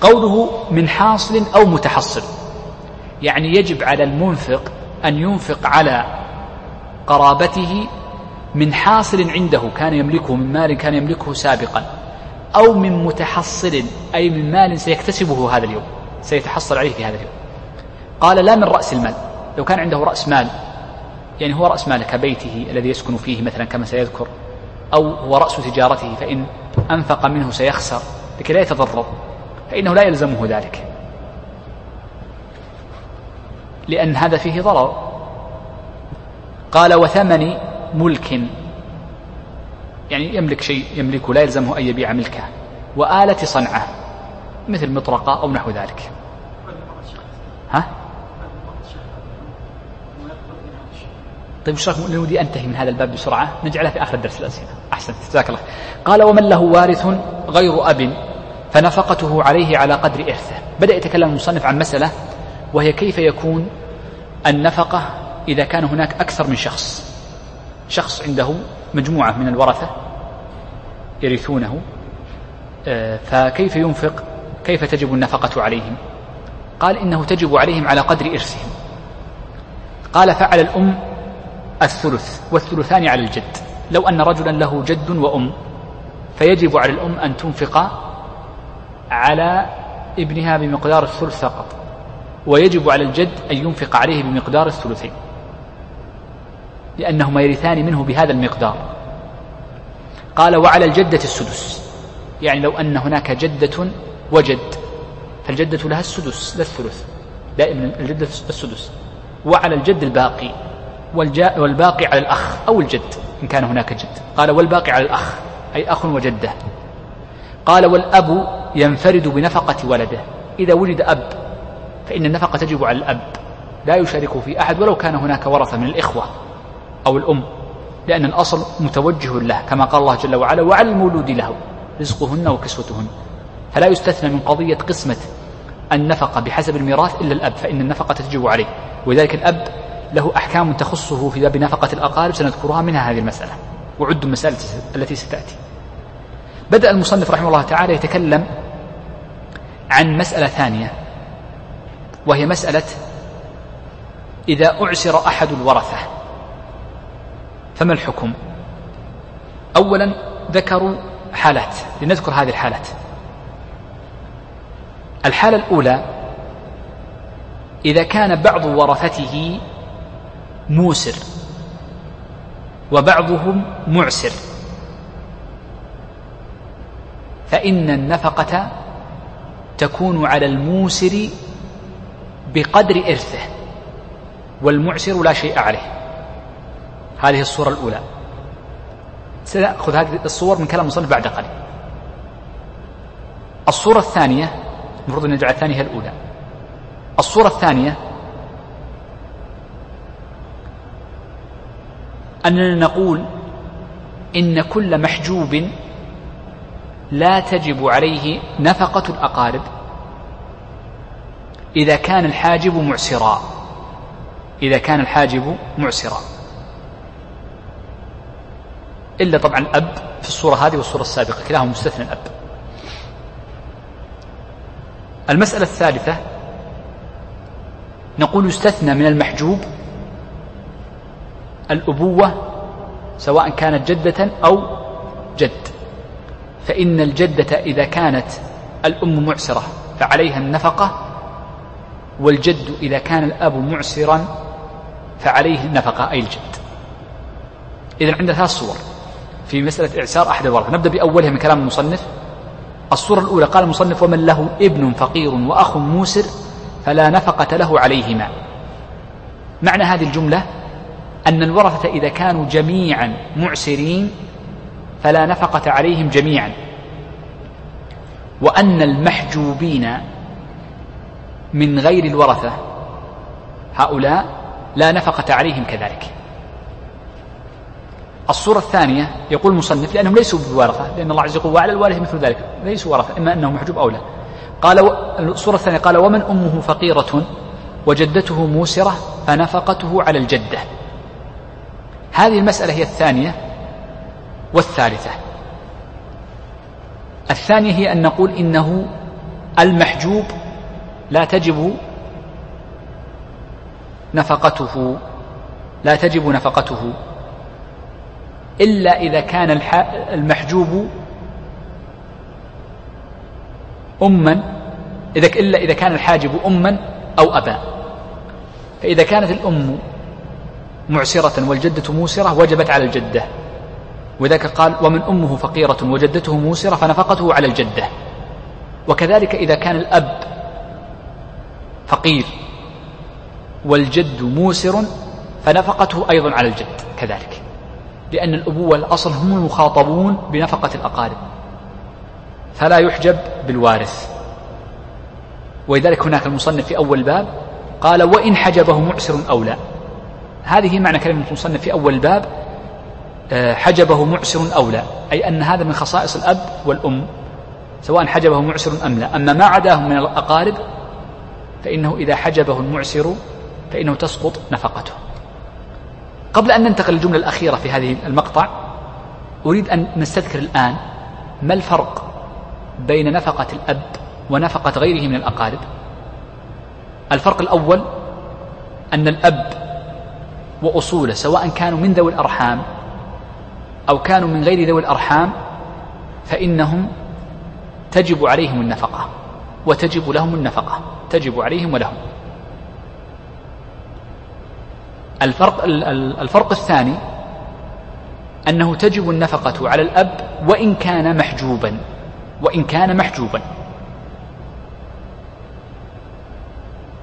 A: قوله من حاصل أو متحصل يعني يجب على المنفق أن ينفق على قرابته من حاصل عنده كان يملكه من مال كان يملكه سابقا أو من متحصل أي من مال سيكتسبه هذا اليوم سيتحصل عليه في هذا اليوم. قال لا من رأس المال. لو كان عنده رأس مال يعني هو رأس مال كبيته الذي يسكن فيه مثلا كما سيذكر أو هو رأس تجارته فإن أنفق منه سيخسر لكي لا يتضرر فإنه لا يلزمه ذلك. لأن هذا فيه ضرر. قال وثمن ملك. يعني يملك شيء يملكه لا يلزمه أن يبيع ملكه. وآلة صنعة مثل مطرقة أو نحو ذلك. ها؟ طيب إيش رايكم ودي انتهي من هذا الباب بسرعة. نجعلها في آخر الدرس الأسئلة. أحسنت. جزاك الله قال ومن له وارث غير أب فنفقته عليه على قدر إرثه. بدأ يتكلم المصنف عن مسألة وهي كيف يكون النفقة إذا كان هناك أكثر من شخص. شخص عنده مجموعة من الورثة يرثونه آه، فكيف ينفق؟ كيف تجب النفقة عليهم؟ قال إنه تجب عليهم على قدر إرثهم. قال فعل الأم الثلث والثلثان على الجد. لو أن رجلا له جد وأم فيجب على الأم أن تنفق على ابنها بمقدار الثلث فقط ويجب على الجد أن ينفق عليه بمقدار الثلثين. لأنهما يرثان منه بهذا المقدار. قال وعلى الجدة السدس. يعني لو أن هناك جدة وجد فالجدة لها السدس لا الثلث دائما الجدة السدس. وعلى الجد الباقي والباقي على الأخ أو الجد إن كان هناك جد. قال والباقي على الأخ أي أخ وجدة. قال والأب ينفرد بنفقة ولده إذا وجد أب فإن النفقة تجب على الأب لا يشاركه في أحد ولو كان هناك ورثة من الإخوة. أو الأم لأن الأصل متوجه له كما قال الله جل وعلا وعلى المولود له رزقهن وكسوتهن. فلا يستثنى من قضية قسمة النفقة بحسب الميراث إلا الأب فإن النفقة تجب عليه. ولذلك الأب له أحكام تخصه في باب نفقة الأقارب سنذكرها منها هذه المسألة وعد المسألة التي ستأتي. بدأ المصنف رحمه الله تعالى يتكلم عن مسألة ثانية وهي مسألة إذا أعسر أحد الورثة. فما الحكم؟ أولا ذكروا حالات لنذكر هذه الحالات. الحالة الأولى إذا كان بعض ورثته موسر وبعضهم معسر فإن النفقة تكون على الموسر بقدر إرثه والمعسر لا شيء عليه. هذه الصورة الأولى. سنأخذ هذه الصور من كلام المصنف بعد قليل. الصورة الثانية المفروض أن نجعل الثانية الأولى. الصورة الثانية أننا نقول إن كل محجوب لا تجب عليه نفقة الأقارب إذا كان الحاجب معسرا. إذا كان الحاجب معسرا. إلا طبعا الأب في الصورة هذه والصورة السابقة كلاهما مستثنى الأب. المسألة الثالثة نقول يستثنى من المحجوب الأبوة سواء كانت جدة أو جد. فإن الجدة إذا كانت الأم معسرة فعليها النفقة والجد إذا كان الأب معسرا فعليه النفقة أي الجد. إذا عندنا ثلاث صور. في مسألة إعسار أحد الورثة نبدأ بأولها من كلام المصنف. الصورة الأولى قال المصنف ومن له ابن فقير وأخ موسر فلا نفقة له عليهما. معنى هذه الجملة أن الورثة إذا كانوا جميعا معسرين فلا نفقة عليهم جميعا. وأن المحجوبين من غير الورثة هؤلاء لا نفقة عليهم كذلك. الصورة الثانية يقول المصنف لأنهم ليسوا بورثة لأن الله عز وجل وعلى الوارث مثل ذلك ليسوا ورثة إما أنه محجوب أو لا. قال الصورة الثانية قال ومن أمه فقيرة وجدته موسرة فنفقته على الجدة. هذه المسألة هي الثانية والثالثة. الثانية هي أن نقول إنه المحجوب لا تجب نفقته لا تجب نفقته. إلا إذا كان المحجوب أما إذا إلا إذا كان الحاجب أما أو أبا. فإذا كانت الأم معسرة والجدة موسرة وجبت على الجدة. وذاك قال ومن أمه فقيرة وجدته موسرة فنفقته على الجدة. وكذلك إذا كان الأب فقير والجد موسر فنفقته أيضا على الجد كذلك. لأن الأبوة الأصل هم المخاطبون بنفقة الأقارب. فلا يحجب بالوارث. ولذلك هناك المصنف في أول الباب قال وإن حجبه معسر أو لا. هذه معنى كلمة المصنف في أول الباب آه، حجبه معسر أو لا. أي أن هذا من خصائص الأب والأم سواء حجبه معسر أم لا. أما ما عداه من الأقارب فإنه إذا حجبه المعسر فإنه تسقط نفقته. قبل أن ننتقل للجملة الأخيرة في هذه المقطع أريد أن نستذكر الآن ما الفرق بين نفقة الأب ونفقة غيره من الأقارب. الفرق الأول أن الأب وأصوله سواء كانوا من ذوي الأرحام أو كانوا من غير ذوي الأرحام فإنهم تجب عليهم النفقة وتجب لهم النفقة تجب عليهم ولهم. الفرق الفرق الثاني أنه تجب النفقة على الأب وإن كان محجوبا وإن كان محجوبا.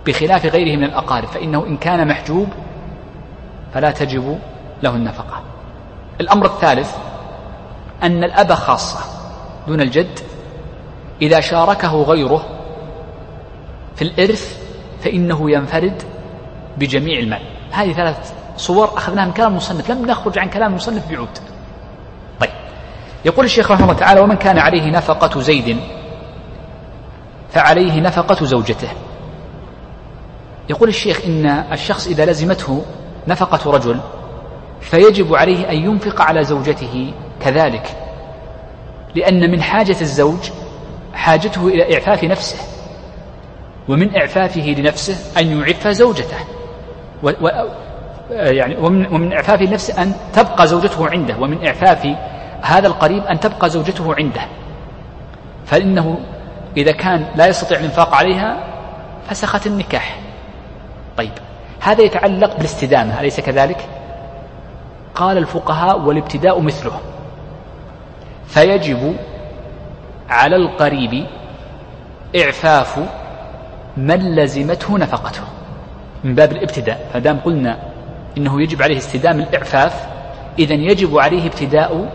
A: بخلاف غيره من الأقارب فإنه إن كان محجوب فلا تجب له النفقة. الأمر الثالث أن الأب خاصة دون الجد. إذا شاركه غيره في الإرث فإنه ينفرد بجميع المال. هذه ثلاث صور أخذناها من كلام المصنف لم نخرج عن كلام المصنف بعود. طيب. يقول الشيخ رحمه الله تعالى ومن كان عليه نفقة زيد فعليه نفقة زوجته. يقول الشيخ إن الشخص إذا لزمته نفقة رجل فيجب عليه أن ينفق على زوجته كذلك لأن من حاجة الزوج حاجته إلى إعفاف نفسه ومن إعفافه لنفسه أن يعف زوجته. و و يعني ومن, ومن إعفاف نفسه أن تبقى زوجته عنده ومن إعفاف هذا القريب أن تبقى زوجته عنده. فإنه إذا كان لا يستطيع الإنفاق عليها فسخت النكاح. طيب هذا يتعلق بالاستدامة أليس كذلك؟ قال الفقهاء والابتداء مثله. فيجب على القريب إعفاف من لزمته نفقته. من باب الابتداء فدام قلنا إنه يجب عليه استدام الإعفاف إذا يجب عليه ابتداء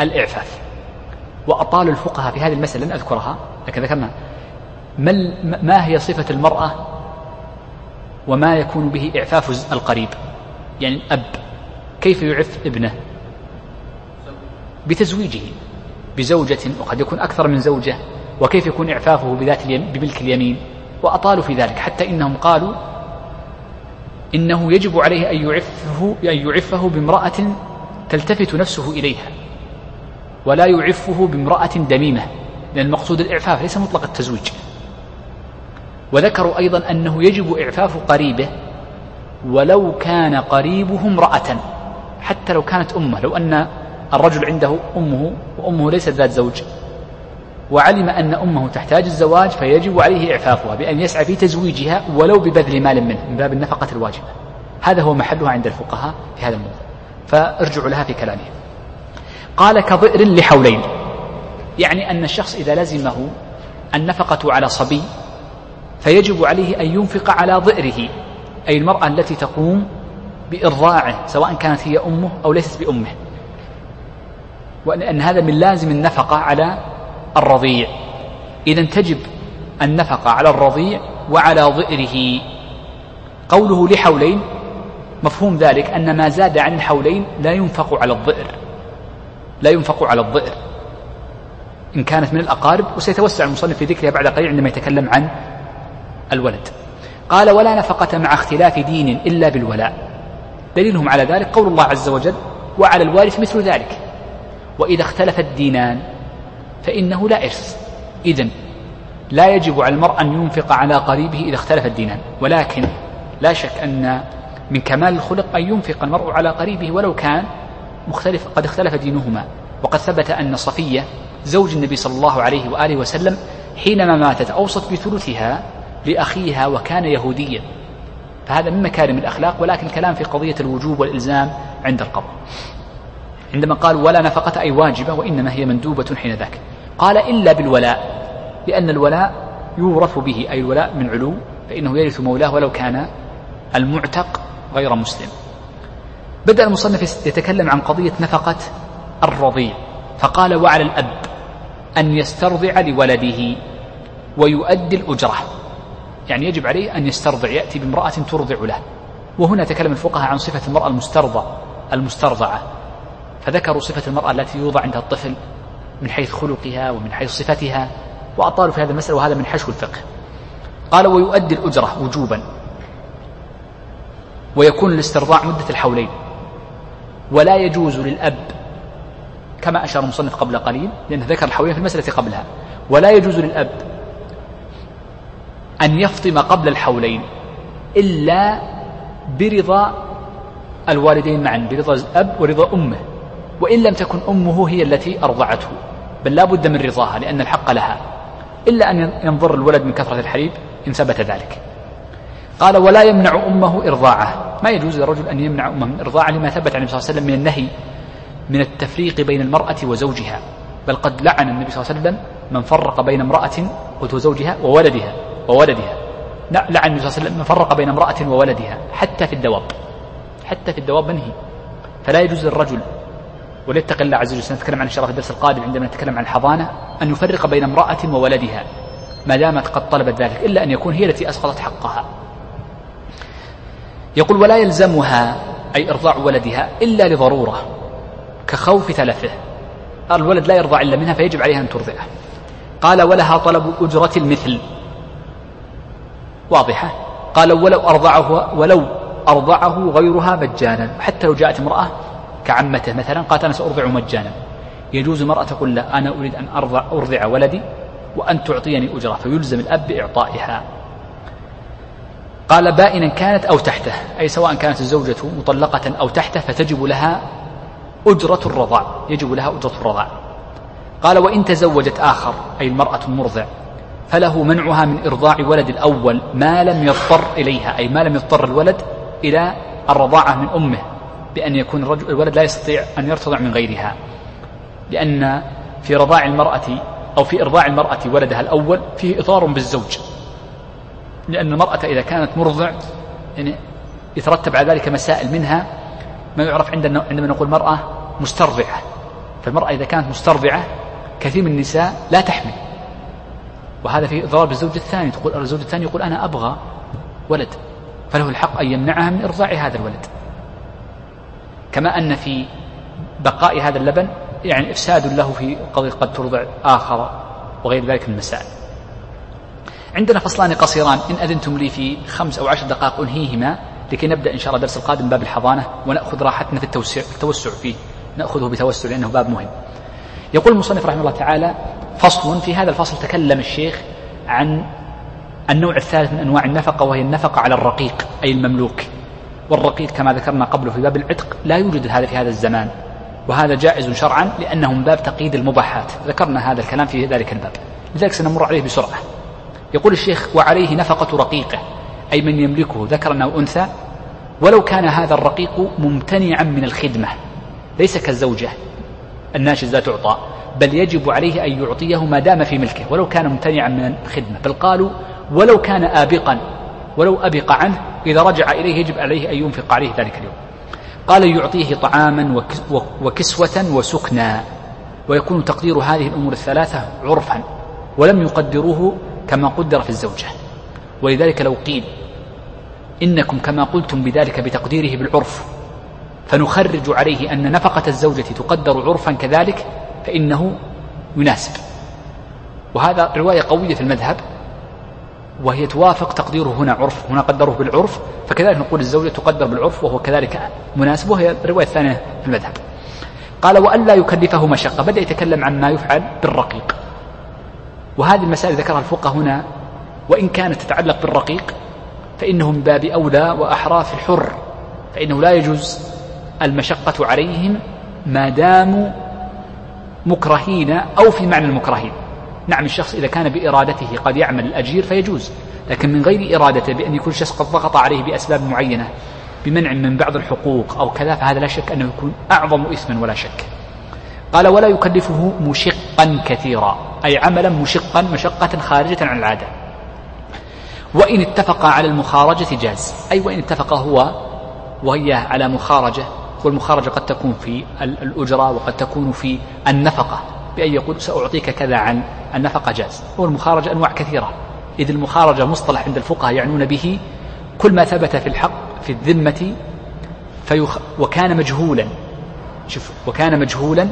A: الإعفاف. وأطال الفقهاء في هذه المسألة لن أذكرها لكن ذكرنا. ما هي صفة المرأة وما يكون به إعفاف القريب؟ يعني الأب كيف يعف ابنه؟ بتزويجه بزوجة وقد يكون أكثر من زوجة وكيف يكون إعفافه بذات بملك اليمين؟ وأطالوا في ذلك حتى إنهم قالوا إنه يجب عليه أن يعفه أن يعفه بامرأة تلتفت نفسه إليها ولا يعفه بامرأة دميمة لأن المقصود الإعفاف ليس مطلق التزويج. وذكروا أيضا أنه يجب إعفاف قريبه ولو كان قريبه امرأة حتى لو كانت أمة لو أن الرجل عنده أمه وأمه ليست ذات زوج. وعلم أن أمه تحتاج الزواج فيجب عليه إعفافها بأن يسعى في تزويجها ولو ببذل مال منه من باب النفقة الواجبة. هذا هو محلها عند الفقهاء في هذا الموضوع. فارجعوا لها في كلامهم. قال كضئر لحولين. يعني أن الشخص إذا لزمه النفقة على صبي فيجب عليه أن ينفق على ضئره أي المرأة التي تقوم بإرضاعه سواء كانت هي أمه أو ليست بأمه. وأن هذا من لازم النفقة على الرضيع. إذا تجب النفقة على الرضيع وعلى ضئره. قوله لحولين مفهوم ذلك أن ما زاد عن الحولين لا ينفق على الضئر. لا ينفق على الضئر. إن كانت من الأقارب وسيتوسع المصنف في ذكرها بعد قليل عندما يتكلم عن الولد. قال ولا نفقة مع اختلاف دين إلا بالولاء. دليلهم على ذلك قول الله عز وجل وعلى الوارث مثل ذلك. وإذا اختلف الدينان فإنه لا إرث. إذن لا يجب على المرء أن ينفق على قريبه إذا اختلف الدينان. ولكن لا شك أن من كمال الخلق أن ينفق المرء على قريبه ولو كان مختلف قد اختلف دينهما. وقد ثبت أن صفية زوج النبي صلى الله عليه وآله وسلم حينما ماتت أوصت بثلثها لأخيها وكان يهوديا. فهذا من مكارم الأخلاق ولكن الكلام في قضية الوجوب والإلزام عند القبر. عندما قال ولا نفقة أي واجبة وإنما هي مندوبة حين ذاك. قال إلا بالولاء لأن الولاء يورث به أي الولاء من علو فإنه يرث مولاه ولو كان المعتق غير مسلم. بدأ المصنف يتكلم عن قضية نفقة الرضيع فقال وعلى الأب أن يسترضع لولده ويؤدي الأجرة. يعني يجب عليه أن يسترضع يأتي بامرأة ترضع له. وهنا تكلم الفقهاء عن صفة المرأة المسترضع المسترضعة فذكروا صفة المرأة التي يوضع عندها الطفل من حيث خلقها ومن حيث صفتها وأطالوا في هذا المسألة وهذا من حشو الفقه. قال ويؤدي الأجرة وجوبا ويكون الاسترضاع مدة الحولين ولا يجوز للأب كما أشار المصنف قبل قليل لأنه ذكر الحولين في المسألة قبلها ولا يجوز للأب أن يفطم قبل الحولين إلا برضا الوالدين معا برضا الأب ورضا أمه وإن لم تكن أمه هي التي أرضعته. بل لا بد من رضاها لأن الحق لها. إلا أن ينضر الولد من كثرة الحليب إن ثبت ذلك. قال ولا يمنع أمه إرضاعه. ما يجوز للرجل أن يمنع أمه من إرضاعه لما ثبت عن النبي صلى الله عليه وسلم من النهي من التفريق بين المرأة وزوجها. بل قد لعن النبي صلى الله عليه وسلم من فرق بين امرأة قلت زوجها وولدها. وولدها لعن النبي صلى الله عليه وسلم من فرق بين امرأة وولدها حتى في الدواب. حتى في الدواب منهي. فلا يجوز للرجل وليتق الله عز وجل. سنتكلم عن الشرف الدرس القادم عندما نتكلم عن الحضانة أن يفرق بين امرأة وولدها ما دامت قد طلبت ذلك إلا أن يكون هي التي أسقطت حقها. يقول ولا يلزمها أي إرضاع ولدها إلا لضرورة كخوف تلفه. الولد لا يرضع إلا منها فيجب عليها أن ترضعه. قال ولها طلب أجرة المثل. واضحة. قال ولو أرضعه ولو أرضعه غيرها مجانا. حتى لو جاءت امرأة كعمته مثلا قالت أنا سأرضع مجانا. يجوز المرأة تقول لا أنا أريد أن أرضع, أرضع ولدي وأن تعطيني أجرة فيلزم الأب بإعطائها قال بائنا كانت أو تحته أي سواء كانت الزوجة مطلقة أو تحته فتجب لها أجرة الرضاع يجب لها أجرة الرضاع. قال وإن تزوجت آخر أي المرأة المرضع فله منعها من إرضاع ولد الأول ما لم يضطر إليها أي ما لم يضطر الولد إلى الرضاعة من أمه. بأن يكون الرجل الولد لا يستطيع أن يرتضع من غيرها لأن في رضاع المرأة أو في إرضاع المرأة ولدها الأول فيه إضرار بالزوج. لأن المرأة إذا كانت مرضع يعني يترتب على ذلك مسائل منها ما يعرف عندنا عندما نقول مرأة مسترضعة. فالمرأة إذا كانت مسترضعة كثير من النساء لا تحمل. وهذا فيه إضرار بالزوج الثاني تقول الزوج الثاني يقول أنا أبغى ولد فله الحق أن يمنعها من إرضاع هذا الولد. كما أن في بقاء هذا اللبن يعني إفساد له في قضية قد ترضع آخر وغير ذلك من المسائل. عندنا فصلان قصيران إن أذنتم لي في خمس أو عشر دقائق أنهيهما لكي نبدأ إن شاء الله الدرس القادم باب الحضانة ونأخذ راحتنا في التوسع, التوسع فيه. نأخذه بتوسع لأنه باب مهم. يقول المصنف رحمه الله تعالى فصل في هذا الفصل تكلم الشيخ عن النوع الثالث من أنواع النفقة وهي النفقة على الرقيق أي المملوك. والرقيق كما ذكرنا قبله في باب العتق لا يوجد هذا في هذا الزمان وهذا جائز شرعا لأنه من باب تقييد المباحات ذكرنا هذا الكلام في ذلك الباب لذلك سنمر عليه بسرعة. يقول الشيخ وعليه نفقة رقيقه أي من يملكه ذكرا أو أنثى ولو كان هذا الرقيق ممتنعا من الخدمة ليس كالزوجة الناشز لا تعطى بل يجب عليه أن يعطيه ما دام في ملكه ولو كان ممتنعا من الخدمة بل قالوا ولو كان آبقا ولو أبق عنه إذا رجع إليه يجب عليه أن ينفق عليه ذلك اليوم. قال يعطيه طعاما وكسوة وسكنا ويكون تقدير هذه الأمور الثلاثة عرفا ولم يقدروه كما قدر في الزوجة. ولذلك لو قيل إنكم كما قلتم بذلك بتقديره بالعرف فنخرج عليه أن نفقة الزوجة تقدر عرفا كذلك فإنه يناسب. وهذا رواية قوية في المذهب. وهي توافق تقديره هنا عرف هنا قدره بالعرف فكذلك نقول الزوجة تقدر بالعرف وهو كذلك مناسب وهي الرواية الثانية في المذهب. قال وأن لا يكلفه مشقة. بدأ يتكلم عن ما يفعل بالرقيق. وهذه المسائل ذكرها الفقهاء هنا وإن كانت تتعلق بالرقيق فإنه من باب أولى وأحرى في الحر فإنه لا يجوز المشقة عليهم ما داموا مكرهين أو في معنى المكرهين. نعم الشخص إذا كان بإرادته قد يعمل الأجير فيجوز لكن من غير إرادته بأن يكون الشخص قد ضغط عليه بأسباب معينة بمنع من بعض الحقوق أو كذا فهذا لا شك أنه يكون أعظم إثما ولا شك. قال ولا يكلفه مشقا كثيرا أي عملا مشقا مشقة خارجة عن العادة. وإن اتفق على المخارجة جاز أي وإن اتفق هو وهي على مخارجة والمخارجة قد تكون في الأجرة وقد تكون في النفقة. بأن يقول سأعطيك كذا عن النفقة جاز. والمخارجة أنواع كثيرة. إذ المخارجة مصطلح عند الفقهاء يعنون به كل ما ثبت في الحق في الذمة فيخ وكان مجهولا. شوف وكان مجهولا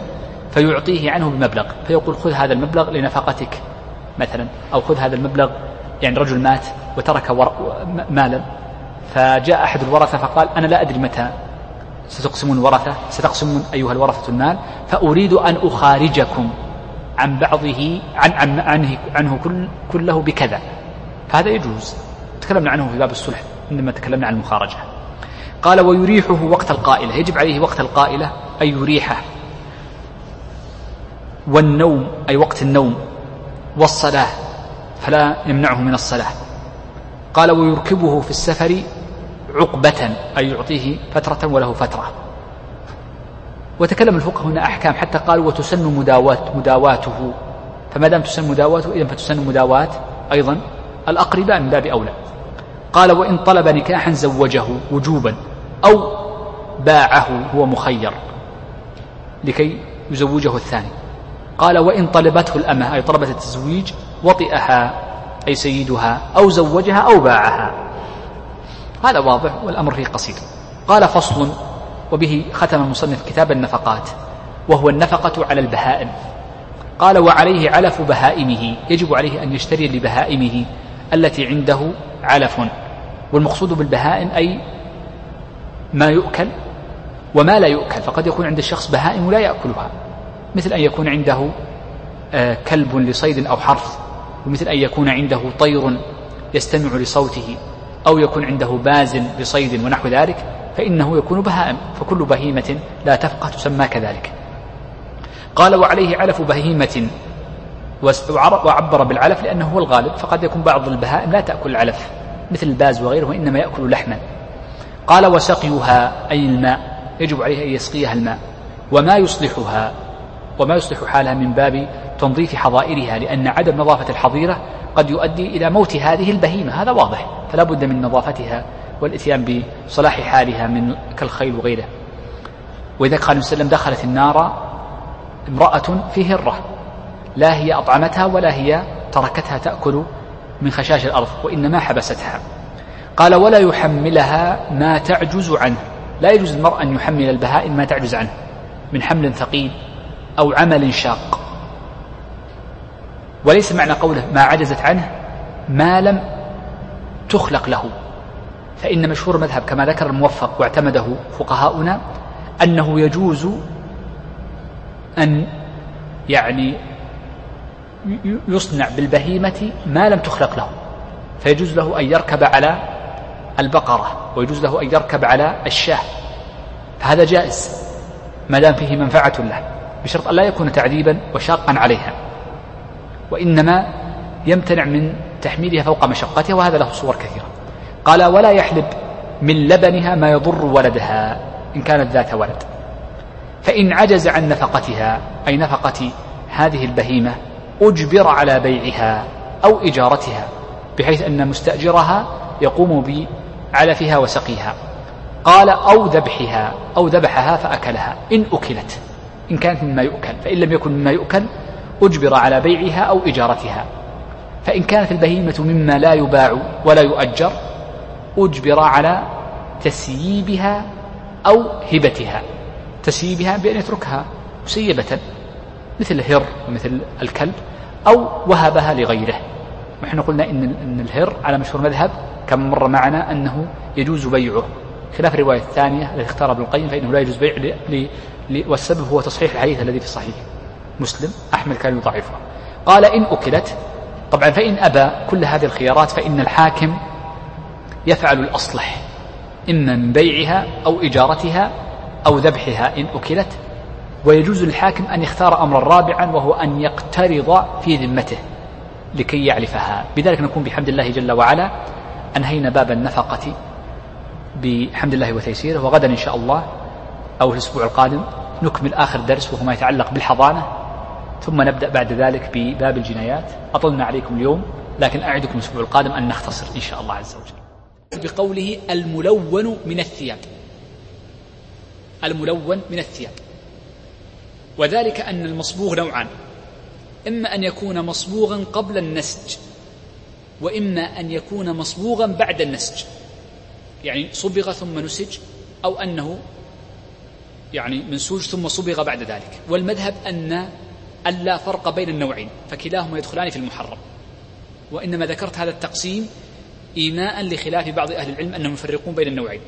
A: فيعطيه عنه بمبلغ. فيقول خذ هذا المبلغ لنفقتك مثلا أو خذ هذا المبلغ يعني رجل مات وترك مالا. فجاء أحد الورثة فقال أنا لا أدري متى ستقسمون الورثة ستقسمون أيها الورثة المال فأريد أن أخارجكم عن بعضه عن, عن عنه, عنه كل كله بكذا. فهذا يجوز. تكلمنا عنه في باب الصلح عندما تكلمنا عن المخارجة. قال ويريحه وقت القائلة. يجب عليه وقت القائلة أن يريحه. والنوم أي وقت النوم والصلاة فلا يمنعه من الصلاة. قال ويركبه في السفر عقبة أي يعطيه فترة وله فترة. وتكلم الفقهاء هنا أحكام حتى قالوا وتسن مداوات مداواته. فما دام تسن مداواته إذا فتسن مداواة أيضا الأقرباء من باب أولى. قال وإن طلب نكاحا زوجه وجوبا أو باعه هو مخير. لكي يزوجه الثاني. قال وإن طلبته الأمة أي طلبت التزويج وطئها أي سيدها أو زوجها أو باعها. هذا واضح والأمر فيه قصير قال فصل وبه ختم المصنف كتاب النفقات وهو النفقة على البهائم. قال وعليه علف بهائمه يجب عليه أن يشتري لبهائمه التي عنده علف. والمقصود بالبهائم أي ما يؤكل وما لا يؤكل. فقد يكون عند الشخص بهائم لا يأكلها. مثل أن يكون عنده آه، كلب لصيد أو حرث ومثل أن يكون عنده طير يستمع لصوته. أو يكون عنده باز لصيد ونحو ذلك فإنه يكون بهائم فكل بهيمة لا تفقه تسمى كذلك. قال وعليه علف بهيمة وعبر بالعلف لأنه هو الغالب فقد يكون بعض البهائم لا تأكل العلف مثل الباز وغيره وإنما يأكل لحما. قال وسقيها أي الماء يجب عليه أن يسقيها الماء وما يصلحها وما يصلح حالها من باب تنظيف حظائرها لأن عدم نظافة الحظيرة قد يؤدي إلى موت هذه البهيمة هذا واضح فلا بد من نظافتها والإتيان بصلاح حالها من كالخيل وغيره. وإذا قال وسلم دخلت النار امرأة في هرة لا هي أطعمتها ولا هي تركتها تأكل من خشاش الأرض وإنما حبستها. قال ولا يحملها ما تعجز عنه لا يجوز المرء أن يحمل البهائم ما تعجز عنه من حمل ثقيل أو عمل شاق. وليس معنى قوله ما عجزت عنه ما لم تخلق له. فإن مشهور المذهب كما ذكر الموفق واعتمده فقهاؤنا أنه يجوز أن يعني يصنع بالبهيمة ما لم تخلق له. فيجوز له أن يركب على البقرة ويجوز له أن يركب على الشاه. فهذا جائز ما دام فيه منفعة له بشرط أن لا يكون تعذيبا وشاقا عليها. وإنما يمتنع من تحميلها فوق مشقتها وهذا له صور كثيرة. قال ولا يحلب من لبنها ما يضر ولدها إن كانت ذات ولد. فإن عجز عن نفقتها أي نفقة هذه البهيمة أجبر على بيعها أو إجارتها بحيث أن مستأجرها يقوم بعلفها وسقيها. قال أو ذبحها أو ذبحها فأكلها إن أكلت إن كانت مما يؤكل فإن لم يكن مما يؤكل أجبر على بيعها أو إجارتها. فإن كانت البهيمة مما لا يباع ولا يؤجر أجبر على تسييبها أو هبتها. تسييبها بأن يتركها مسيبة مثل الهر ومثل الكلب
C: أو وهبها لغيره. ونحن قلنا إن إن الهر على مشهور مذهب كم مر معنا أنه يجوز بيعه. خلاف الرواية الثانية التي اختار ابن القيم فإنه لا يجوز بيع ل... ل... والسبب هو تصحيح الحديث الذي في الصحيح. مسلم أحمد كان يضعفه. قال إن أكلت طبعا فإن أبى كل هذه الخيارات فإن الحاكم يفعل الأصلح إما من بيعها أو إجارتها أو ذبحها. إن أكلت ويجوز للحاكم أن يختار أمرا رابعا وهو أن يقترض في ذمته لكي يعرفها. بذلك نكون بحمد الله جل وعلا أنهينا باب النفقة بحمد الله وتيسيره وغدا إن شاء الله أو الأسبوع القادم نكمل آخر درس وهو ما يتعلق بالحضانة. ثم نبدأ بعد ذلك بباب الجنايات. أطلنا عليكم اليوم لكن أعدكم الأسبوع القادم أن نختصر إن شاء الله عز وجل.
A: بقوله الملون من الثياب. الملون من الثياب. وذلك أن المصبوغ نوعان. إما أن يكون مصبوغا قبل النسج وإما أن يكون مصبوغا بعد النسج. يعني صبغ ثم نسج أو أنه يعني منسوج ثم صبغ بعد ذلك. والمذهب أن ألا فرق بين النوعين فكلاهما يدخلان في المحرم. وإنما ذكرت هذا التقسيم إيماء لخلاف بعض أهل العلم أنهم يفرقون بين النوعين.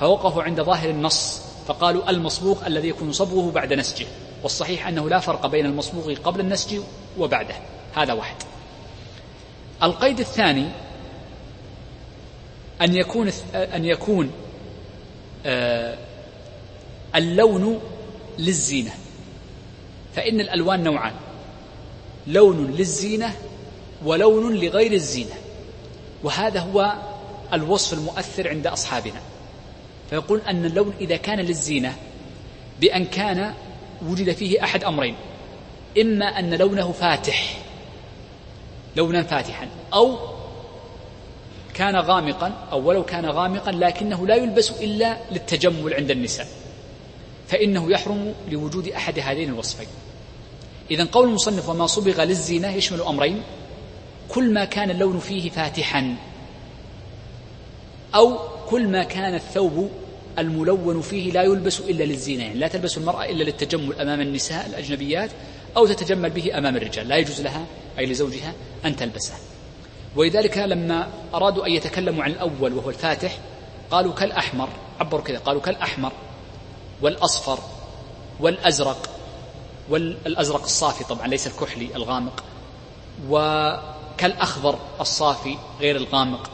A: فوقفوا عند ظاهر النص فقالوا المصبوغ الذي يكون صبغه بعد نسجه والصحيح أنه لا فرق بين المصبوغ قبل النسج وبعده. هذا واحد. القيد الثاني أن يكون أن يكون آه، اللون للزينة. فإن الألوان نوعان. لون للزينة ولون لغير الزينة. وهذا هو الوصف المؤثر عند أصحابنا. فيقول أن اللون إذا كان للزينة بأن كان وجد فيه أحد أمرين. إما أن لونه فاتح لونا فاتحا أو كان غامقا أو ولو كان غامقا لكنه لا يلبس إلا للتجمل عند النساء. فإنه يحرم لوجود أحد هذين الوصفين. إذا قول المصنف وما صبغ للزينة يشمل أمرين كل ما كان اللون فيه فاتحا أو كل ما كان الثوب الملون فيه لا يلبس إلا للزينة يعني لا تلبس المرأة إلا للتجمل أمام النساء الأجنبيات أو تتجمل به أمام الرجال لا يجوز لها أي لزوجها أن تلبسه. ولذلك لما أرادوا أن يتكلموا عن الأول وهو الفاتح قالوا كالأحمر عبروا كذا قالوا كالأحمر والأصفر والأزرق والأزرق الصافي طبعا ليس الكحلي الغامق. وكالأخضر الصافي غير الغامق.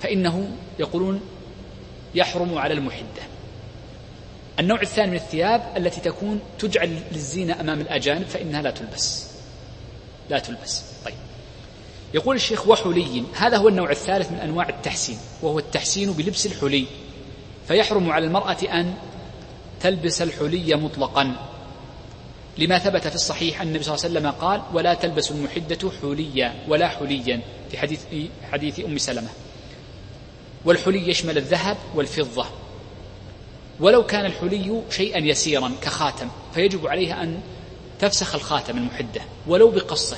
A: فإنه يقولون يحرم على المحدة. النوع الثاني من الثياب التي تكون تجعل للزينة أمام الأجانب فإنها لا تلبس. لا تلبس. طيب. يقول الشيخ وحلي. هذا هو النوع الثالث من أنواع التحسين وهو التحسين بلبس الحلي. فيحرم على المرأة أن تلبس الحلي مطلقا. لما ثبت في الصحيح أن النبي صلى الله عليه وسلم قال ولا تلبس المحدة حليا ولا حليا في حديث حديث أم سلمة. والحلي يشمل الذهب والفضة. ولو كان الحلي شيئا يسيرا كخاتم فيجب عليها أن تفسخ الخاتم المحدة ولو بقصة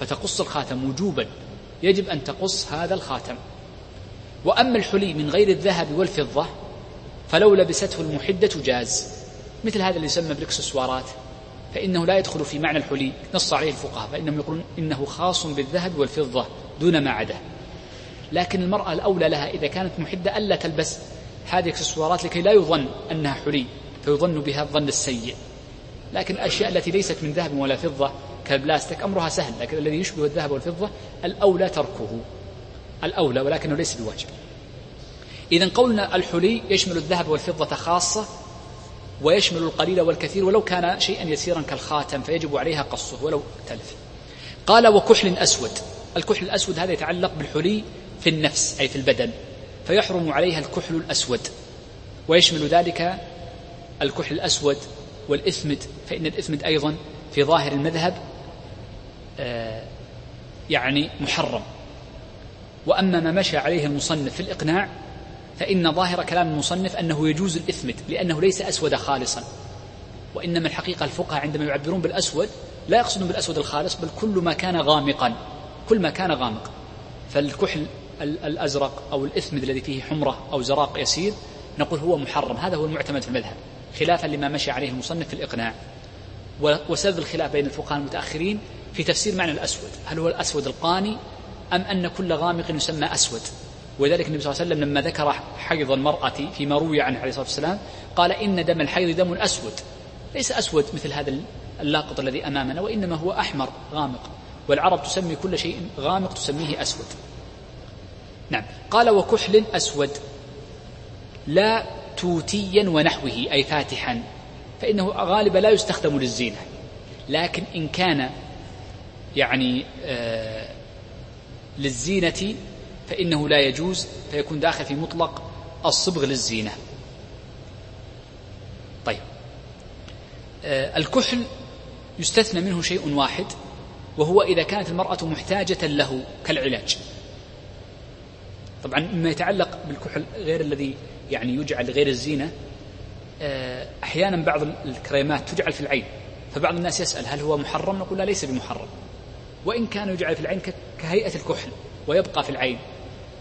A: فتقص الخاتم وجوبا. يجب أن تقص هذا الخاتم. وأما الحلي من غير الذهب والفضة فلو لبسته المحدة جاز. مثل هذا اللي يسمى بالاكسسوارات فإنه لا يدخل في معنى الحلي نص عليه الفقهاء فإنهم يقولون إنه خاص بالذهب والفضة دون ما عداه. لكن المرأة الأولى لها إذا كانت محدة ألا تلبس هذه الإكسسوارات لكي لا يظن أنها حلي فيظن بها الظن السيء. لكن الأشياء التي ليست من ذهب ولا فضة كالبلاستيك أمرها سهل لكن الذي يشبه الذهب والفضة الأولى تركه. الأولى ولكنه ليس بواجب. إذا قولنا الحلي يشمل الذهب والفضة خاصة ويشمل القليل والكثير ولو كان شيئا يسيرا كالخاتم فيجب عليها قصه ولو تلف. قال وكحل أسود. الكحل الأسود هذا يتعلق بالحلي في النفس أي في البدن فيحرم عليها الكحل الأسود. ويشمل ذلك الكحل الأسود والإثمد فإن الإثمد أيضا في ظاهر المذهب آه، يعني محرم. وأما ما مشى عليه المصنف في الإقناع فإن ظاهر كلام المصنف أنه يجوز الإثمد لأنه ليس أسود خالصا. وإنما الحقيقة الفقهاء عندما يعبرون بالأسود لا يقصدون بالأسود الخالص بل كل ما كان غامقا كل ما كان غامق. فالكحل الأزرق أو الإثمد الذي فيه حمرة أو زراق يسير نقول هو محرم. هذا هو المعتمد في المذهب خلافا لما مشى عليه المصنف في الإقناع. وسبب الخلاف بين الفقهاء المتأخرين في تفسير معنى الأسود هل هو الأسود القاني أم أن كل غامق يسمى أسود؟ ولذلك النبي صلى الله عليه وسلم لما ذكر حيض المرأة فيما روي عنه عليه الصلاة والسلام قال إن دم الحيض دم أسود. ليس أسود مثل هذا اللاقط الذي أمامنا وإنما هو أحمر غامق. والعرب تسمي كل شيء غامق تسميه أسود. نعم. قال وكحل أسود. لا توتيا ونحوه أي فاتحا. فإنه غالبا لا يستخدم للزينة. لكن إن كان يعني آه للزينة فإنه لا يجوز فيكون داخل في مطلق الصبغ للزينة. طيب. آه الكحل يستثنى منه شيء واحد وهو إذا كانت المرأة محتاجة له كالعلاج. طبعا مما يتعلق بالكحل غير الذي يعني يجعل لغير الزينة آه، أحيانا بعض الكريمات تجعل في العين فبعض الناس يسأل هل هو محرم؟ نقول لا ليس بمحرم. وإن كان يجعل في العين كهيئة الكحل ويبقى في العين.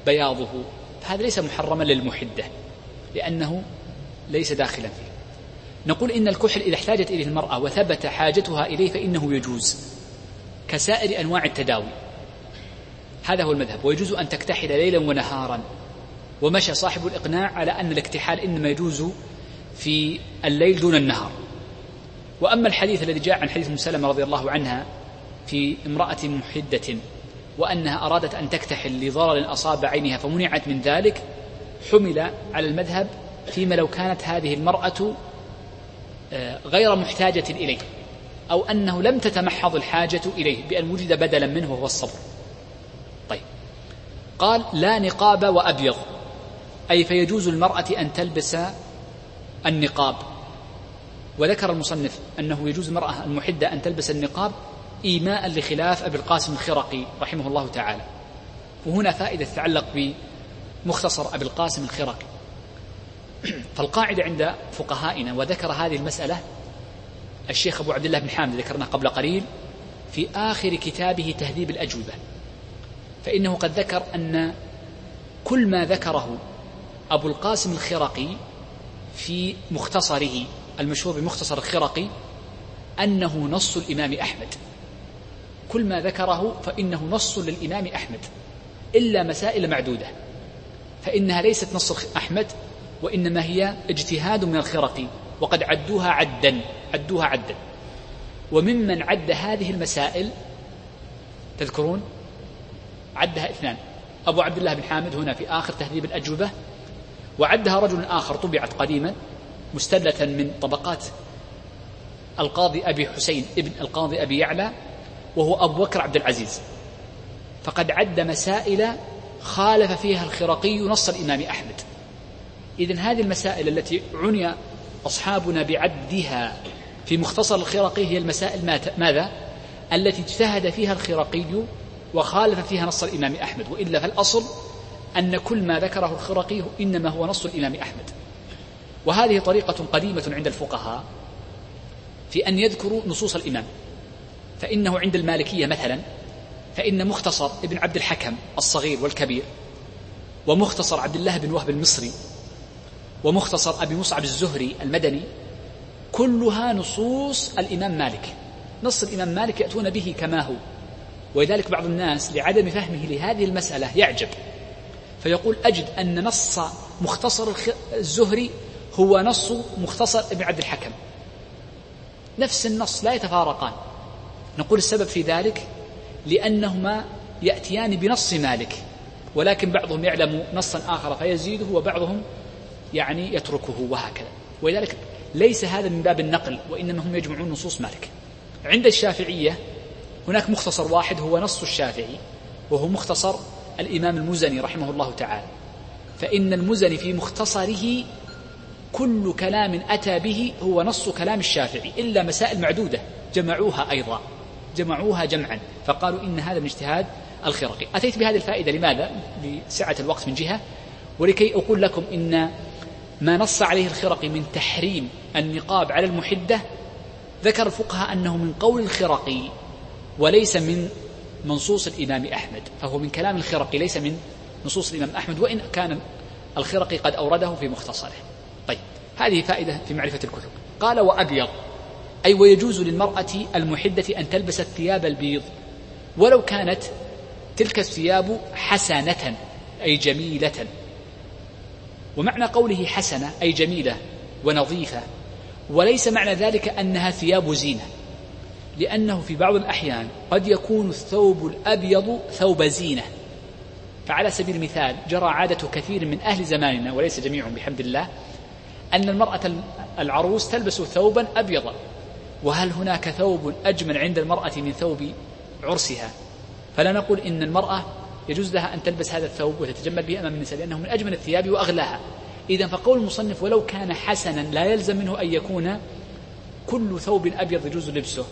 A: بياضه فهذا ليس محرما للمحدة لأنه ليس داخلا فيه. نقول إن الكحل إذا احتاجت إليه المرأة وثبت حاجتها إليه فإنه يجوز كسائر أنواع التداوي. هذا هو المذهب ويجوز أن تكتحل ليلا ونهارا. ومشى صاحب الإقناع على أن الاكتحال إنما يجوز في الليل دون النهار. وأما الحديث الذي جاء عن حديث سلمة رضي الله عنها في امرأة محدة وأنها أرادت أن تكتحل لضرر أصاب عينها فمنعت من ذلك حمل على المذهب فيما لو كانت هذه المرأة آه، غير محتاجة إليه أو أنه لم تتمحض الحاجة إليه بأن وجد بدلا منه وهو الصبر. طيب. قال لا نقاب وأبيض. أي فيجوز المرأة أن تلبس النقاب. وذكر المصنف أنه يجوز المرأة المحدة أن تلبس النقاب إيماء لخلاف أبي القاسم الخرقي رحمه الله تعالى. وهنا فائدة تتعلق بمختصر أبي القاسم الخرقي. فالقاعدة عند فقهائنا وذكر هذه المسألة الشيخ أبو عبد الله بن حامد ذكرناه قبل قليل في آخر كتابه تهذيب الأجوبة. فإنه قد ذكر أن كل ما ذكره أبو القاسم الخرقي في مختصره المشهور بمختصر الخرقي أنه نص الإمام أحمد. كل ما ذكره فإنه نص للإمام أحمد إلا مسائل معدودة فإنها ليست نص أحمد وإنما هي اجتهاد من الخرقي وقد عدوها عدا عدوها عدا. وممن عد هذه المسائل تذكرون؟ عدها اثنان. أبو عبد الله بن حامد هنا في آخر تهذيب الأجوبة. وعدها رجل آخر طبعت قديما مستلة من طبقات القاضي أبي حسين ابن القاضي أبي يعلى وهو أبو بكر عبد العزيز. فقد عد مسائل خالف فيها الخرقي نص الإمام أحمد. إذن هذه المسائل التي عني أصحابنا بعدها في مختصر الخرقي هي المسائل ماذا؟ التي اجتهد فيها الخرقي وخالف فيها نص الإمام أحمد. وإلا فالأصل أن كل ما ذكره الخرقي إنما هو نص الإمام أحمد. وهذه طريقة قديمة عند الفقهاء في أن يذكروا نصوص الإمام. فإنه عند المالكية مثلا فإن مختصر ابن عبد الحكم الصغير والكبير ومختصر عبد الله بن وهب المصري ومختصر أبي مصعب الزهري المدني كلها نصوص الإمام مالك. نص الإمام مالك يأتون به كما هو. ولذلك بعض الناس لعدم فهمه لهذه المسألة يعجب. فيقول أجد أن نص مختصر الزهري هو نص مختصر ابن عبد الحكم. نفس النص لا يتفارقان. نقول السبب في ذلك لأنهما يأتيان بنص مالك ولكن بعضهم يعلم نصا آخر فيزيده وبعضهم يعني يتركه وهكذا. ولذلك ليس هذا من باب النقل وإنما هم يجمعون نصوص مالك. عند الشافعية هناك مختصر واحد هو نص الشافعي وهو مختصر الإمام المزني رحمه الله تعالى. فإن المزني في مختصره كل كلام أتى به هو نص كلام الشافعي إلا مسائل معدودة جمعوها أيضا. جمعوها جمعا فقالوا إن هذا من اجتهاد الخرقي. أتيت بهذه الفائدة لماذا؟ لسعة الوقت من جهة. ولكي أقول لكم إن ما نص عليه الخرقي من تحريم النقاب على المحدة ذكر الفقهاء أنه من قول الخرقي وليس من منصوص الإمام أحمد فهو من كلام الخرقي ليس من نصوص الإمام أحمد وإن كان الخرقي قد أورده في مختصره. طيب هذه فائدة في معرفة الكتب. قال وأبيض. أي ويجوز للمرأة المحدة أن تلبس الثياب البيض. ولو كانت تلك الثياب حسنة أي جميلة. ومعنى قوله حسنة أي جميلة ونظيفة. وليس معنى ذلك أنها ثياب زينة لأنه في بعض الأحيان قد يكون الثوب الأبيض ثوب زينة. فعلى سبيل المثال جرى عادة كثير من أهل زماننا وليس جميعهم بحمد الله أن المرأة العروس تلبس ثوبا أبيضا. وهل هناك ثوب أجمل عند المرأة من ثوب عرسها؟ فلا نقول إن المرأة يجوز لها أن تلبس هذا الثوب وتتجمل به أمام النساء لأنه من أجمل الثياب وأغلاها. إذا فقول المصنف ولو كان حسنا لا يلزم منه أن يكون كل ثوب أبيض يجوز لبسه.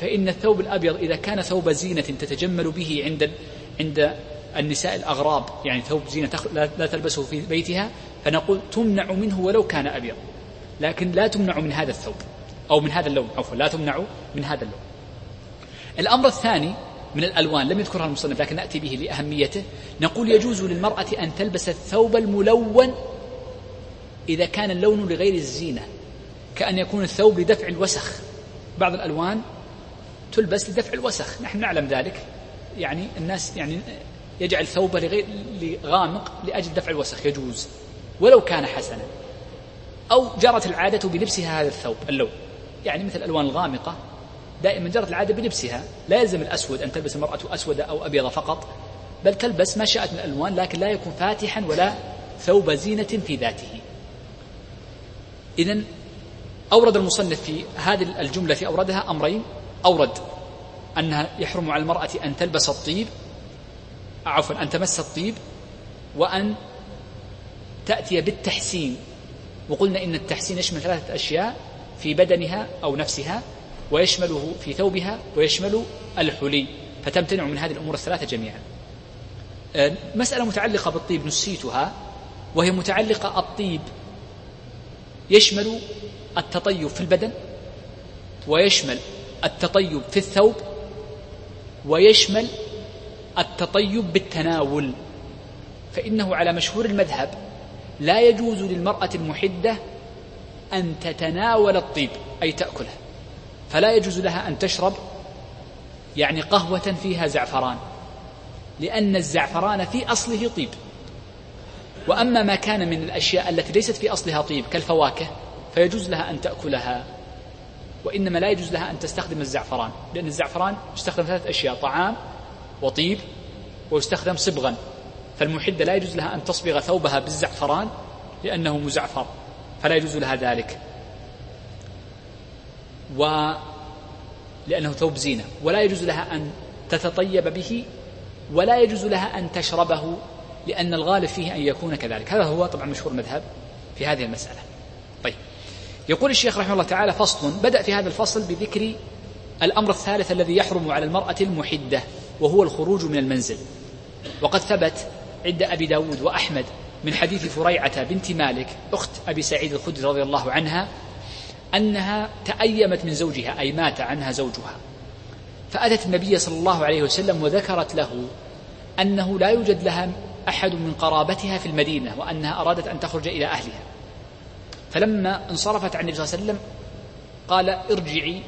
A: فإن الثوب الأبيض إذا كان ثوب زينة تتجمل به عند عند النساء الأغراب يعني ثوب زينة لا تلبسه في بيتها فنقول تمنع منه ولو كان أبيض. لكن لا تمنع من هذا الثوب. أو من هذا اللون عفوا لا تمنع من هذا اللون. الأمر الثاني من الألوان لم يذكرها المصنف لكن نأتي به لأهميته. نقول يجوز للمرأة أن تلبس الثوب الملون إذا كان اللون لغير الزينة كأن يكون الثوب لدفع الوسخ. بعض الألوان تلبس لدفع الوسخ. نحن نعلم ذلك. يعني الناس يعني يجعل ثوبه لغير لغامق لأجل دفع الوسخ. يجوز. ولو كان حسنا. أو جرت العادة بلبسها هذا الثوب اللون. يعني مثل الألوان الغامقة دائما جرت العادة بلبسها. لا يلزم الأسود أن تلبس المرأة أسود أو أبيض فقط بل تلبس ما شاءت من الألوان لكن لا يكون فاتحا ولا ثوب زينة في ذاته. إذا أورد المصنف في هذه الجملة في أوردها أمرين. أورد أنها يحرم على المرأة أن تلبس الطيب عفوا أن تمس الطيب وأن تأتي بالتحسين. وقلنا إن التحسين يشمل ثلاثة أشياء. في بدنها أو نفسها ويشمله في ثوبها ويشمل الحلي. فتمتنع من هذه الأمور الثلاثة جميعا. آه، مسألة متعلقة بالطيب نسيتها وهي متعلقة الطيب يشمل التطيب في البدن ويشمل التطيب في الثوب ويشمل التطيب بالتناول. فإنه على مشهور المذهب لا يجوز للمرأة المحدة أن تتناول الطيب أي تأكله. فلا يجوز لها أن تشرب يعني قهوة فيها زعفران لأن الزعفران في أصله طيب. وأما ما كان من الأشياء التي ليست في أصلها طيب كالفواكه فيجوز لها أن تأكلها. وإنما لا يجوز لها أن تستخدم الزعفران لأن الزعفران يستخدم ثلاث أشياء طعام وطيب ويستخدم صبغا. فالمحدة لا يجوز لها أن تصبغ ثوبها بالزعفران لأنه مزعفر. فلا يجوز لها ذلك. و لأنه ثوب زينة ولا يجوز لها أن تتطيب به ولا يجوز لها أن تشربه لأن الغالب فيه أن يكون كذلك. هذا هو طبعا مشهور المذهب في هذه المسألة. طيب. يقول الشيخ رحمه الله تعالى فصل بدأ في هذا الفصل بذكر الأمر الثالث الذي يحرم على المرأة المحدة وهو الخروج من المنزل. وقد ثبت عند أبي داود وأحمد من حديث فريعة بنت مالك أخت أبي سعيد الخدري رضي الله عنها أنها تأيمت من زوجها أي مات عنها زوجها. فأتت النبي صلى الله عليه وسلم وذكرت له أنه لا يوجد لها أحد من قرابتها في المدينة وأنها أرادت أن تخرج إلى أهلها. فلما انصرفت عن النبي صلى الله عليه وسلم قال ارجعي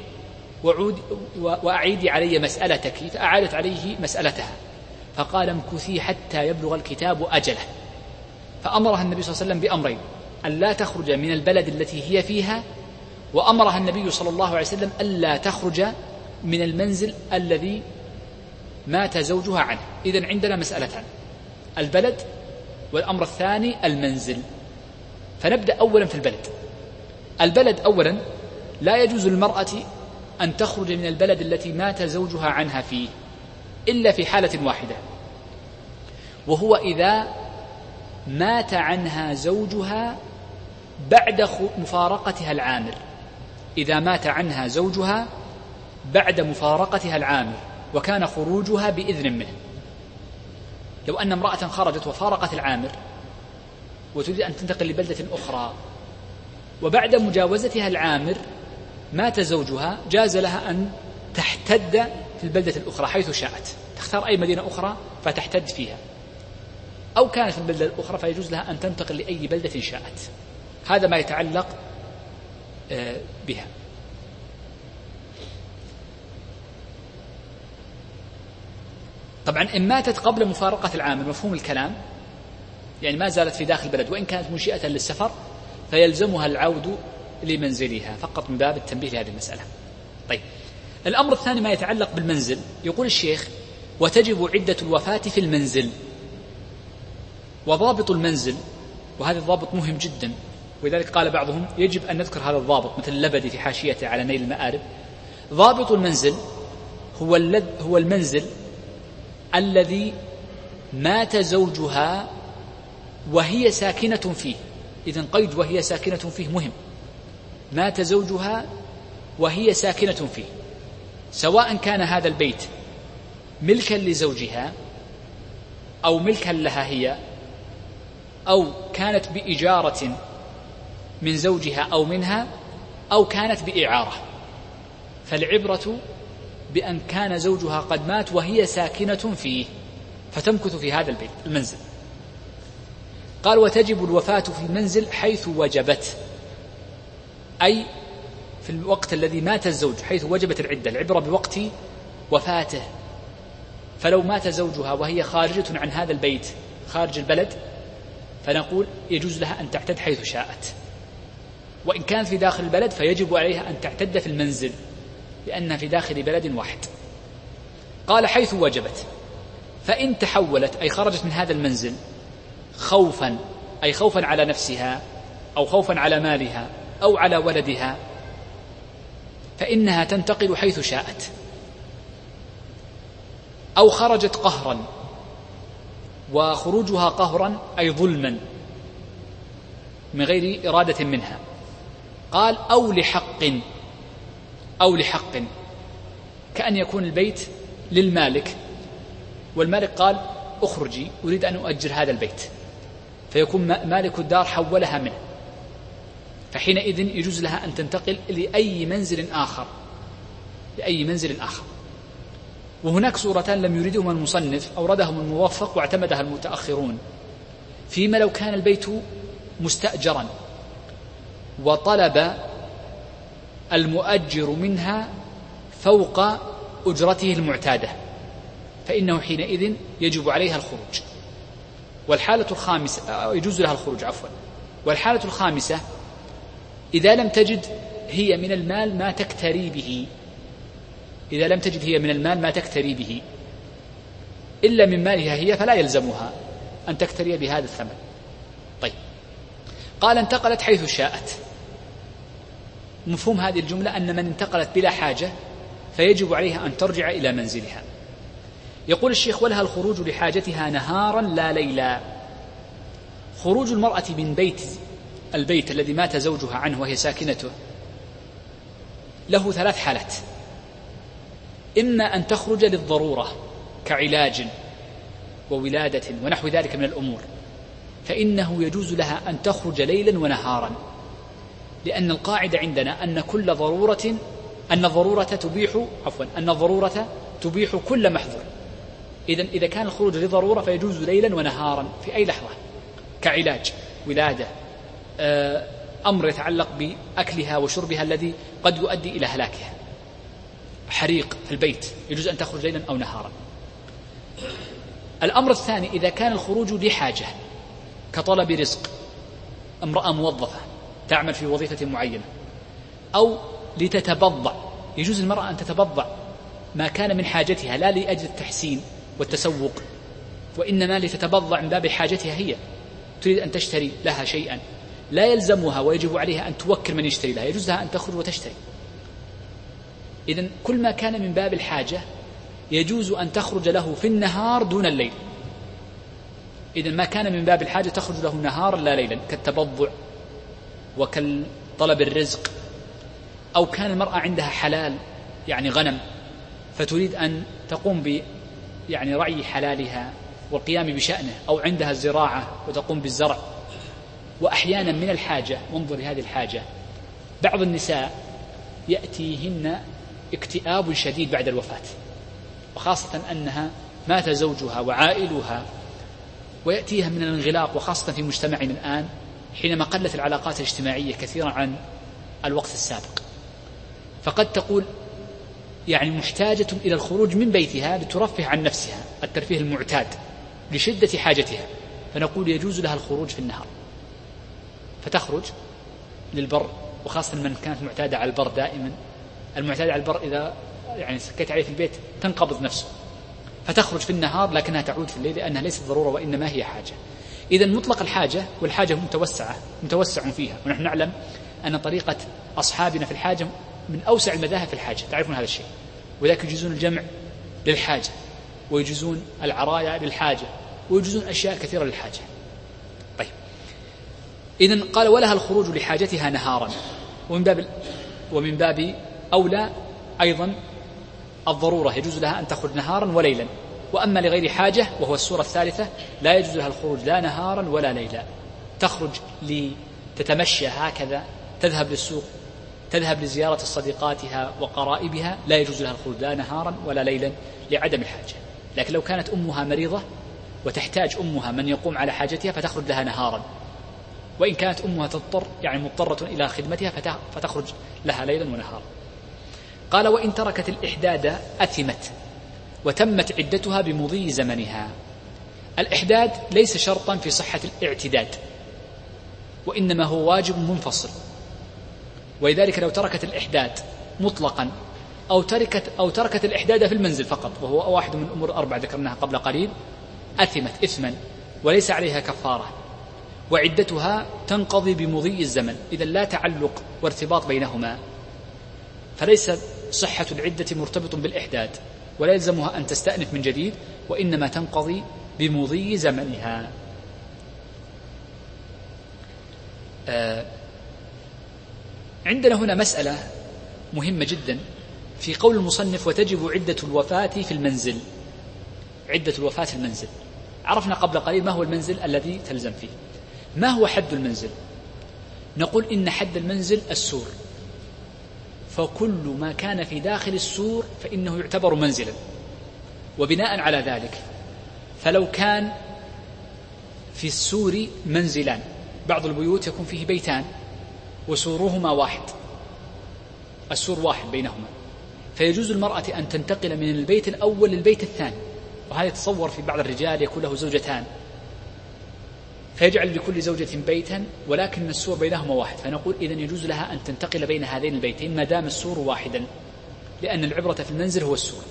A: وعود وأعيدي علي مسألتك. فأعادت عليه مسألتها. فقال امكثي حتى يبلغ الكتاب أجله. فأمرها النبي صلى الله عليه وسلم بأمرين. أن لا تخرج من البلد التي هي فيها وأمرها النبي صلى الله عليه وسلم ألا تخرج من المنزل الذي مات زوجها عنه. إذا عندنا مسألتان. البلد والأمر الثاني المنزل. فنبدأ أولا في البلد. البلد أولا لا يجوز للمرأة أن تخرج من البلد التي مات زوجها عنها فيه إلا في حالة واحدة وهو إذا مات عنها زوجها بعد مفارقتها العامر. إذا مات عنها زوجها بعد مفارقتها العامر وكان خروجها بإذن منه. لو أن امرأة خرجت وفارقت العامر وتريد أن تنتقل لبلدة أخرى وبعد مجاوزتها العامر مات زوجها جاز لها أن تحتد في البلدة الأخرى حيث شاءت. تختار أي مدينة أخرى فتحتد فيها. أو كانت في البلدة الأخرى فيجوز لها أن تنتقل لأي بلدة شاءت. هذا ما يتعلق آه، بها. طبعا إن ماتت قبل مفارقة العامل مفهوم الكلام يعني ما زالت في داخل البلد وإن كانت منشئة للسفر فيلزمها العود لمنزلها فقط من باب التنبيه لهذه المسألة. طيب. الأمر الثاني ما يتعلق بالمنزل. يقول الشيخ وتجب عدة الوفاة في المنزل. وضابط المنزل وهذا الضابط مهم جدا. ولذلك قال بعضهم يجب أن نذكر هذا الضابط مثل اللبدي في حاشيته على نيل المآرب. ضابط المنزل هو هو المنزل الذي مات زوجها وهي ساكنة فيه. إذا قيد وهي ساكنة فيه مهم. مات زوجها وهي ساكنة فيه. سواء كان هذا البيت ملكا لزوجها أو ملكا لها هي أو كانت بإجارة من زوجها أو منها أو كانت بإعارة. فالعبرة بأن كان زوجها قد مات وهي ساكنة فيه فتمكث في هذا البيت المنزل. قال وتجب الوفاة في المنزل حيث وجبت. أي في الوقت الذي مات الزوج حيث وجبت العدة العبرة بوقت وفاته. فلو مات زوجها وهي خارجة عن هذا البيت خارج البلد فنقول يجوز لها أن تعتد حيث شاءت. وإن كانت في داخل البلد فيجب عليها أن تعتد في المنزل لأنها في داخل بلد واحد. قال حيث وجبت. فإن تحولت أي خرجت من هذا المنزل خوفا أي خوفا على نفسها أو خوفا على مالها أو على ولدها فإنها تنتقل حيث شاءت. أو خرجت قهرا وخروجها قهرا أي ظلما من غير إرادة منها. قال أو لحق أو لحق كأن يكون البيت للمالك. والمالك قال أخرجي أريد أن أؤجر هذا البيت. فيكون مالك الدار حولها منه. فحينئذ يجوز لها أن تنتقل لأي منزل آخر لأي منزل آخر. وهناك صورتان لم يريدهما المصنف أوردهما الموفق واعتمدها المتأخرون. فيما لو كان البيت مستأجرا وطلب المؤجر منها فوق أجرته المعتادة فإنه حينئذ يجب عليها الخروج. والحالة الخامسة يجوز لها الخروج عفوا. والحالة الخامسة إذا لم تجد هي من المال ما تكتري به. إذا لم تجد هي من المال ما تكتري به. إلا من مالها هي فلا يلزمها أن تكتري بهذا الثمن. طيب. قال انتقلت حيث شاءت. مفهوم هذه الجملة أن من انتقلت بلا حاجة فيجب عليها أن ترجع إلى منزلها. يقول الشيخ ولها الخروج لحاجتها نهارا لا ليلا. خروج المرأة من بيت البيت الذي مات زوجها عنه وهي ساكنته له ثلاث حالات. إما أن تخرج للضرورة كعلاج وولادة ونحو ذلك من الأمور فإنه يجوز لها أن تخرج ليلا ونهارا لأن القاعدة عندنا أن كل ضرورة أن الضرورة تبيح عفوا أن الضرورة تبيح كل محظور. إذا إذا كان الخروج لضرورة فيجوز ليلا ونهارا في أي لحظة كعلاج ولادة آه، أمر يتعلق بأكلها وشربها الذي قد يؤدي إلى هلاكها. حريق في البيت يجوز أن تخرج ليلا أو نهارا. الأمر الثاني إذا كان الخروج لحاجة كطلب رزق امرأة موظفة تعمل في وظيفة معينة أو لتتبضع يجوز المرأة أن تتبضع ما كان من حاجتها لا لأجل التحسين والتسوق وإنما لتتبضع من باب حاجتها هي. تريد أن تشتري لها شيئا لا يلزمها ويجب عليها أن توكل من يشتري لها يجوز لها أن تخرج وتشتري. إذا كل ما كان من باب الحاجة يجوز أن تخرج له في النهار دون الليل. إذا ما كان من باب الحاجة تخرج له نهارا لا ليلا كالتبضع وكالطلب الرزق أو كان المرأة عندها حلال يعني غنم فتريد أن تقوم ب يعني رعي حلالها والقيام بشأنه أو عندها الزراعة وتقوم بالزرع. وأحيانا من الحاجة وانظر لهذه الحاجة بعض النساء يأتيهن اكتئاب شديد بعد الوفاة وخاصة أنها مات زوجها وعائلها ويأتيها من الانغلاق وخاصة في مجتمعنا الآن حينما قلت العلاقات الاجتماعية كثيرا عن الوقت السابق. فقد تقول يعني محتاجة إلى الخروج من بيتها لترفه عن نفسها الترفيه المعتاد لشدة حاجتها. فنقول يجوز لها الخروج في النهار. فتخرج للبر وخاصة من كانت معتادة على البر دائما. المعتادة على البر إذا يعني سكيت عليه في البيت تنقبض نفسه فتخرج في النهار لكنها تعود في الليل لأنها ليست ضرورة وإنما هي حاجة. إذا مطلق الحاجة والحاجة متوسعة متوسع فيها. ونحن نعلم أن طريقة أصحابنا في الحاجة من أوسع المذاهب في الحاجة. تعرفون هذا الشيء؟ وذلك يجوزون الجمع للحاجة ويجوزون العرايا للحاجة ويجوزون أشياء كثيرة للحاجة. طيب. إذا قال ولها الخروج لحاجتها نهارا. ومن باب ومن باب أولى أيضا الضرورة يجوز لها أن تخرج نهارا وليلا. وأما لغير حاجة وهو السورة الثالثة لا يجوز لها الخروج لا نهارا ولا ليلا. تخرج لتتمشى هكذا تذهب للسوق تذهب لزيارة صديقاتها وقرائبها لا يجوز لها الخروج لا نهارا ولا ليلا لعدم الحاجة. لكن لو كانت أمها مريضة وتحتاج أمها من يقوم على حاجتها فتخرج لها نهارا. وإن كانت أمها تضطر يعني مضطرة إلى خدمتها فتخرج لها ليلا ونهارا. قال وإن تركت الإحداد أثمت وتمت عدتها بمضي زمنها. الإحداد ليس شرطا في صحة الاعتداد وإنما هو واجب منفصل. ولذلك لو تركت الإحداد مطلقا أو تركت أو تركت الإحداد في المنزل فقط وهو واحد من الأمور الأربع ذكرناها قبل قليل أثمت إثما وليس عليها كفارة. وعدتها تنقضي بمضي الزمن. إذا لا تعلق وارتباط بينهما. فليس صحة العدة مرتبط بالإحداد ولا يلزمها أن تستأنف من جديد وإنما تنقضي بمضي زمنها. آه عندنا هنا مسألة مهمة جدا في قول المصنف وتجب عدة الوفاة في المنزل. عدة الوفاة في المنزل. عرفنا قبل قليل ما هو المنزل الذي تلزم فيه. ما هو حد المنزل؟ نقول إن حد المنزل السور. فكل ما كان في داخل السور فإنه يعتبر منزلا وبناء على ذلك فلو كان في السور منزلان بعض البيوت يكون فيه بيتان وسورهما واحد السور واحد بينهما فيجوز المرأة أن تنتقل من البيت الأول للبيت الثاني وهذا يتصور في بعض الرجال يكون له زوجتان فيجعل لكل زوجة بيتا ولكن السور بينهما واحد. فنقول إذا يجوز لها أن تنتقل بين هذين البيتين ما دام السور واحدا لأن العبرة في المنزل هو السور.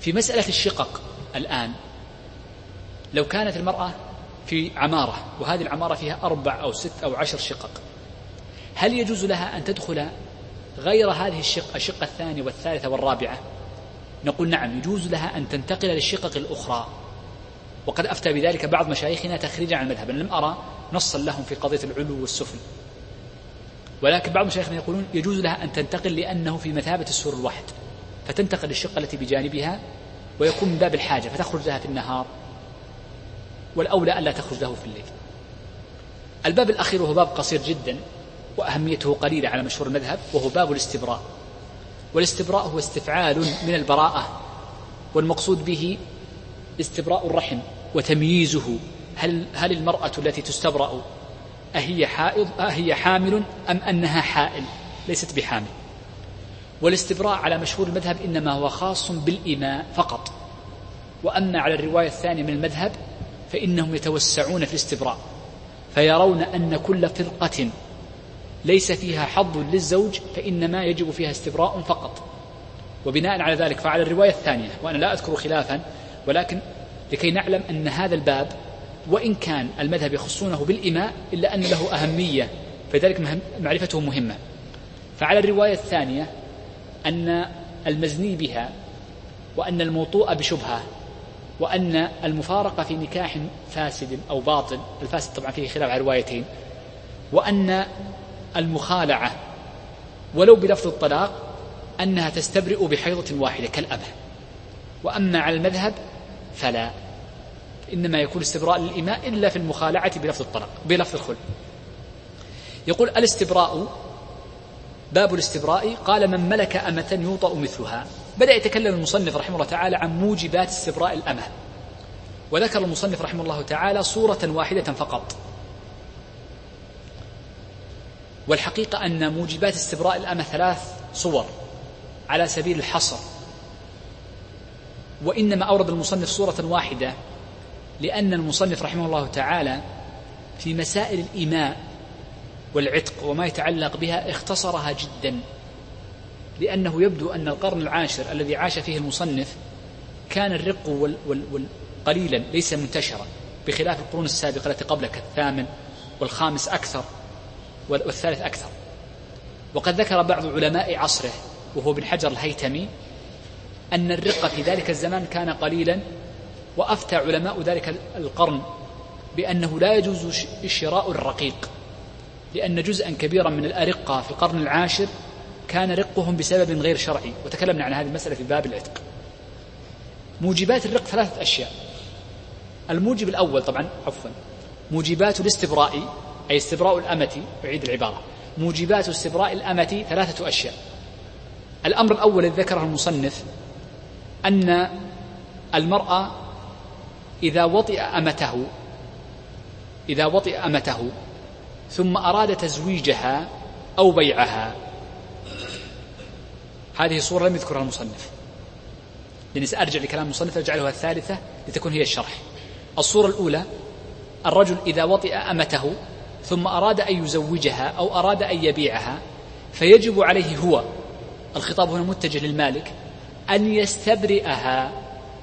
A: في مسألة الشقق الآن لو كانت المرأة في عمارة وهذه العمارة فيها أربع أو ست أو عشر شقق هل يجوز لها أن تدخل غير هذه الشقة الشقة الثانية والثالثة والرابعة؟ نقول نعم يجوز لها أن تنتقل للشقق الأخرى. وقد أفتى بذلك بعض مشايخنا تخريجا عن المذهب لم أرى نصا لهم في قضية العلو والسفل. ولكن بعض مشايخنا يقولون يجوز لها أن تنتقل لأنه في مثابة السور الواحد فتنتقل للشقة التي بجانبها ويكون من باب الحاجة فتخرج لها في النهار والأولى ألا تخرج له في الليل. الباب الأخير وهو باب قصير جدا وأهميته قليلة على مشهور المذهب وهو باب الاستبراء. والاستبراء هو استفعال من البراءة والمقصود به استبراء الرحم وتمييزه. هل هل المرأة التي تستبرأ أهي حائض أهي حامل أم أنها حائل؟ ليست بحامل. والاستبراء على مشهور المذهب إنما هو خاص بالإماء فقط. وأما على الرواية الثانية من المذهب فإنهم يتوسعون في الاستبراء فيرون أن كل فرقة ليس فيها حظ للزوج فإنما يجب فيها استبراء فقط. وبناء على ذلك فعلى الرواية الثانية وأنا لا أذكر خلافا ولكن لكي نعلم أن هذا الباب وإن كان المذهب يخصونه بالإماء إلا أن له أهمية فذلك معرفته مهمة. فعلى الرواية الثانية أن المزني بها وأن الموطوء بشبهة وأن المفارقة في نكاح فاسد أو باطل الفاسد طبعا فيه خلاف على روايتين وأن المخالعة ولو بلفظ الطلاق أنها تستبرئ بحيضة واحدة كالأبه. وأما على المذهب فلا. إنما يكون استبراء للإماء إلا في المخالعة بلفظ الطلاق بلفظ الخل يقول الاستبراء باب الاستبراء قال من ملك أمة يوطأ مثلها. بدأ يتكلم المصنف رحمه الله تعالى عن موجبات استبراء الأمة. وذكر المصنف رحمه الله تعالى صورة واحدة فقط. والحقيقة أن موجبات استبراء الأمة ثلاث صور على سبيل الحصر. وإنما أورد المصنف صورة واحدة لأن المصنف رحمه الله تعالى في مسائل الإيماء والعتق وما يتعلق بها اختصرها جدا لأنه يبدو أن القرن العاشر الذي عاش فيه المصنف كان الرق وال وال قليلا ليس منتشرا بخلاف القرون السابقة التي قبله كالثامن والخامس أكثر والثالث أكثر. وقد ذكر بعض علماء عصره وهو ابن حجر الهيتمي أن الرق في ذلك الزمان كان قليلا وأفتى علماء ذلك القرن بأنه لا يجوز شراء الرقيق لأن جزءا كبيرا من الأرقة في القرن العاشر كان رقهم بسبب غير شرعي. وتكلمنا عن هذه المسألة في باب العتق. موجبات الرق ثلاثة أشياء. الموجب الأول طبعا عفوا موجبات الاستبراء أي استبراء الأمة أعيد العبارة. موجبات استبراء الأمة ثلاثة أشياء. الأمر الأول الذي ذكره المصنف أن المرأة إذا وطئ أمته إذا وطئ أمته ثم أراد تزويجها أو بيعها. هذه صورة لم يذكرها المصنف. لأني سأرجع لكلام المصنف أجعلها الثالثة لتكون هي الشرح. الصورة الأولى الرجل إذا وطئ أمته ثم أراد أن يزوجها أو أراد أن يبيعها فيجب عليه هو الخطاب هنا متجه للمالك أن يستبرئها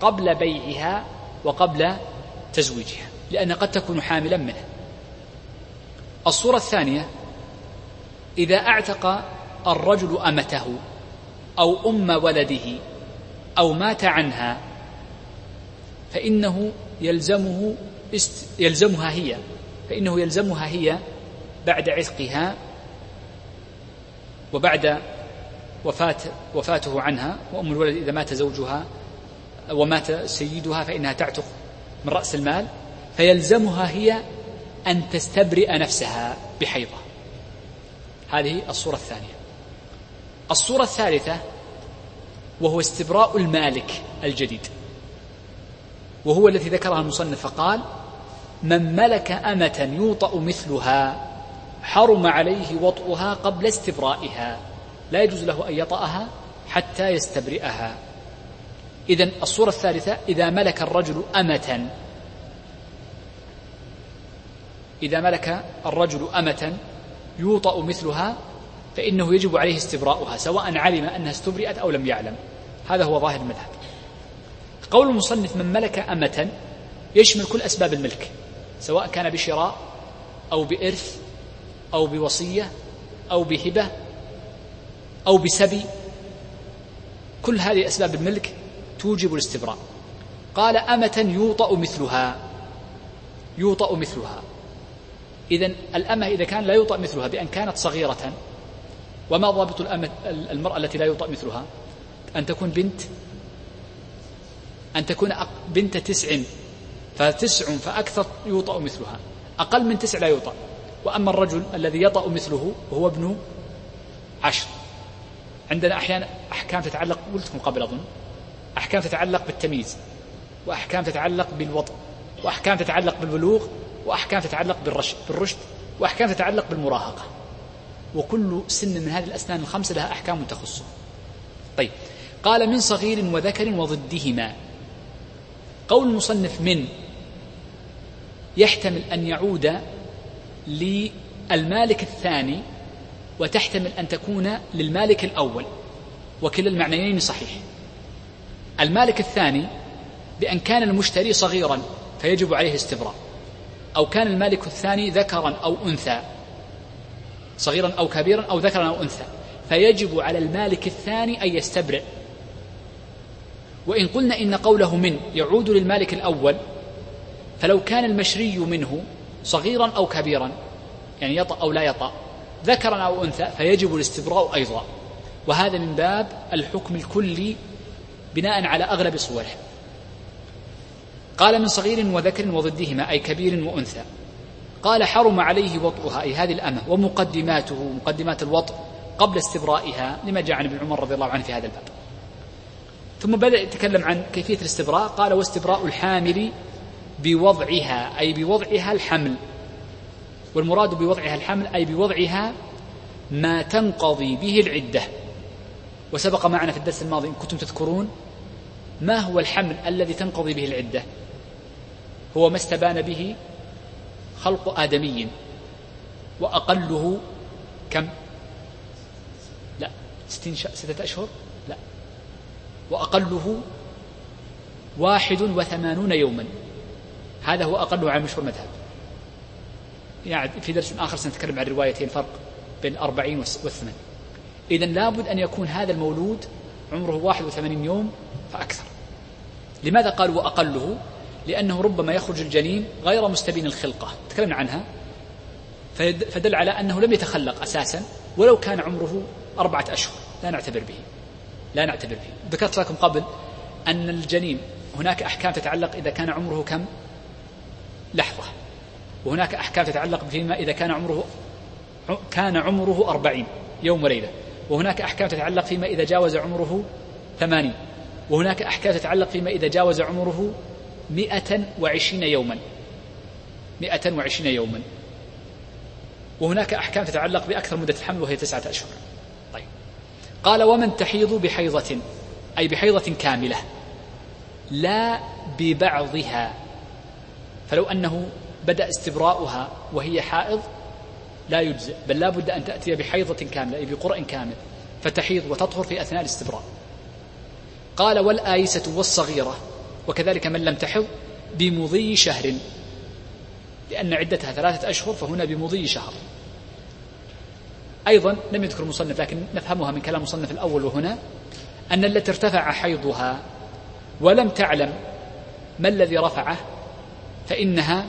A: قبل بيعها وقبل تزويجها لأن قد تكون حاملا منه. الصورة الثانية إذا أعتق الرجل أمته أو أم ولده أو مات عنها فإنه يلزمه است يلزمها هي فإنه يلزمها هي بعد عتقها وبعد وفاة وفاته عنها وأم الولد إذا مات زوجها ومات سيدها فإنها تعتق من رأس المال فيلزمها هي أن تستبرئ نفسها بحيضة. هذه الصورة الثانية. الصورة الثالثة وهو استبراء المالك الجديد. وهو الذي ذكرها المصنف فقال من ملك أمة يوطأ مثلها حرم عليه وطئها قبل استبرائها. لا يجوز له أن يطأها حتى يستبرئها. إذا الصورة الثالثة إذا ملك الرجل أمة. إذا ملك الرجل أمة يوطأ مثلها فإنه يجب عليه استبراؤها سواء علم أنها استبرئت أو لم يعلم. هذا هو ظاهر المذهب. قول المصنف من ملك أمة يشمل كل أسباب الملك سواء كان بشراء أو بإرث أو بوصية أو بهبة أو بسبي كل هذه أسباب الملك توجب الاستبراء. قال أمة يوطأ مثلها يوطأ مثلها. إذا الأمة إذا كان لا يوطأ مثلها بأن كانت صغيرة وما ضابط الأمة المرأة التي لا يوطأ مثلها؟ أن تكون بنت أن تكون بنت تسع فتسع فأكثر يوطأ مثلها. أقل من تسع لا يوطأ. وأما الرجل الذي يطأ مثله وهو ابن عشر. عندنا أحيانا أحكام تتعلق قلت قبل أظن أحكام تتعلق بالتمييز وأحكام تتعلق بالوطء وأحكام تتعلق بالبلوغ وأحكام تتعلق بالرشد بالرشد وأحكام تتعلق بالمراهقة. وكل سن من هذه الأسنان الخمسة لها أحكام تخصه. طيب قال من صغير وذكر وضدهما. قول المصنف من يحتمل أن يعود للمالك الثاني وتحتمل أن تكون للمالك الأول وكلا المعنيين صحيح. المالك الثاني بأن كان المشتري صغيرا فيجب عليه استبراء أو كان المالك الثاني ذكرا أو أنثى صغيرا أو كبيرا أو ذكرا أو أنثى فيجب على المالك الثاني أن يستبرئ. وإن قلنا إن قوله من يعود للمالك الأول فلو كان المشري منه صغيرا أو كبيرا يعني يطأ أو لا يطأ ذكرا أو أنثى فيجب الاستبراء أيضا. وهذا من باب الحكم الكلي بناء على أغلب صوره. قال من صغير وذكر وضدهما أي كبير وأنثى. قال حرم عليه وطئها أي هذه الأمة ومقدماته مقدمات الوطء قبل استبرائها لما جاء عن ابن عمر رضي الله عنه في هذا الباب. ثم بدأ يتكلم عن كيفية الاستبراء قال واستبراء الحامل بوضعها أي بوضعها الحمل. والمراد بوضعها الحمل أي بوضعها ما تنقضي به العدة. وسبق معنا في الدرس الماضي إن كنتم تذكرون ما هو الحمل الذي تنقضي به العدة؟ هو ما استبان به خلق آدمي. وأقله كم؟ لا ستين ستة أشهر؟ لا. وأقله واحد وثمانون يوما. هذا هو أقله على مشهور المذهب يعني في درس آخر سنتكلم عن روايتين فرق بين الأربعين والثمان إذا لابد أن يكون هذا المولود عمره 81 يوم فأكثر. لماذا قالوا وأقله لأنه ربما يخرج الجنين غير مستبين الخلقة. تكلمنا عنها. فدل على أنه لم يتخلق أساسا ولو كان عمره أربعة أشهر. لا نعتبر به. لا نعتبر به. ذكرت لكم قبل أن الجنين هناك أحكام تتعلق إذا كان عمره كم؟ لحظة. وهناك أحكام تتعلق فيما إذا كان عمره كان عمره أربعين يوم وليلة. وهناك أحكام تتعلق فيما إذا جاوز عمره ثمانين. وهناك أحكام تتعلق فيما إذا جاوز عمره مئة وعشرين يوما. مئة وعشرين يوما. وهناك أحكام تتعلق بأكثر مدة الحمل وهي تسعة أشهر. طيب. قال ومن تحيض بحيضة أي بحيضة كاملة لا ببعضها. فلو أنه بدأ استبراؤها وهي حائض لا يجزئ بل لا بد أن تأتي بحيضة كاملة أي بقرء كامل فتحيض وتطهر في أثناء الاستبراء. قال والآيسة والصغيرة وكذلك من لم تحض بمضي شهر. لأن عدتها ثلاثة أشهر فهنا بمضي شهر. أيضا لم يذكر المصنف لكن نفهمها من كلام المصنف الأول وهنا أن التي ارتفع حيضها ولم تعلم ما الذي رفعه فإنها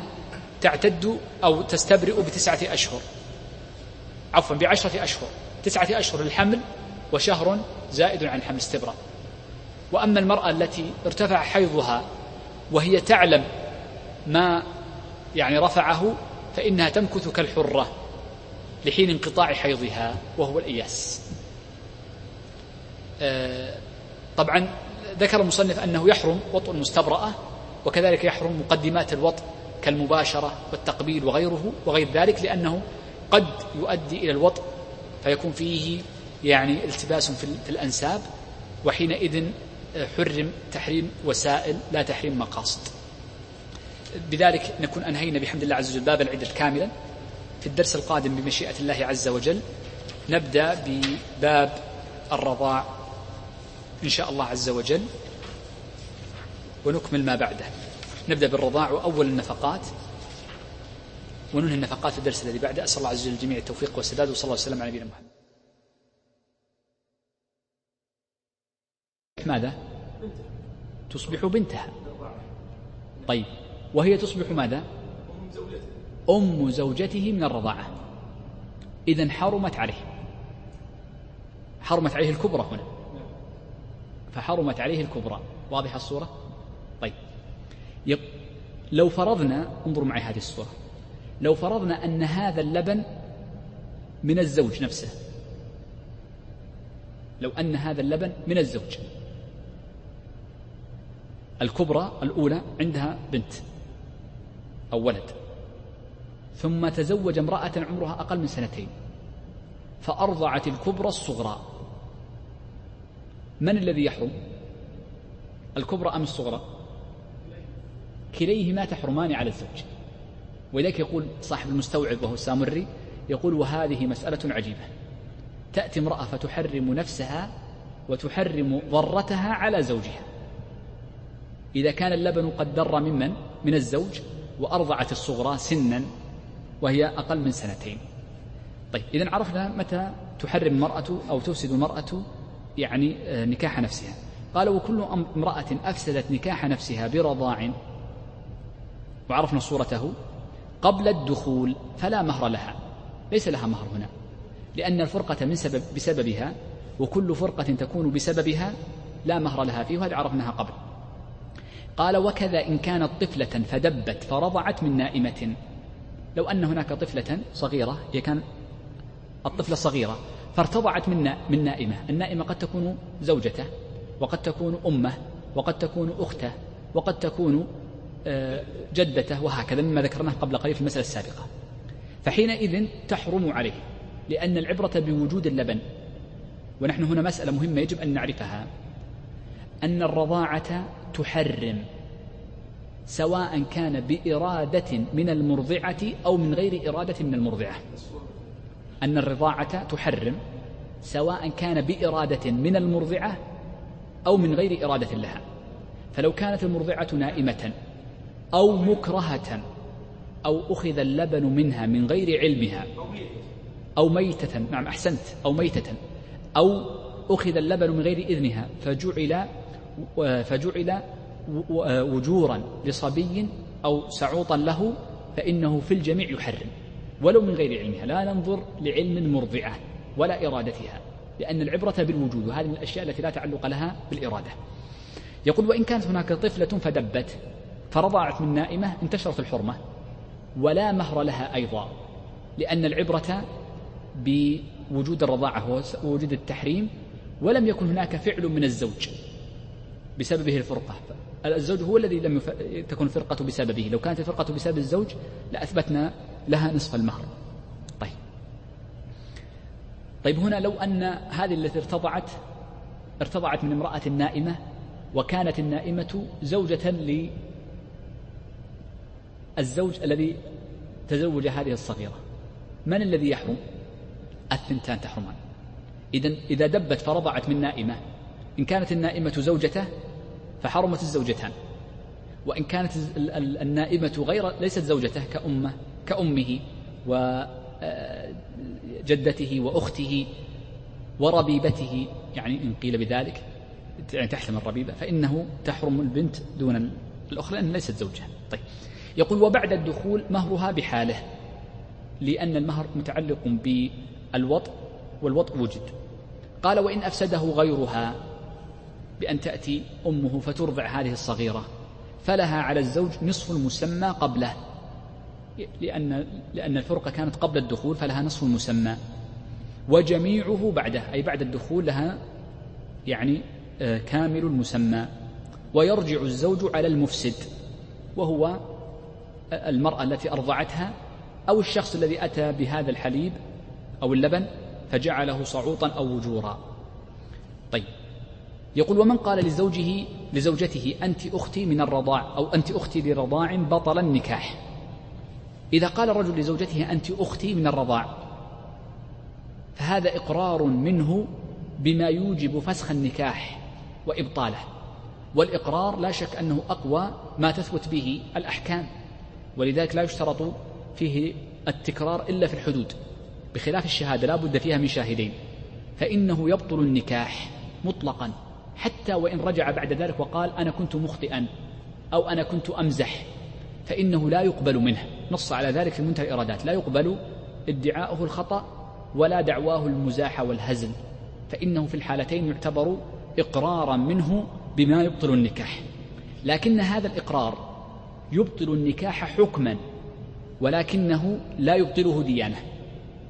A: تعتد أو تستبرئ بتسعة أشهر. عفوا بعشرة أشهر. تسعة أشهر للحمل وشهر زائد عن الحمل استبراء. وأما المرأة التي ارتفع حيضها وهي تعلم ما يعني رفعه فإنها تمكث كالحرة لحين انقطاع حيضها وهو الإياس. آه، طبعا ذكر المصنف أنه يحرم وطء المستبرأة وكذلك يحرم مقدمات الوطء كالمباشرة والتقبيل وغيره وغير ذلك لأنه قد يؤدي إلى الوطء فيكون فيه يعني التباس في الأنساب وحينئذ حرم تحريم وسائل لا تحريم مقاصد. بذلك نكون أنهينا بحمد الله عز وجل باب العدة كاملا. في الدرس القادم بمشيئة الله عز وجل نبدأ بباب الرضاع إن شاء الله عز وجل ونكمل ما بعده. نبدأ بالرضاع وأول النفقات. وننهي النفقات في الدرس الذي بعده أسأل الله عز وجل الجميع التوفيق والسداد وصلى الله وسلم على نبينا محمد. ماذا؟ تصبح بنتها. طيب. وهي تصبح ماذا؟ أم زوجته من الرضاعة. إذا حرمت عليه. حرمت عليه الكبرى هنا. فحرمت عليه الكبرى. واضحة الصورة؟ طيب. يب. لو فرضنا انظروا معي هذه الصورة. لو فرضنا أن هذا اللبن من الزوج نفسه. لو أن هذا اللبن من الزوج. الكبرى الأولى عندها بنت أو ولد. ثم تزوج امرأة عمرها أقل من سنتين. فأرضعت الكبرى الصغرى. من الذي يحرم؟ الكبرى أم الصغرى؟ كليهما تحرمان على الزوج. ولذلك يقول صاحب المستوعب وهو السامري يقول وهذه مسألة عجيبة. تأتي امرأة فتحرم نفسها وتحرم ضرتها على زوجها. إذا كان اللبن قد در ممن؟ من الزوج وأرضعت الصغرى سنا وهي أقل من سنتين. طيب إذا عرفنا متى تحرم المرأة أو تفسد المرأة يعني آه، نكاح نفسها. قال وكل امرأة أفسدت نكاح نفسها برضاع وعرفنا صورته قبل الدخول فلا مهر لها ليس لها مهر هنا لأن الفرقة من سبب بسببها وكل فرقة تكون بسببها لا مهر لها فيه وهذا عرفناها قبل. قال وكذا إن كانت طفلة فدبت فرضعت من نائمة. لو أن هناك طفلة صغيرة هي كان الطفلة صغيرة فارتضعت من من نائمة. النائمة قد تكون زوجته وقد تكون أمه وقد تكون أخته وقد تكون جدته وهكذا مما ذكرناه قبل قليل في المسألة السابقة. فحينئذ تحرم عليه لأن العبرة بوجود اللبن. ونحن هنا مسألة مهمة يجب أن نعرفها. أن الرضاعة تحرم سواء كان بإرادة من المرضعة أو من غير إرادة من المرضعة. أن الرضاعة تحرم سواء كان بإرادة من المرضعة أو من غير إرادة لها. فلو كانت المرضعة نائمة أو مكرهة أو أخذ اللبن منها من غير علمها. أو ميتة نعم أحسنت. أو ميتة. أو أخذ اللبن من غير إذنها. فجعل فجعل وجورا لصبي أو سعوطا له فإنه في الجميع يحرم. ولو من غير علمها. لا ننظر لعلم المرضعة ولا إرادتها لأن العبرة بالوجود وهذه من الأشياء التي لا تعلق لها بالإرادة. يقول وإن كانت هناك طفلة فدبت فرضعت من نائمة انتشرت الحرمة ولا مهر لها أيضا لأن العبرة بوجود الرضاعة ووجود التحريم ولم يكن هناك فعل من الزوج بسببه الفرقة. الزوج هو الذي لم يف... تكون الفرقة بسببه. لو كانت الفرقة بسبب الزوج لأثبتنا لها نصف المهر. طيب. طيب هنا لو أن هذه التي ارتضعت ارتضعت من امرأة نائمة وكانت النائمة زوجة للزوج الذي تزوج هذه الصغيرة. من الذي يحرم؟ الثنتان تحرمان. إذا إذا دبت فرضعت من نائمة إن كانت النائمة زوجته فحرمت الزوجتان. وإن كانت النائمة غير ليست زوجته كأمه كأمه وجدته وأخته وربيبته. يعني إن قيل بذلك يعني تحتمل الربيبة فإنه تحرم البنت دون الأخرى لأنها ليست زوجها. طيب. يقول وبعد الدخول مهرها بحاله لأن المهر متعلق بالوطء والوطء وجد. قال وإن أفسده غيرها بأن تأتي أمه فترضع هذه الصغيرة فلها على الزوج نصف المسمى قبله لأن لأن الفرقة كانت قبل الدخول فلها نصف المسمى. وجميعه بعده أي بعد الدخول لها يعني آه، كامل المسمى. ويرجع الزوج على المفسد وهو المرأة التي أرضعتها أو الشخص الذي أتى بهذا الحليب أو اللبن فجعله صعوطا أو وجورا. طيب. يقول ومن قال لزوجه لزوجته أنت أختي من الرضاع أو أنت أختي لرضاع بطل النكاح. إذا قال الرجل لزوجته أنت أختي من الرضاع. فهذا إقرار منه بما يوجب فسخ النكاح وإبطاله. والإقرار لا شك أنه أقوى ما تثبت به الأحكام. ولذلك لا يشترط فيه التكرار إلا في الحدود. بخلاف الشهادة لا بد فيها من شاهدين. فإنه يبطل النكاح مطلقا. حتى وإن رجع بعد ذلك وقال أنا كنت مخطئا أو أنا كنت أمزح. فإنه لا يقبل منه. نص على ذلك في منتهى الإرادات. لا يقبل ادعاؤه الخطأ ولا دعواه المزاح والهزل. فإنه في الحالتين يعتبر إقرارا منه بما يبطل النكاح. لكن هذا الإقرار يبطل النكاح حكما ولكنه لا يبطله ديانة.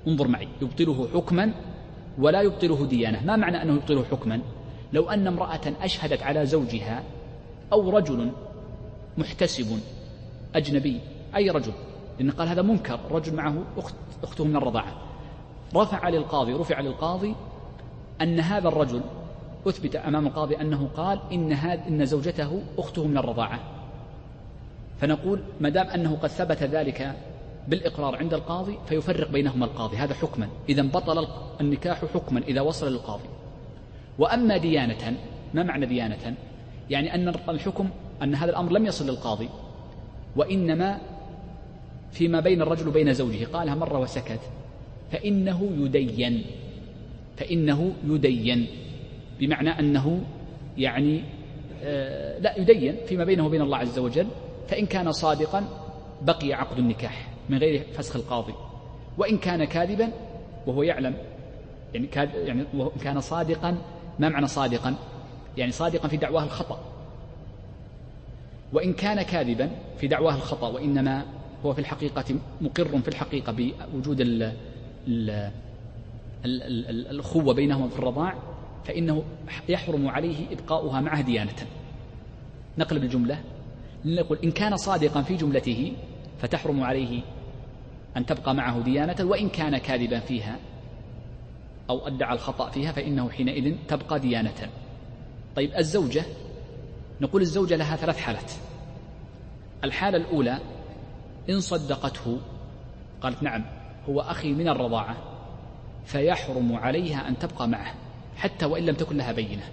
A: انظر معي يبطله حكما ولا يبطله ديانة. ما معنى أنه يبطله حكما؟ لو أن امرأة أشهدت على زوجها أو رجل محتسب أجنبي أي رجل لأن قال هذا منكر رجل معه أخت أخته من الرضاعة. رفع للقاضي رفع للقاضي أن هذا الرجل أثبت أمام القاضي أنه قال إن هذا إن زوجته أخته من الرضاعة. فنقول ما دام أنه قد ثبت ذلك بالإقرار عند القاضي فيفرق بينهما القاضي. هذا حكما. إذا بطل النكاح حكما إذا وصل للقاضي. وأما ديانة ما معنى ديانة؟ يعني أن الحكم أن هذا الأمر لم يصل للقاضي وإنما فيما بين الرجل وبين زوجه. قالها مرة وسكت. فإنه يدين. فإنه يدين. بمعنى أنه يعني آه لا يدين فيما بينه وبين الله عز وجل. فإن كان صادقا بقي عقد النكاح من غير فسخ القاضي. وإن كان كاذبا وهو يعلم يعني يعني وإن كان صادقا ما معنى صادقا؟ يعني صادقا في دعواه الخطأ. وإن كان كاذبا في دعواه الخطأ وإنما هو في الحقيقة مقر في الحقيقة بوجود ال ال الأخوة بينهما في الرضاع فإنه يحرم عليه إبقاؤها معه ديانة. نقلب الجملة نقول إن كان صادقا في جملته فتحرم عليه أن تبقى معه ديانة وإن كان كاذبا فيها أو أدعى الخطأ فيها فإنه حينئذ تبقى ديانة. طيب الزوجة نقول الزوجة لها ثلاث حالات. الحالة الأولى إن صدقته قالت نعم هو أخي من الرضاعة فيحرم عليها أن تبقى معه حتى وإن لم تكن لها بينة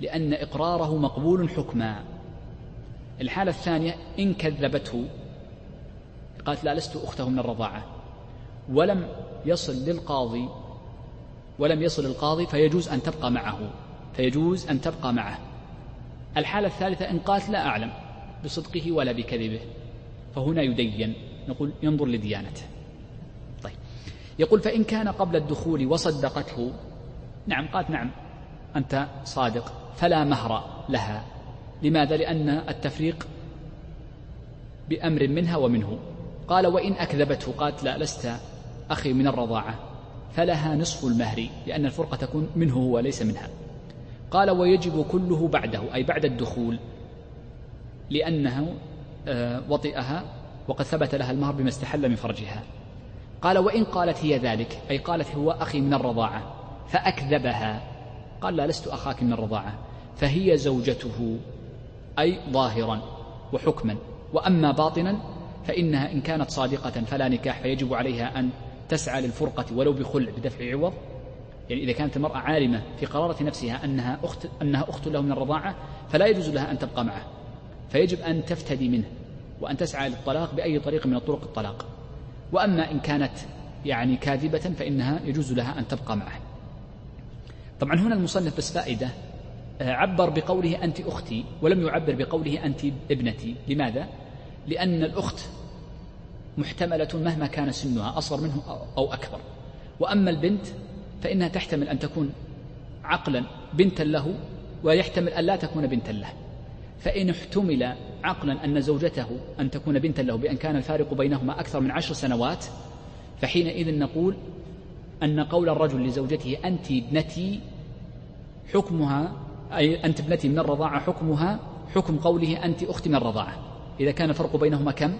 A: لأن إقراره مقبول حكما. الحالة الثانية إن كذبته قالت لا لست أخته من الرضاعة. ولم يصل للقاضي ولم يصل القاضي فيجوز أن تبقى معه فيجوز أن تبقى معه. الحالة الثالثة إن قالت لا أعلم بصدقه ولا بكذبه. فهنا يدين نقول ينظر لديانته. طيب. يقول فإن كان قبل الدخول وصدقته نعم قالت نعم أنت صادق فلا مهر لها. لماذا؟ لأن التفريق بأمر منها ومنه. قال وإن أكذبته قالت لا لست أخي من الرضاعة فلها نصف المهر لأن الفرقة تكون منه وليس منها. قال ويجب كله بعده أي بعد الدخول لأنه آه، وطئها وقد ثبت لها المهر بما استحل من فرجها. قال وإن قالت هي ذلك أي قالت هو أخي من الرضاعة فأكذبها. قال لا لست أخاك من الرضاعة فهي زوجته أي ظاهرا وحكما. وأما باطنا فإنها إن كانت صادقة فلا نكاح فيجب عليها أن تسعى للفرقة ولو بخلع بدفع عوض. يعني إذا كانت المرأة عالمة في قرارة نفسها أنها أخت أنها أخت له من الرضاعة فلا يجوز لها أن تبقى معه. فيجب أن تفتدي منه وأن تسعى للطلاق بأي طريق من طرق الطلاق. وأما إن كانت يعني كاذبة فإنها يجوز لها أن تبقى معه. طبعا هنا المصنف بس فائدة عبر بقوله أنت أختي ولم يعبر بقوله أنت ابنتي. لماذا؟ لأن الأخت محتملة مهما كان سنها أصغر منه أو أكبر. وأما البنت فإنها تحتمل أن تكون عقلا بنتا له ويحتمل أن لا تكون بنتا له. فإن احتمل عقلا أن زوجته أن تكون بنتا له بأن كان الفارق بينهما أكثر من عشر سنوات فحينئذ نقول أن قول الرجل لزوجته أنت ابنتي حكمها أي أنت ابنتي من الرضاعة حكمها حكم قوله أنت أختي من الرضاعة. إذا كان الفرق بينهما كم؟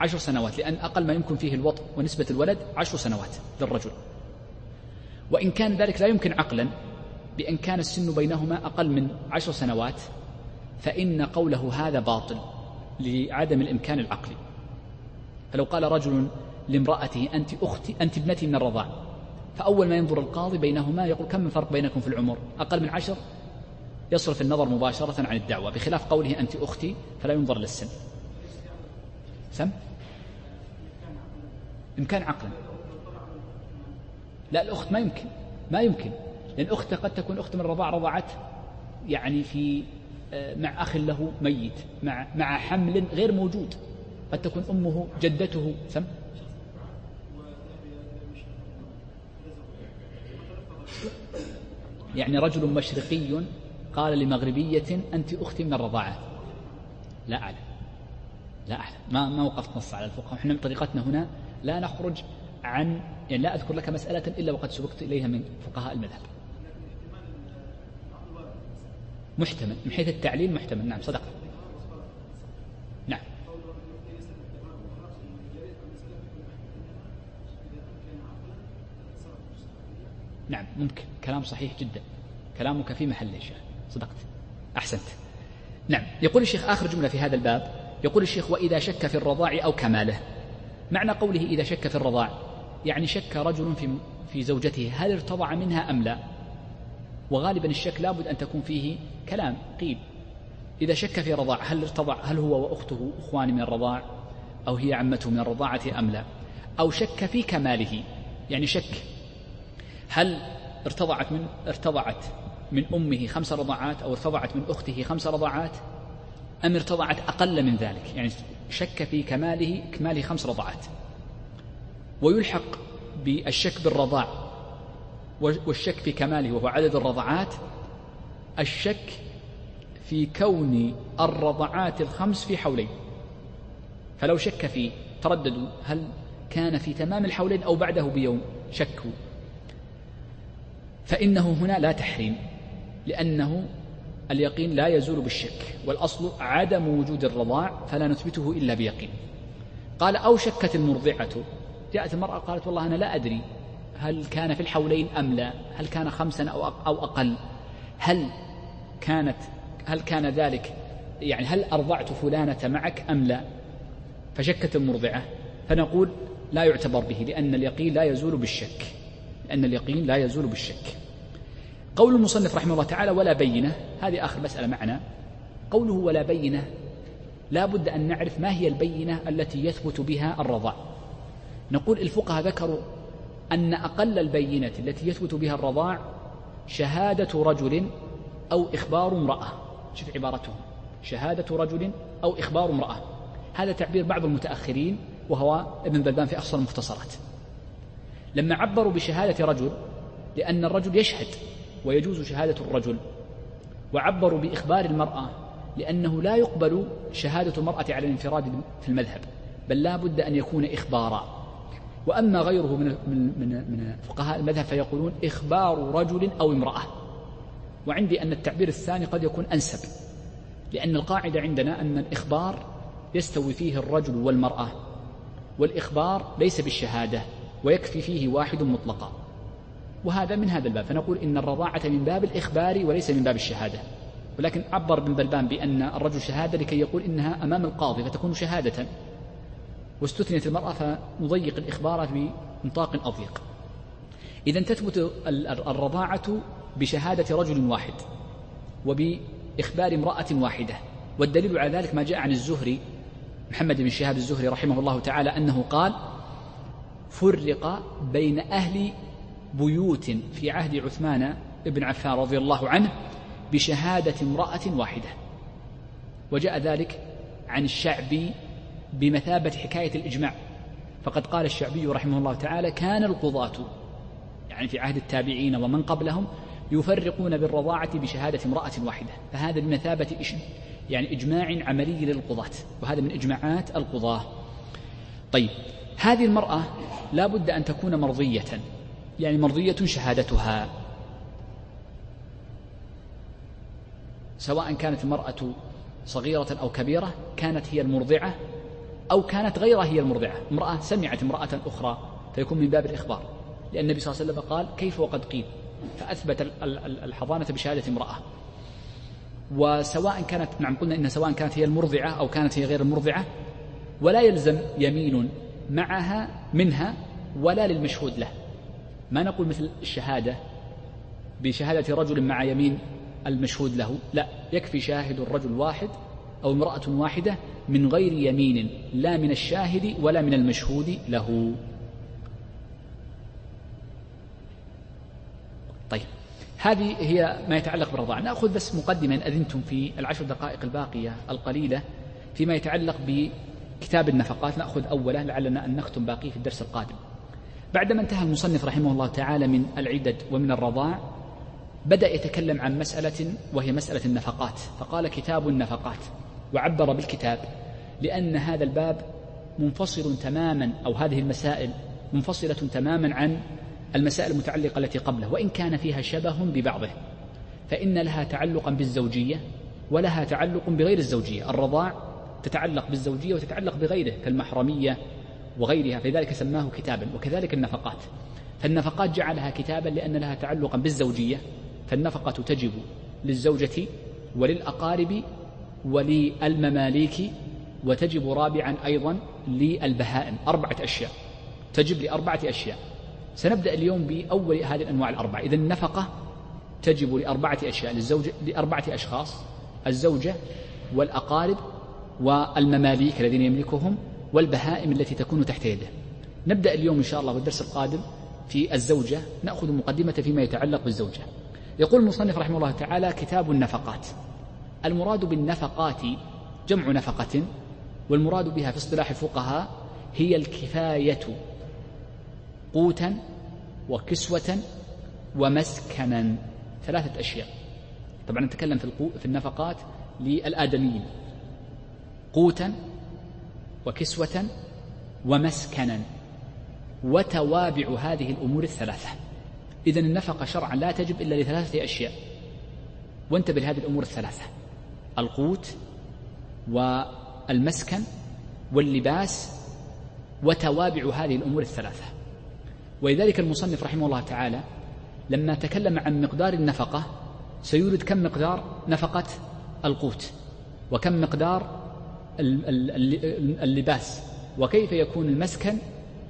A: عشر سنوات لأن أقل ما يمكن فيه الوطء ونسبة الولد عشر سنوات للرجل. وإن كان ذلك لا يمكن عقلا بأن كان السن بينهما أقل من عشر سنوات فإن قوله هذا باطل لعدم الإمكان العقلي. فلو قال رجل لامرأته أنت أختي أنت ابنتي من الرضاع فأول ما ينظر القاضي بينهما يقول كم من فرق بينكم في العمر؟ أقل من عشر؟ يصرف النظر مباشرة عن الدعوة بخلاف قوله أنت أختي فلا ينظر للسن. سم إمكان عقلا لا الأخت ما يمكن ما يمكن. لأن أخته قد تكون أخت من الرضاع رضعت يعني في آه، مع أخ له ميت مع مع حمل غير موجود. قد تكون أمه جدته. سم يعني رجل مشرقي قال لمغربية أنت أختي من الرضاعة. لا أعلم. لا أعلم. ما وقفت نص على الفقهاء. إحنا طريقتنا هنا لا نخرج عن يعني لا أذكر لك مسألة إلا وقد سبقت إليها من فقهاء المذهب. محتمل. من حيث التعليل محتمل. نعم صدق. نعم. نعم ممكن. كلام صحيح جدا. كلامك في محل شيخ. صدقت. أحسنت. نعم. يقول الشيخ آخر جملة في هذا الباب. يقول الشيخ وإذا شك في الرضاع أو كماله. معنى قوله إذا شك في الرضاع يعني شك رجل في في زوجته هل ارتضع منها أم لا؟ وغالبا الشك لابد أن تكون فيه كلام قيل. إذا شك في رضاع هل ارتضع هل هو وأخته أخوان من الرضاع؟ أو هي عمته من الرضاعة أم لا؟ أو شك في كماله يعني شك. هل ارتضعت من ارتضعت من أمه خمس رضاعات أو ارتضعت من أخته خمس رضاعات أم ارتضعت أقل من ذلك؟ يعني شك في كماله إكماله خمس رضعات. ويلحق بالشك بالرضاع والشك في كماله وهو عدد الرضعات الشك في كون الرضعات الخمس في حولين. فلو شك في ترددوا هل كان في تمام الحولين أو بعده بيوم؟ شكوا. فإنه هنا لا تحريم. لأنه اليقين لا يزول بالشك والأصل عدم وجود الرضاع فلا نثبته إلا بيقين. قال أو شكت المرضعة. جاءت المرأة قالت والله أنا لا أدري هل كان في الحولين أم لا هل كان خمسا أو أو أقل. هل كانت هل كان ذلك يعني هل أرضعت فلانة معك أم لا؟ فشكت المرضعة. فنقول لا يعتبر به لأن اليقين لا يزول بالشك لأن اليقين لا يزول بالشك. قول المصنف رحمه الله تعالى ولا بينة هذه آخر مسألة معنا. قوله ولا بينة لا بد أن نعرف ما هي البينة التي يثبت بها الرضاع. نقول الفقهاء ذكروا أن أقل البينة التي يثبت بها الرضاع شهادة رجل أو إخبار امرأة. شوف عبارتهم. شهادة رجل أو إخبار امرأة. هذا تعبير بعض المتأخرين وهو ابن بلبان في أخصر المختصرات. لما عبروا بشهادة رجل لأن الرجل يشهد. ويجوز شهادة الرجل. وعبروا بإخبار المرأة لأنه لا يقبل شهادة المرأة على الانفراد في المذهب بل لا بد أن يكون إخبارا. وأما غيره من من من فقهاء المذهب فيقولون إخبار رجل أو امرأة. وعندي أن التعبير الثاني قد يكون أنسب لأن القاعدة عندنا أن الإخبار يستوي فيه الرجل والمرأة والإخبار ليس بالشهادة ويكفي فيه واحد مطلقا. وهذا من هذا الباب. فنقول إن الرضاعة من باب الإخبار وليس من باب الشهادة. ولكن عبر ابن بلبان بأن الرجل شهادة لكي يقول إنها أمام القاضي فتكون شهادة. واستثنيت المرأة فنضيق الإخبار في نطاق أضيق. إذا تثبت الرضاعة بشهادة رجل واحد وبإخبار امرأة واحدة. والدليل على ذلك ما جاء عن الزهري محمد بن شهاب الزهري رحمه الله تعالى أنه قال فرق بين أهل بيوت في عهد عثمان بن عفان رضي الله عنه بشهادة امرأة واحدة. وجاء ذلك عن الشعبي بمثابة حكاية الإجماع. فقد قال الشعبي رحمه الله تعالى كان القضاة يعني في عهد التابعين ومن قبلهم يفرقون بالرضاعة بشهادة امرأة واحدة فهذا بمثابة يعني إجماع عملي للقضاة. وهذا من إجماعات القضاة. طيب هذه المرأة لا بد أن تكون مرضية. يعني مرضية شهادتها. سواء كانت المرأة صغيرة أو كبيرة كانت هي المرضعة أو كانت غيرها هي المرضعة. امرأة سمعت امرأة أخرى فيكون من باب الإخبار. لأن النبي صلى الله عليه وسلم قال كيف وقد قيل؟ فأثبت الحضانة بشهادة امرأة. وسواء كانت نعم قلنا إن سواء كانت هي المرضعة أو كانت هي غير المرضعة ولا يلزم يمين معها منها ولا للمشهود له. ما نقول مثل الشهادة بشهادة رجل مع يمين المشهود له لا يكفي شاهد الرجل واحد أو امرأة واحدة من غير يمين لا من الشاهد ولا من المشهود له. طيب هذه هي ما يتعلق بالرضاعة نأخذ بس مقدمة إن أذنتم في العشر دقائق الباقية القليلة فيما يتعلق بكتاب النفقات. نأخذ أوله لعلنا أن نختم باقيه في الدرس القادم. بعدما انتهى المصنف رحمه الله تعالى من العدد ومن الرضاع بدأ يتكلم عن مسألة وهي مسألة النفقات فقال كتاب النفقات. وعبر بالكتاب لأن هذا الباب منفصل تماما أو هذه المسائل منفصلة تماما عن المسائل المتعلقة التي قبله وإن كان فيها شبه ببعضه فإن لها تعلقا بالزوجية ولها تعلق بغير الزوجية. الرضاع تتعلق بالزوجية وتتعلق بغيره كالمحرمية وغيرها فلذلك سماه كتابا وكذلك النفقات. فالنفقات جعلها كتابا لأن لها تعلقا بالزوجية. فالنفقة تجب للزوجة وللأقارب وللمماليك وتجب رابعا أيضا للبهائم. أربعة أشياء. تجب لأربعة أشياء. سنبدأ اليوم بأول هذه الأنواع الأربعة. إذا النفقة تجب لأربعة أشياء. للزوجة لأربعة أشخاص. الزوجة والأقارب والمماليك الذين يملكهم والبهائم التي تكون تحت يده. نبدأ اليوم إن شاء الله بالدرس القادم في الزوجة نأخذ مقدمة فيما يتعلق بالزوجة. يقول المصنف رحمه الله تعالى كتاب النفقات. المراد بالنفقات جمع نفقة والمراد بها في اصطلاح الفقهاء هي الكفاية قوتا وكسوة ومسكنا. ثلاثة أشياء. طبعا نتكلم في, في النفقات للآدميين. قوتا وكسوة ومسكنا وتوابع هذه الأمور الثلاثة. إذا النفقة شرعا لا تجب إلا لثلاثة أشياء. وانتبه لهذه الأمور الثلاثة. القوت والمسكن واللباس وتوابع هذه الأمور الثلاثة. ولذلك المصنف رحمه الله تعالى لما تكلم عن مقدار النفقة سيورد كم مقدار نفقة القوت وكم مقدار اللباس وكيف يكون المسكن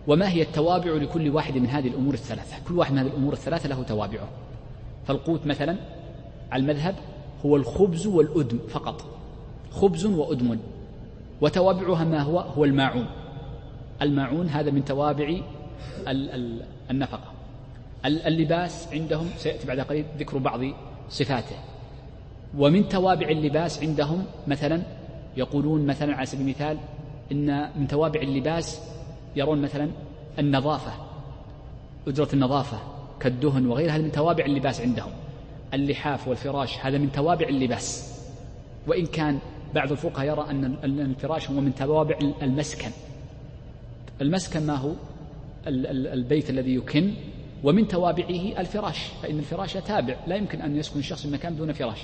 A: وما هي التوابع لكل واحد من هذه الأمور الثلاثة. كل واحد من هذه الأمور الثلاثة له توابعه. فالقوت مثلا على المذهب هو الخبز والأدم فقط. خبز وأدم وتوابعها ما هو؟ هو الماعون. الماعون هذا من توابع النفقة. اللباس عندهم سيأتي بعد قليل ذكر بعض صفاته. ومن توابع اللباس عندهم مثلا يقولون مثلا على سبيل المثال إن من توابع اللباس يرون مثلا النظافة أجرة النظافة كالدهن وغيرها من توابع اللباس عندهم. اللحاف والفراش هذا من توابع اللباس. وإن كان بعض الفقهاء يرى أن الفراش هو من توابع المسكن. المسكن ما هو؟ البيت الذي يكن ومن توابعه الفراش فإن الفراش تابع لا يمكن أن يسكن الشخص في مكان دون فراش.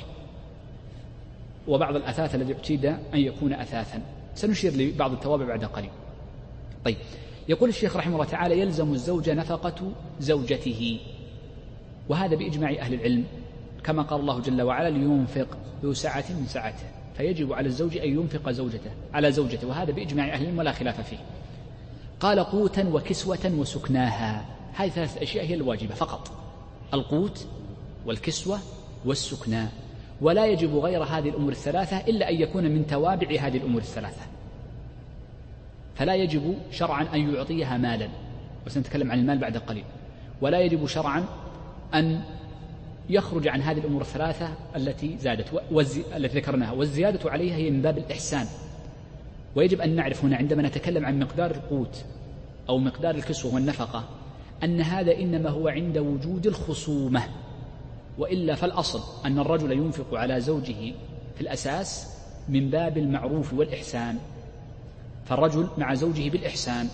A: وبعض الأثاث الذي اعتيد أن يكون أثاثا. سنشير لبعض التوابع بعد قليل. طيب. يقول الشيخ رحمه الله تعالى يلزم الزوج نفقة زوجته. وهذا بإجماع أهل العلم. كما قال الله جل وعلا لينفق ذو سعة من سعته. فيجب على الزوج أن ينفق زوجته على زوجته. وهذا بإجماع أهل العلم ولا خلاف فيه. قال قوتا وكسوة وسكناها. هذه ثلاث أشياء هي الواجبة فقط. القوت والكسوة والسكنى ولا يجب غير هذه الأمور الثلاثة إلا أن يكون من توابع هذه الأمور الثلاثة. فلا يجب شرعا أن يعطيها مالا. وسنتكلم عن المال بعد قليل. ولا يجب شرعا أن يخرج عن هذه الأمور الثلاثة التي زادت. والزي... التي ذكرناها. والزيادة عليها هي من باب الإحسان. ويجب أن نعرف هنا عندما نتكلم عن مقدار القوت أو مقدار الكسوة والنفقة أن هذا إنما هو عند وجود الخصومة. وإلا فالأصل أن الرجل ينفق على زوجه في الأساس من باب المعروف والإحسان فالرجل مع زوجه بالإحسان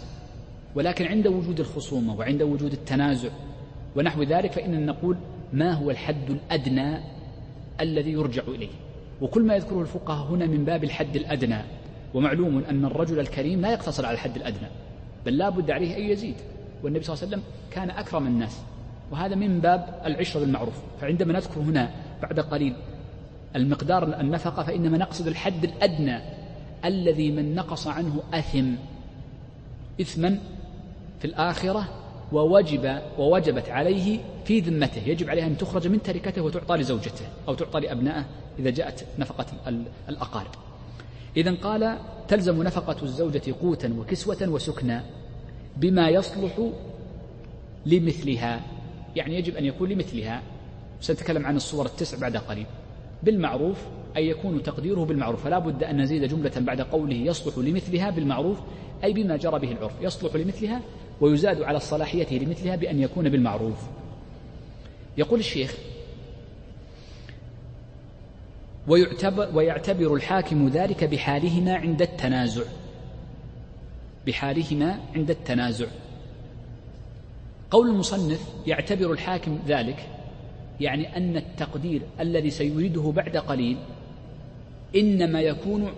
A: ولكن عند وجود الخصومة وعند وجود التنازع ونحو ذلك فإننا نقول ما هو الحد الأدنى الذي يرجع إليه. وكل ما يذكره الفقهاء هنا من باب الحد الأدنى ومعلوم أن الرجل الكريم لا يقتصر على الحد الأدنى بل لا بد عليه أن يزيد. والنبي صلى الله عليه وسلم كان أكرم الناس. وهذا من باب العشرة بالمعروف. فعندما نذكر هنا بعد قليل المقدار النفقة فإنما نقصد الحد الأدنى الذي من نقص عنه أثم إثما في الآخرة ووجب ووجبت عليه في ذمته. يجب عليه أن تخرج من تركته وتعطى لزوجته أو تعطى لأبنائه إذا جاءت نفقة الأقارب. إذا قال تلزم نفقة الزوجة قوتا وكسوة وسكنا بما يصلح لمثلها. يعني يجب أن يكون لمثلها. سنتكلم عن الصور التسع بعد قليل. بالمعروف أي يكون تقديره بالمعروف. فلا بد أن نزيد جملة بعد قوله يصلح لمثلها بالمعروف أي بما جرى به العرف. يصلح لمثلها ويزاد على الصلاحية لمثلها بأن يكون بالمعروف. يقول الشيخ ويعتبر, ويعتبر الحاكم ذلك بحالهما عند التنازع. بحالهما عند التنازع. قول المصنف يعتبر الحاكم ذلك يعني أن التقدير الذي سيريده بعد قليل إنما يكون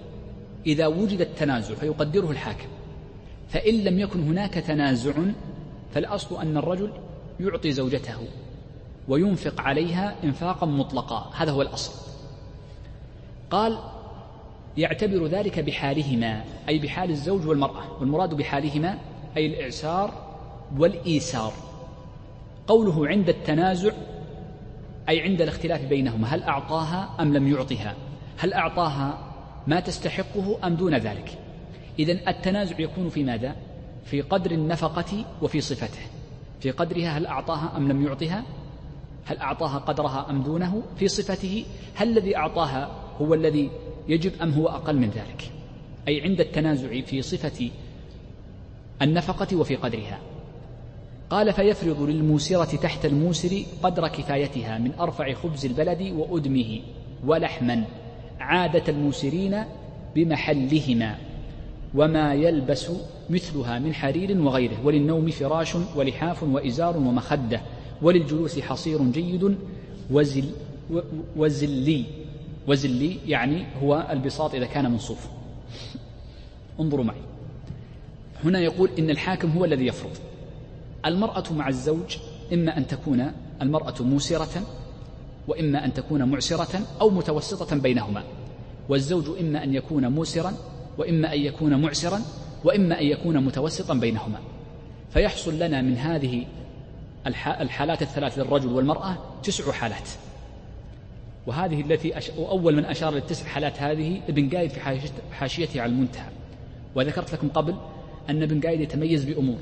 A: إذا وجد التنازع فيقدره الحاكم فإن لم يكن هناك تنازع فالأصل أن الرجل يعطي زوجته وينفق عليها إنفاقا مطلقا هذا هو الأصل. قال يعتبر ذلك بحالهما أي بحال الزوج والمرأة والمراد بحالهما أي الإعسار والإيسار قوله عند التنازع أي عند الاختلاف بينهما هل أعطاها أم لم يعطها؟ هل أعطاها ما تستحقه أم دون ذلك؟ إذا التنازع يكون في ماذا؟ في قدر النفقة وفي صفته. في قدرها هل أعطاها أم لم يعطها؟ هل أعطاها قدرها أم دونه؟ في صفته هل الذي أعطاها هو الذي يجب أم هو أقل من ذلك؟ أي عند التنازع في صفة النفقة وفي قدرها. قال فيفرض للموسرة تحت الموسر قدر كفايتها من أرفع خبز البلد وأدمه ولحما عادة الموسرين بمحلهما وما يلبس مثلها من حرير وغيره وللنوم فراش ولحاف وإزار ومخدة وللجلوس حصير جيد وزل وزلي. وزلي يعني هو البساط إذا كان من صوف انظروا معي. هنا يقول إن الحاكم هو الذي يفرض. المرأة مع الزوج إما أن تكون المرأة موسرة وإما أن تكون معسرة أو متوسطة بينهما. والزوج إما أن يكون موسرا وإما أن يكون معسرا وإما أن يكون متوسطا بينهما. فيحصل لنا من هذه الحالات الثلاث للرجل والمرأة تسع حالات. وهذه التي أش... وأول من أشار للتسع حالات هذه ابن قايد في حاشيته على المنتهى. وذكرت لكم قبل أن ابن قايد يتميز بأمور.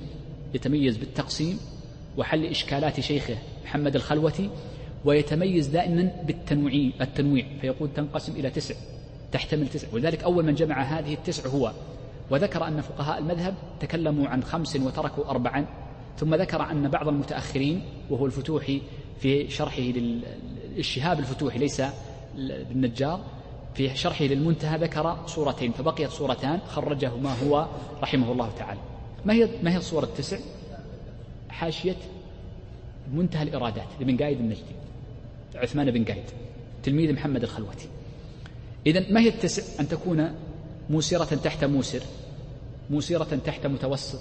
A: يتميز بالتقسيم وحل إشكالات شيخه محمد الخلوتي ويتميز دائما بالتنويع التنويع فيقول تنقسم إلى تسع تحتمل تسع ولذلك أول من جمع هذه التسع هو وذكر أن فقهاء المذهب تكلموا عن خمس وتركوا أربعا ثم ذكر أن بعض المتأخرين وهو الفتوحي في شرحه للشهاب الفتوحي ليس النجار في شرحه للمنتهى ذكر صورتين فبقيت صورتان خرجهما هو رحمه الله تعالى. ما هي ما هي الصورة التسع؟ حاشية منتهى الإرادات لابن قايد النجدي عثمان بن قايد تلميذ محمد الخلوتي. إذا ما هي التسع؟ أن تكون موسرة تحت موسر موسرة تحت متوسط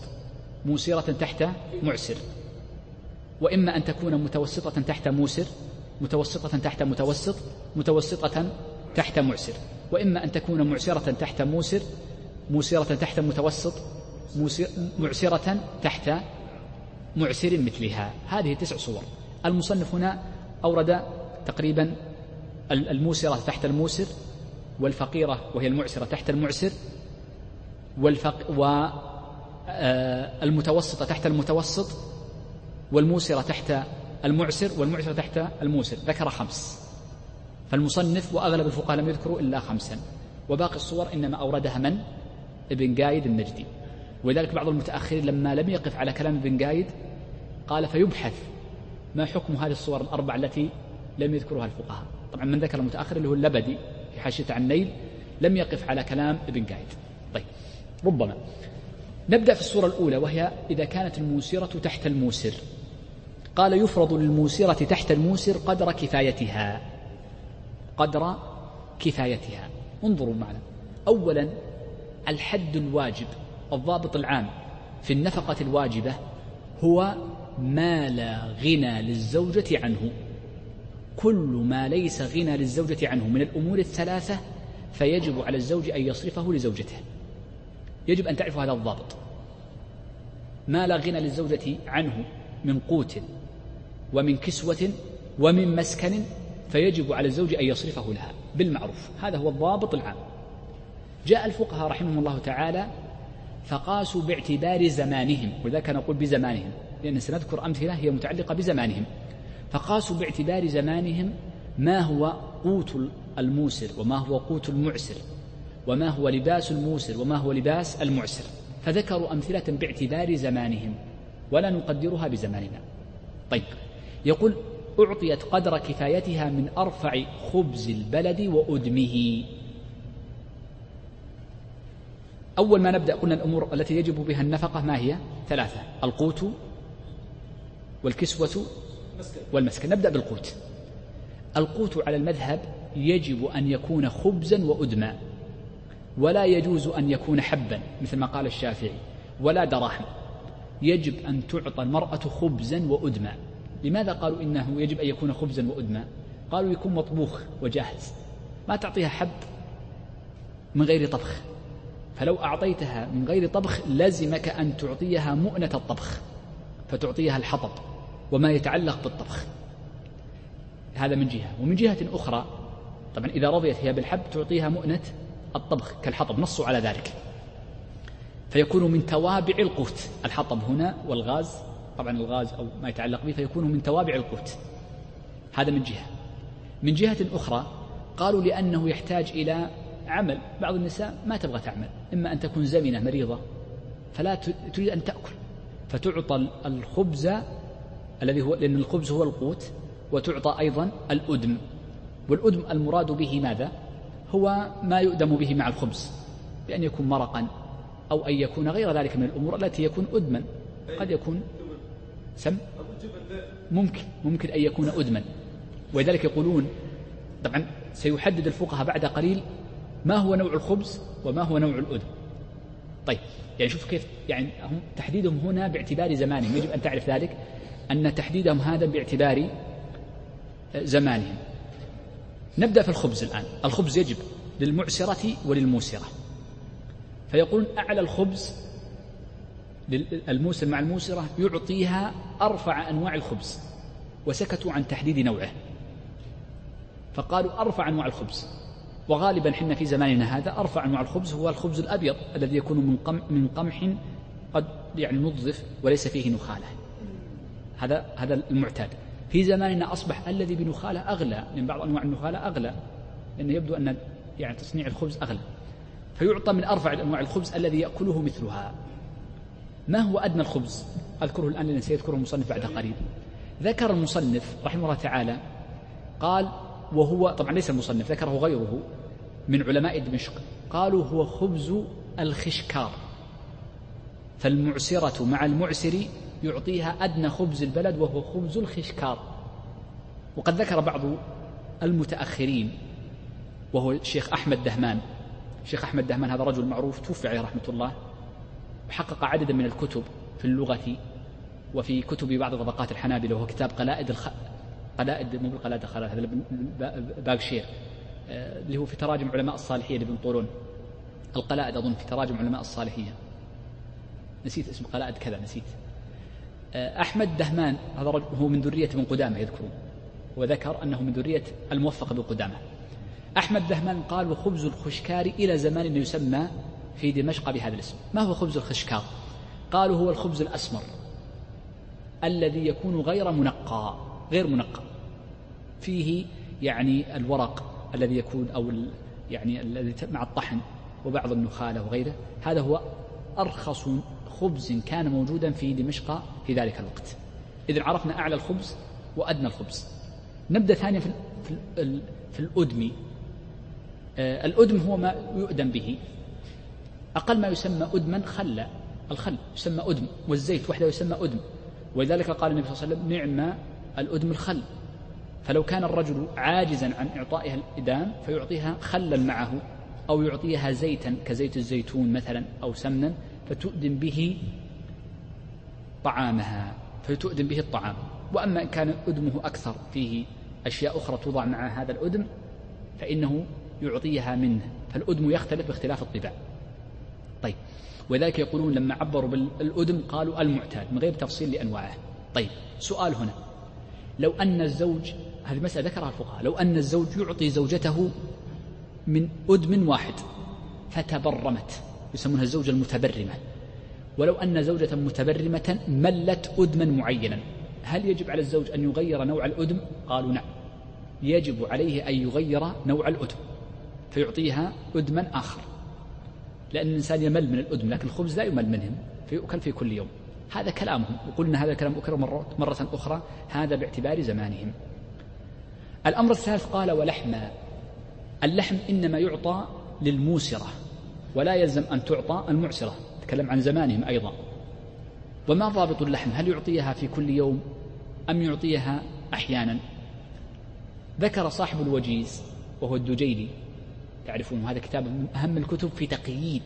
A: موسرة تحت معسر. وإما أن تكون متوسطة تحت موسر متوسطة تحت متوسط متوسطة تحت معسر. وإما أن تكون معسرة تحت موسر موسرة تحت متوسط معسرة تحت معسر مثلها. هذه تسع صور. المصنف هنا أورد تقريبا الموسرة تحت الموسر والفقيرة وهي المعسرة تحت المعسر والفق والمتوسطة آه، تحت المتوسط والموسرة تحت المعسر والمعسرة تحت الموسر. ذكر خمس. فالمصنف وأغلب الفقهاء لم يذكروا إلا خمسا. وباقي الصور إنما أوردها من؟ ابن قايد النجدي. ولذلك بعض المتأخرين لما لم يقف على كلام ابن قايد قال فيبحث ما حكم هذه الصور الأربع التي لم يذكرها الفقهاء. طبعا من ذكر المتأخر اللي هو اللبدي في حاشية عن النيل لم يقف على كلام ابن قايد طيب ربما. نبدأ في الصورة الأولى وهي إذا كانت الموسرة تحت الموسر. قال يفرض للموسرة تحت الموسر قدر كفايتها. قدر كفايتها. انظروا معنا. أولا الحد الواجب. الضابط العام في النفقة الواجبة هو ما لا غنى للزوجة عنه. كل ما ليس غنى للزوجة عنه من الأمور الثلاثة فيجب على الزوج أن يصرفه لزوجته. يجب أن تعرفوا هذا الضابط. ما لا غنى للزوجة عنه من قوت ومن كسوة ومن مسكن فيجب على الزوج أن يصرفه لها بالمعروف. هذا هو الضابط العام. جاء الفقهاء رحمهم الله تعالى فقاسوا باعتبار زمانهم وذلك نقول بزمانهم لأن سنذكر أمثلة هي متعلقة بزمانهم. فقاسوا باعتبار زمانهم ما هو قوت الموسر وما هو قوت المعسر وما هو لباس الموسر وما هو لباس المعسر. فذكروا أمثلة باعتبار زمانهم ولا نقدرها بزماننا. طيب يقول أعطيت قدر كفايتها من أرفع خبز البلد وأدمه. أول ما نبدأ قلنا الأمور التي يجب بها النفقة ما هي؟ ثلاثة. القوت والكسوة والمسكن. نبدأ بالقوت. القوت على المذهب يجب أن يكون خبزا وأدما. ولا يجوز أن يكون حبا مثل ما قال الشافعي. ولا دراهم. يجب أن تعطى المرأة خبزا وأدما. لماذا قالوا إنه يجب أن يكون خبزا وأدما؟ قالوا يكون مطبوخ وجاهز. ما تعطيها حب من غير طبخ. فلو أعطيتها من غير طبخ لزمك أن تعطيها مؤنة الطبخ فتعطيها الحطب وما يتعلق بالطبخ. هذا من جهة. ومن جهة أخرى طبعا إذا رضيت هي بالحب تعطيها مؤنة الطبخ كالحطب نصوا على ذلك. فيكون من توابع القوت. الحطب هنا والغاز طبعا الغاز أو ما يتعلق به فيكون من توابع القوت. هذا من جهة. من جهة أخرى قالوا لأنه يحتاج إلى عمل. بعض النساء ما تبغى تعمل إما أن تكون زمنة مريضة فلا تريد أن تأكل. فتعطى الخبز الذي هو لأن الخبز هو القوت وتعطى أيضا الأدم. والأدم المراد به ماذا؟ هو ما يؤدم به مع الخبز بأن يكون مرقا أو أن يكون غير ذلك من الأمور التي يكون أدما. قد يكون سم؟ ممكن ممكن أن يكون أدما. ولذلك يقولون طبعا سيحدد الفقهاء بعد قليل ما هو نوع الخبز وما هو نوع الأدم طيب يعني شوف كيف يعني هم تحديدهم هنا باعتبار زمانهم. يجب أن تعرف ذلك أن تحديدهم هذا باعتبار زمانهم. نبدأ في الخبز الآن. الخبز يجب للمعسرة وللموسرة. فيقولون أعلى الخبز الموسر مع الموسرة يعطيها أرفع أنواع الخبز وسكتوا عن تحديد نوعه. فقالوا أرفع أنواع الخبز. وغالبا حنا في زماننا هذا أرفع أنواع الخبز هو الخبز الأبيض الذي يكون من قمح, من قمح قد يعني نظف وليس فيه نخالة. هذا هذا المعتاد. في زماننا أصبح الذي بنخالة أغلى من بعض أنواع النخالة أغلى لأنه يبدو أن يعني تصنيع الخبز أغلى. فيعطى من أرفع أنواع الخبز الذي يأكله مثلها. ما هو أدنى الخبز؟ أذكره الآن لأن سيذكره المصنف بعد قليل ذكر المصنف رحمه الله تعالى قال وهو طبعا ليس المصنف ذكره غيره من علماء دمشق. قالوا هو خبز الخشكار. فالمعسرة مع المعسر يعطيها أدنى خبز البلد وهو خبز الخشكار. وقد ذكر بعض المتأخرين وهو الشيخ أحمد دهمان. الشيخ أحمد دهمان هذا رجل معروف توفي عليه رحمة الله. وحقق عددا من الكتب في اللغة وفي كتب بعض طبقات الحنابلة وهو كتاب قلائد قلائد مو بالقلائد الخلال هذا باغشير آه، اللي هو في تراجم علماء الصالحية لابن طولون القلائد أظن في تراجم علماء الصالحية. نسيت اسم قلائد كذا نسيت. آه، أحمد دهمان هذا هو من ذرية ابن قدامة يذكرون وذكر أنه من ذرية الموفق بن قدامة. أحمد دهمان قال وخبز الخشكار إلى زمان يسمى في دمشق بهذا الاسم. ما هو خبز الخشكار؟ قالوا هو الخبز الأسمر الذي يكون غير منقى. غير منقى فيه يعني الورق الذي يكون أو يعني الذي مع الطحن وبعض النخالة وغيره. هذا هو أرخص خبز كان موجودا في دمشق في ذلك الوقت. إذا عرفنا أعلى الخبز وأدنى الخبز. نبدأ ثانيا في, في, في الأدم آه، الأدم هو ما يؤدم به. أقل ما يسمى أدما خل. الخل يسمى أدم والزيت وحده يسمى أدم. ولذلك قال النبي صلى الله عليه وسلم نعم الأدم الخل. فلو كان الرجل عاجزا عن إعطائها الإدام فيعطيها خلا معه أو يعطيها زيتا كزيت الزيتون مثلا أو سمنا فتؤدم به طعامها فتؤدم به الطعام. وأما إن كان أدمه أكثر فيه أشياء أخرى توضع مع هذا الأدم فإنه يعطيها منه. فالأدم يختلف باختلاف الطباع. طيب. ولذلك يقولون لما عبروا بالأدم قالوا المعتاد من غير تفصيل لأنواعه. طيب. سؤال هنا. لو أن الزوج هذه مسألة ذكرها الفقهاء لو أن الزوج يعطي زوجته من أدم واحد فتبرمت يسمونها الزوجة المتبرمة. ولو أن زوجة متبرمة ملت أدما معينا هل يجب على الزوج أن يغير نوع الأدم؟ قالوا نعم. يجب عليه أن يغير نوع الأدم فيعطيها أدما آخر. لأن الإنسان يمل من الأدم لكن الخبز لا يمل منهم فيؤكل في كل يوم. هذا كلامهم. وقلنا هذا الكلام أكرر مرة, مرة أخرى هذا باعتبار زمانهم. الأمر الثالث قال ولحما. اللحم إنما يعطى للموسرة ولا يلزم أن تعطى المعسرة. تكلم عن زمانهم أيضا. وما ضابط اللحم؟ هل يعطيها في كل يوم أم يعطيها أحيانا؟ ذكر صاحب الوجيز وهو الدجيلي. تعرفون هذا كتاب من أهم الكتب في تقييد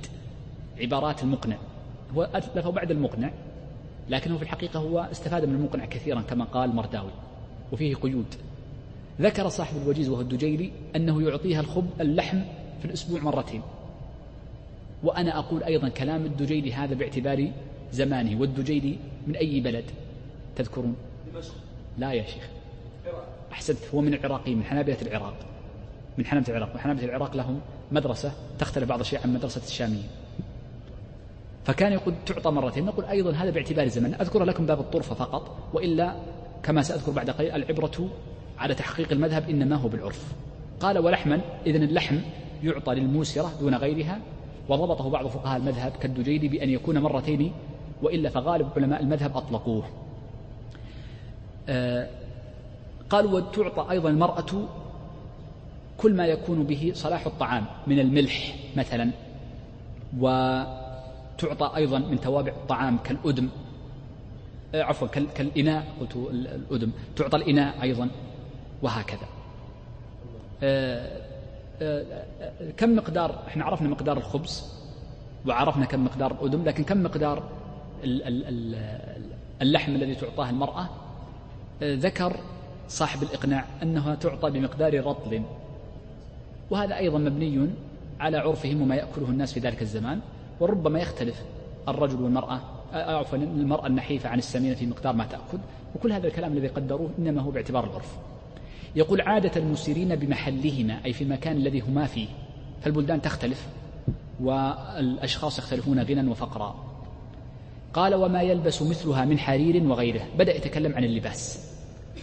A: عبارات المقنع. هو ألفه بعد المقنع. لكنه في الحقيقة هو استفاد من المقنع كثيرا كما قال مرداوي وفيه قيود. ذكر صاحب الوجيز وهو الدجيلي أنه يعطيها الخب اللحم في الأسبوع مرتين. وأنا أقول أيضا كلام الدجيلي هذا باعتبار زمانه والدجيلي من أي بلد؟ تذكرون؟ لا يا شيخ. أحسنت هو من العراقيين من حنابلة العراق. من حنابلة العراق. وحنابلة العراق لهم مدرسة تختلف بعض الشيء عن مدرسة الشاميين فكان يقول تعطى مرتين. نقول أيضا هذا باعتبار الزمن أذكر لكم باب الطرفة فقط وإلا كما سأذكر بعد قليل العبرة على تحقيق المذهب إنما هو بالعرف. قال ولحما إذن اللحم يعطى للموسرة دون غيرها وضبطه بعض فقهاء المذهب كالدجيلي بأن يكون مرتين وإلا فغالب علماء المذهب أطلقوه. آه قالوا وتعطى أيضا المرأة كل ما يكون به صلاح الطعام من الملح مثلا وتعطى أيضا من توابع الطعام كالأدم آه، عفوا كالإناء قلت الأدم تعطى الإناء أيضا وهكذا. آه، آه، كم مقدار إحنا عرفنا مقدار الخبز وعرفنا كم مقدار الأذن لكن كم مقدار اللحم الذي تعطاه المرأة؟ ذكر صاحب الإقناع أنها تعطى بمقدار رطل وهذا أيضا مبني على عرفهم وما يأكله الناس في ذلك الزمان. وربما يختلف الرجل والمرأة عفوا المرأة النحيفة عن السمينة في مقدار ما تأكل وكل هذا الكلام الذي قدروه إنما هو باعتبار العرف. يقول عادة المسيرين بمحلهما أي في المكان الذي هما فيه فالبلدان تختلف والأشخاص يختلفون غنى وفقرا. قال وما يلبس مثلها من حرير وغيره. بدأ يتكلم عن اللباس.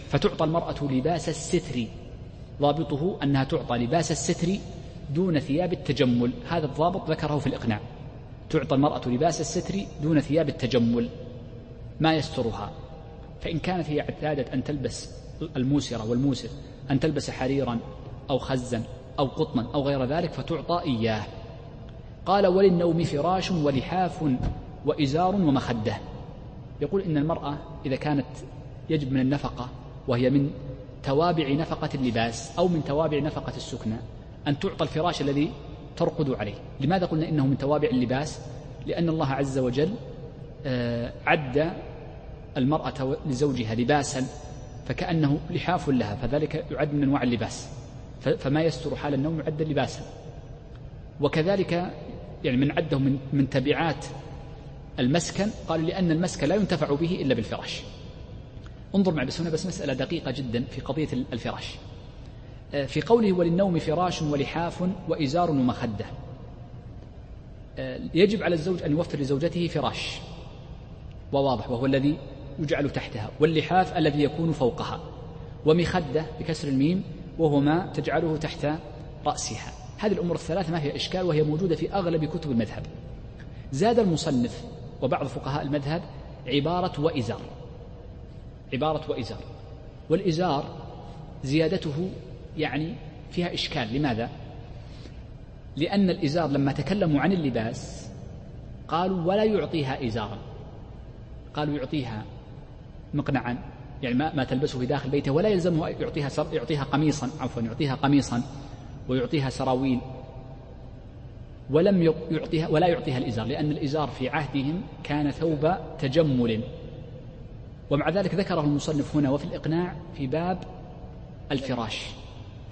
A: فتعطى المرأة لباس الستر. ضابطه أنها تعطى لباس الستر دون ثياب التجمل. هذا الضابط ذكره في الإقناع. تعطى المرأة لباس الستر دون ثياب التجمل ما يسترها. فإن كانت هي اعتادت أن تلبس الموسرة والموسر أن تلبس حريرا أو خزا أو قطنا أو غير ذلك فتعطى إياه. قال وللنوم فراش ولحاف وإزار ومخدة. يقول إن المرأة إذا كانت يجب من النفقة وهي من توابع نفقة اللباس أو من توابع نفقة السكنى أن تعطى الفراش الذي ترقد عليه. لماذا قلنا إنه من توابع اللباس؟ لأن الله عز وجل آه، عد المرأة لزوجها لباسا فكأنه لحاف لها فذلك يعد من أنواع اللباس. فما يستر حال النوم يعد لباسا. وكذلك يعني من عده من من تبعات المسكن قال لأن المسكن لا ينتفع به إلا بالفراش. انظر معي بس هنا بس مسألة دقيقة جدا في قضية الفراش. في قوله وللنوم فراش ولحاف وإزار ومخدة. آه، يجب على الزوج أن يوفر لزوجته فراش وواضح وهو الذي يجعل تحتها واللحاف الذي يكون فوقها ومخدة بكسر الميم وهو ما تجعله تحت رأسها. هذه الأمور الثلاثة ما فيها إشكال وهي موجودة في أغلب كتب المذهب. زاد المصنف وبعض فقهاء المذهب عبارة وإزار عبارة وإزار والإزار زيادته يعني فيها إشكال. لماذا؟ لأن الإزار لما تكلموا عن اللباس قالوا ولا يعطيها إزارا. قالوا يعطيها مقنعا يعني ما, ما تلبسه في داخل بيته ولا يلزمه يعطيها يعطيها قميصا عفوا يعطيها قميصا ويعطيها سراويل. ولم يعطيها ولا يعطيها الإزار لأن الإزار في عهدهم كان ثوب تجمل. ومع ذلك ذكره المصنف هنا وفي الإقناع في باب الفراش.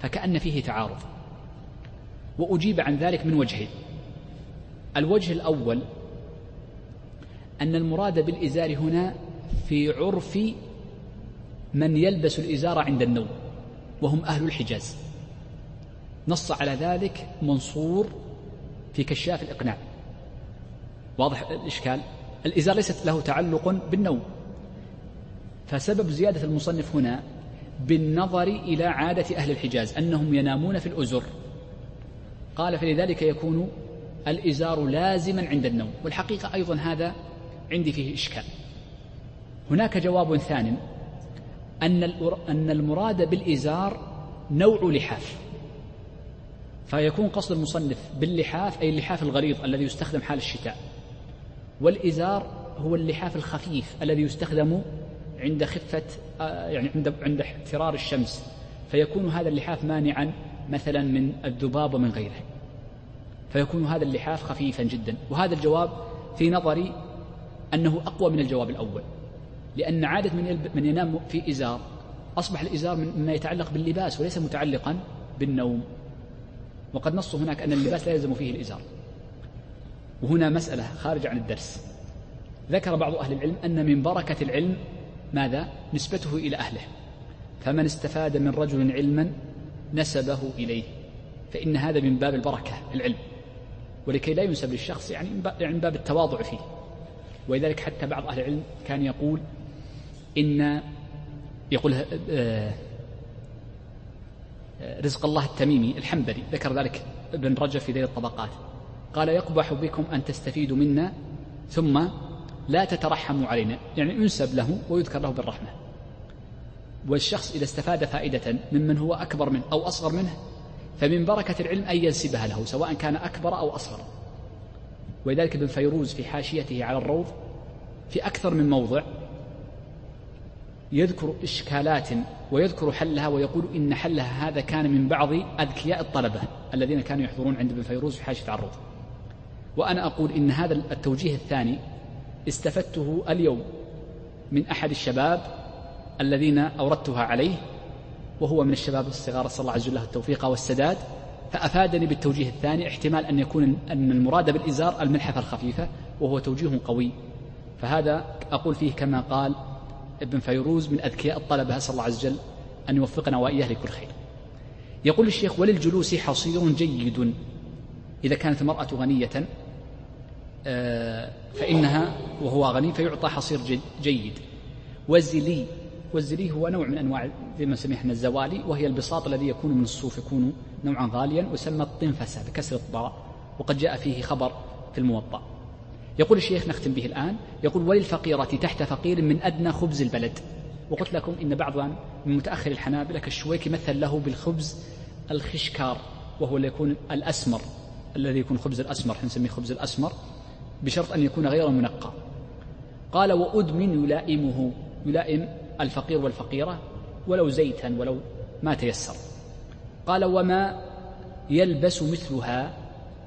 A: فكأن فيه تعارض. وأجيب عن ذلك من وجهين. الوجه الأول أن المراد بالإزار هنا في عرف من يلبس الإزار عند النوم وهم أهل الحجاز. نص على ذلك منصور في كشاف الإقناع. واضح الإشكال؟ الإزار ليست له تعلق بالنوم. فسبب زيادة المصنف هنا بالنظر إلى عادة أهل الحجاز أنهم ينامون في الأزر. قال فلذلك يكون الإزار لازما عند النوم. والحقيقة أيضا هذا عندي فيه إشكال. هناك جواب ثان أن أن المراد بالإزار نوع لحاف. فيكون قصد المصنف باللحاف أي اللحاف الغليظ الذي يستخدم حال الشتاء. والإزار هو اللحاف الخفيف الذي يستخدم عند خفة آه، يعني عند عند احترار الشمس فيكون هذا اللحاف مانعا مثلا من الذباب ومن غيره. فيكون هذا اللحاف خفيفا جدا. وهذا الجواب في نظري أنه أقوى من الجواب الأول لأن عادة من من ينام في إزار أصبح الإزار مما يتعلق باللباس وليس متعلقا بالنوم. وقد نصوا هناك أن اللباس لا يلزم فيه الإزار. وهنا مسألة خارجة عن الدرس. ذكر بعض أهل العلم أن من بركة العلم ماذا؟ نسبته إلى أهله. فمن استفاد من رجل علما نسبه إليه. فإن هذا من باب البركة العلم. ولكي لا ينسب للشخص يعني من يعني باب التواضع فيه. ولذلك حتى بعض أهل العلم كان يقول إن يقول آه، رزق الله التميمي الحنبلي ذكر ذلك ابن رجب في ذيل الطبقات. قال يقبح بكم أن تستفيدوا منا ثم لا تترحموا علينا. يعني ينسب له ويذكر له بالرحمة. والشخص إذا استفاد فائدة ممن هو أكبر منه أو أصغر منه فمن بركة العلم أن ينسبها له سواء كان أكبر أو أصغر. ولذلك ابن فيروز في حاشيته على الروض في أكثر من موضع يذكر إشكالات ويذكر حلها ويقول إن حلها هذا كان من بعض أذكياء الطلبة الذين كانوا يحضرون عند ابن فيروز في حاشية الروض. وأنا أقول إن هذا التوجيه الثاني استفدته اليوم من أحد الشباب الذين أوردتها عليه وهو من الشباب الصغار صلى الله عز وجل التوفيق والسداد. فأفادني بالتوجيه الثاني احتمال أن يكون أن المراد بالإزار الملحفة الخفيفة وهو توجيه قوي. فهذا أقول فيه كما قال ابن فيروز من أذكياء الطلبة أسأل الله عز وجل أن يوفقنا وإياه لكل خير. يقول الشيخ وللجلوس حصير جيد إذا كانت المرأة غنية. آه، فإنها وهو غني فيعطى حصير جيد. والزلي والزلي هو نوع من أنواع زي ما نسميه إحنا الزوالي وهي البساط الذي يكون من الصوف يكون نوعا غاليا ويسمى الطنفسة بكسر الطاء وقد جاء فيه خبر في الموطأ. يقول الشيخ نختم به الآن يقول وللفقيرة تحت فقير من أدنى خبز البلد. وقلت لكم إن بعضا من متأخر الحنابلة كالشويكي مثل له بالخبز الخشكار وهو اللي يكون الأسمر الذي يكون خبز الأسمر نسميه خبز الأسمر. بشرط أن يكون غير منقى. قال وأدمن يلائمه يلائم الفقير والفقيرة ولو زيتا ولو ما تيسر. قال وما يلبس مثلها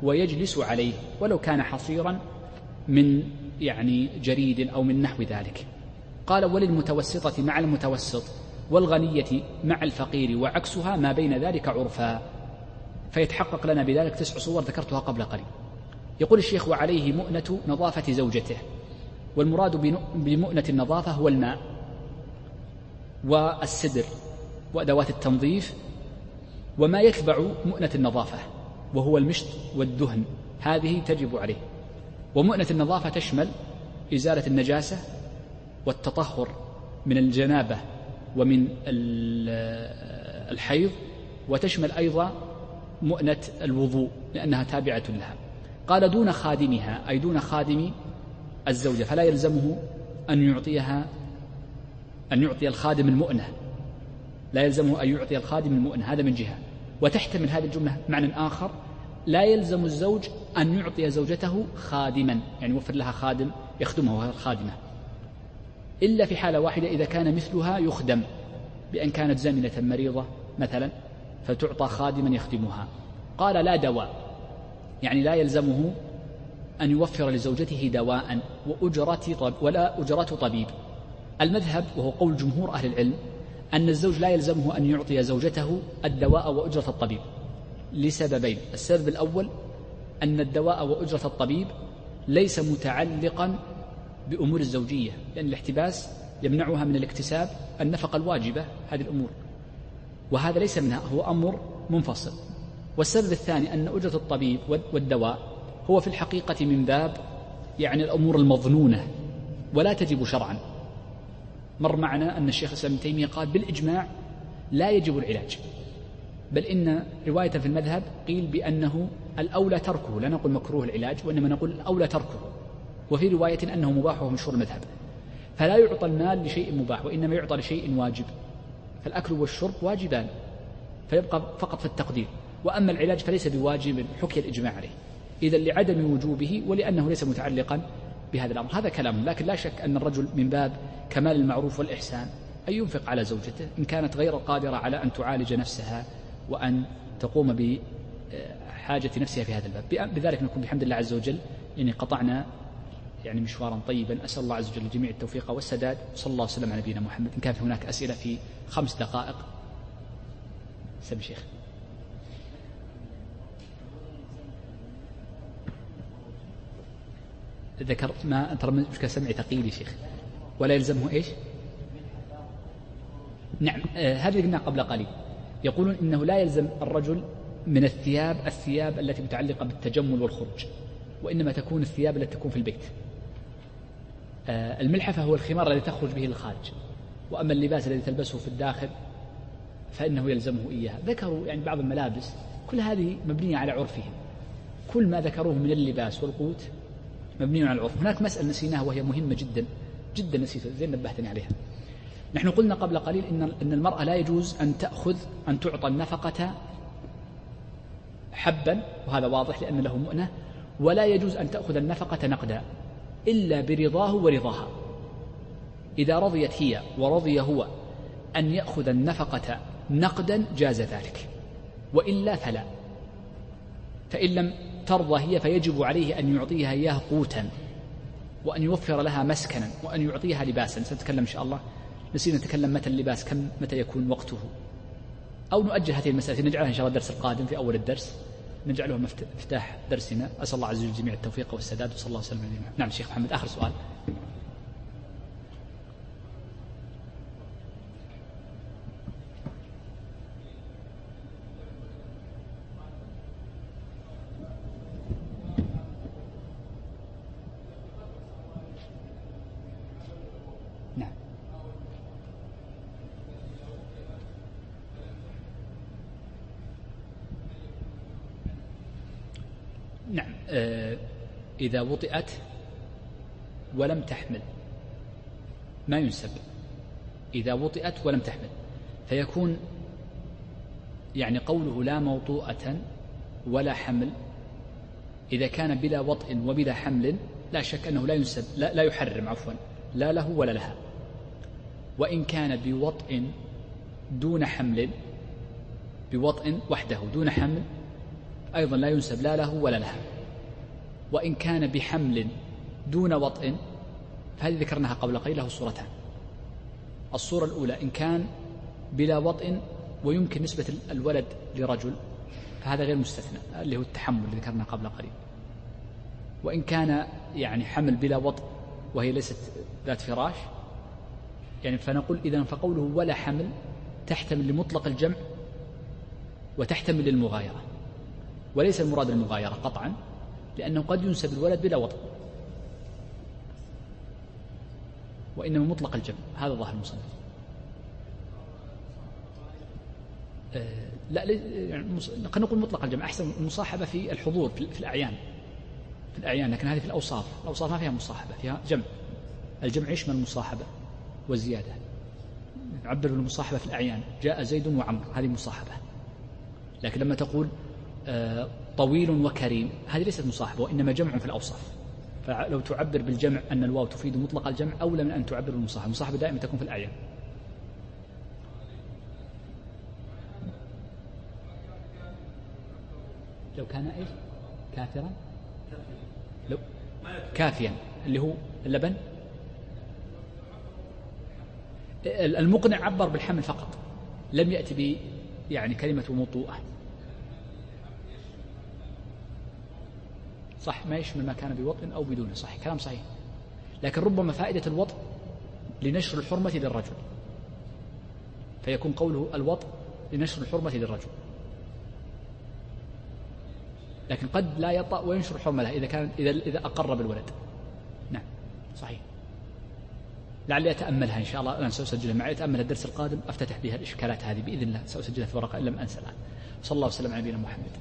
A: ويجلس عليه ولو كان حصيرا من يعني جريد أو من نحو ذلك. قال وللمتوسطة مع المتوسط والغنية مع الفقير وعكسها ما بين ذلك عرفا. فيتحقق لنا بذلك تسع صور ذكرتها قبل قليل. يقول الشيخ وعليه مؤنة نظافة زوجته والمراد بمؤنة النظافة هو الماء والسدر وأدوات التنظيف وما يتبع مؤنة النظافة وهو المشط والدهن هذه تجب عليه. ومؤنة النظافة تشمل إزالة النجاسة والتطهر من الجنابة ومن الحيض وتشمل أيضا مؤنة الوضوء لأنها تابعة لها. قال دون خادمها أي دون خادم الزوجة فلا يلزمه أن يعطيها أن يعطي الخادم المؤنة. لا يلزمه أن يعطي الخادم المؤنة هذا من جهة. وتحتمل هذه الجملة معنى آخر لا يلزم الزوج أن يعطي زوجته خادما يعني يوفر لها خادم يخدمها وهي الخادمة. إلا في حالة واحدة إذا كان مثلها يخدم بأن كانت زمنة مريضة مثلا فتعطى خادما يخدمها. قال لا دواء. يعني لا يلزمه أن يوفر لزوجته دواء وأجرة طب ولا أجرة طبيب. المذهب وهو قول جمهور أهل العلم أن الزوج لا يلزمه أن يعطي زوجته الدواء وأجرة الطبيب لسببين. السبب الأول أن الدواء وأجرة الطبيب ليس متعلقا بأمور الزوجية لأن الاحتباس يمنعها من الاكتساب النفقة الواجبة هذه الأمور. وهذا ليس منها هو أمر منفصل. والسبب الثاني أن أجرة الطبيب والدواء هو في الحقيقة من باب يعني الأمور المظنونة ولا تجب شرعا. مر معنا أن الشيخ الإسلام ابن تيمية قال بالإجماع لا يجب العلاج بل إن رواية في المذهب قيل بأنه الأولى تركه لا نقول مكروه العلاج وإنما نقول الأولى تركه وفي رواية أنه مباح وهو مشهور المذهب. فلا يعطى المال لشيء مباح وإنما يعطى لشيء واجب فالأكل والشرب واجبان فيبقى فقط في التقدير. وأما العلاج فليس بواجب حكي الإجماع عليه. إذا لعدم وجوبه ولأنه ليس متعلقا بهذا الأمر. هذا كلام لكن لا شك أن الرجل من باب كمال المعروف والإحسان أن ينفق على زوجته إن كانت غير قادرة على أن تعالج نفسها وأن تقوم بحاجة نفسها في هذا الباب. بذلك نكون بحمد الله عز وجل يعني قطعنا يعني مشوارا طيبا. أسأل الله عز وجل لجميع التوفيق والسداد. صلى الله وسلم على نبينا محمد. إن كان في هناك أسئلة في خمس دقائق. سب شيخ. ذكر ما ترى مشكلة سمعي ثقيل يا شيخ. ولا يلزمه إيش؟ نعم آه هذه قلنا قبل قليل. يقولون إنه لا يلزم الرجل من الثياب الثياب التي متعلقة بالتجمل والخروج وإنما تكون الثياب التي تكون في البيت. آه الملحفة هو الخمار الذي تخرج به للخارج وأما اللباس الذي تلبسه في الداخل فإنه يلزمه إياها. ذكروا يعني بعض الملابس كل هذه مبنية على عرفهم. كل ما ذكروه من اللباس والقوت مبني على العرف. هناك مسألة نسيناها وهي مهمة جدا. جدا نسيتها زين نبهتني عليها. نحن قلنا قبل قليل إن أن المرأة لا يجوز أن تأخذ أن تعطى النفقة حبا وهذا واضح لأن له مؤنة ولا يجوز أن تأخذ النفقة نقدا إلا برضاه ورضاها. إذا رضيت هي ورضي هو أن يأخذ النفقة نقدا جاز ذلك. وإلا فلا. فإن لم ترضى هي فيجب عليه أن يعطيها إياه قوتا وأن يوفر لها مسكنا وأن يعطيها لباسا. سنتكلم إن شاء الله. نسينا نتكلم متى اللباس كم متى يكون وقته. أو نؤجل هذه المسألة. نجعلها إن شاء الله الدرس القادم في أول الدرس. نجعله مفتاح درسنا. أسأل الله عز وجل الجميع التوفيق والسداد. وصلى الله وسلم على نعم شيخ محمد آخر سؤال. إذا وطئت ولم تحمل. ما ينسب. إذا وطئت ولم تحمل. فيكون يعني قوله لا موطوءة ولا حمل إذا كان بلا وطئ وبلا حمل لا شك أنه لا ينسب لا, لا يحرم عفوا لا له ولا لها. وإن كان بوطئ دون حمل بوطئ وحده دون حمل أيضا لا ينسب لا له ولا لها. وإن كان بحمل دون وطئ فهذه ذكرناها قبل قليل له صورتان. الصورة الأولى إن كان بلا وطئ ويمكن نسبة الولد لرجل فهذا غير مستثنى اللي هو التحمل اللي ذكرناه قبل قليل. وإن كان يعني حمل بلا وطئ وهي ليست ذات فراش يعني فنقول إذا فقوله ولا حمل تحتمل لمطلق الجمع وتحتمل للمغايرة وليس المراد المغايرة قطعا. لأنه قد ينسب الولد بلا وطن. وإنما مطلق الجمع. هذا ظاهر المصنف. آه لا قد نقول مطلق الجمع. أحسن المصاحبة في الحضور في الأعيان. في الأعيان لكن هذه في الأوصاف. الأوصاف ما فيها مصاحبة فيها جمع. الجمع يشمل المصاحبة والزيادة. نعبر بالمصاحبة في الأعيان. جاء زيد وعمر. هذه مصاحبة. لكن لما تقول آه طويل وكريم. هذه ليست مصاحبة وإنما جمع في الأوصاف. فلو تعبر بالجمع أن الواو تفيد مطلق الجمع أولى من أن تعبر بالمصاحبة. المصاحبة دائما تكون في الأعيان. لو كان إيش؟ كافرا؟ لو كافيا. اللي هو اللبن؟ المقنع عبر بالحمل فقط. لم يأتي يعني كلمة موطوءة صح ما يشمل ما كان بوطء أو بدونه صح كلام صحيح. لكن ربما فائدة الوطء لنشر الحرمة للرجل. فيكون قوله الوطء لنشر الحرمة للرجل. لكن قد لا يطأ وينشر الحرمة له إذا كان إذا إذا أقر بالولد. نعم صحيح. لعلي أتأملها إن شاء الله. الآن سأسجلها معي أتأمل الدرس القادم أفتتح بها الإشكالات هذه بإذن الله. سأسجلها في ورقة إن لم أنسى الآن. صلى الله وسلم على نبينا محمد.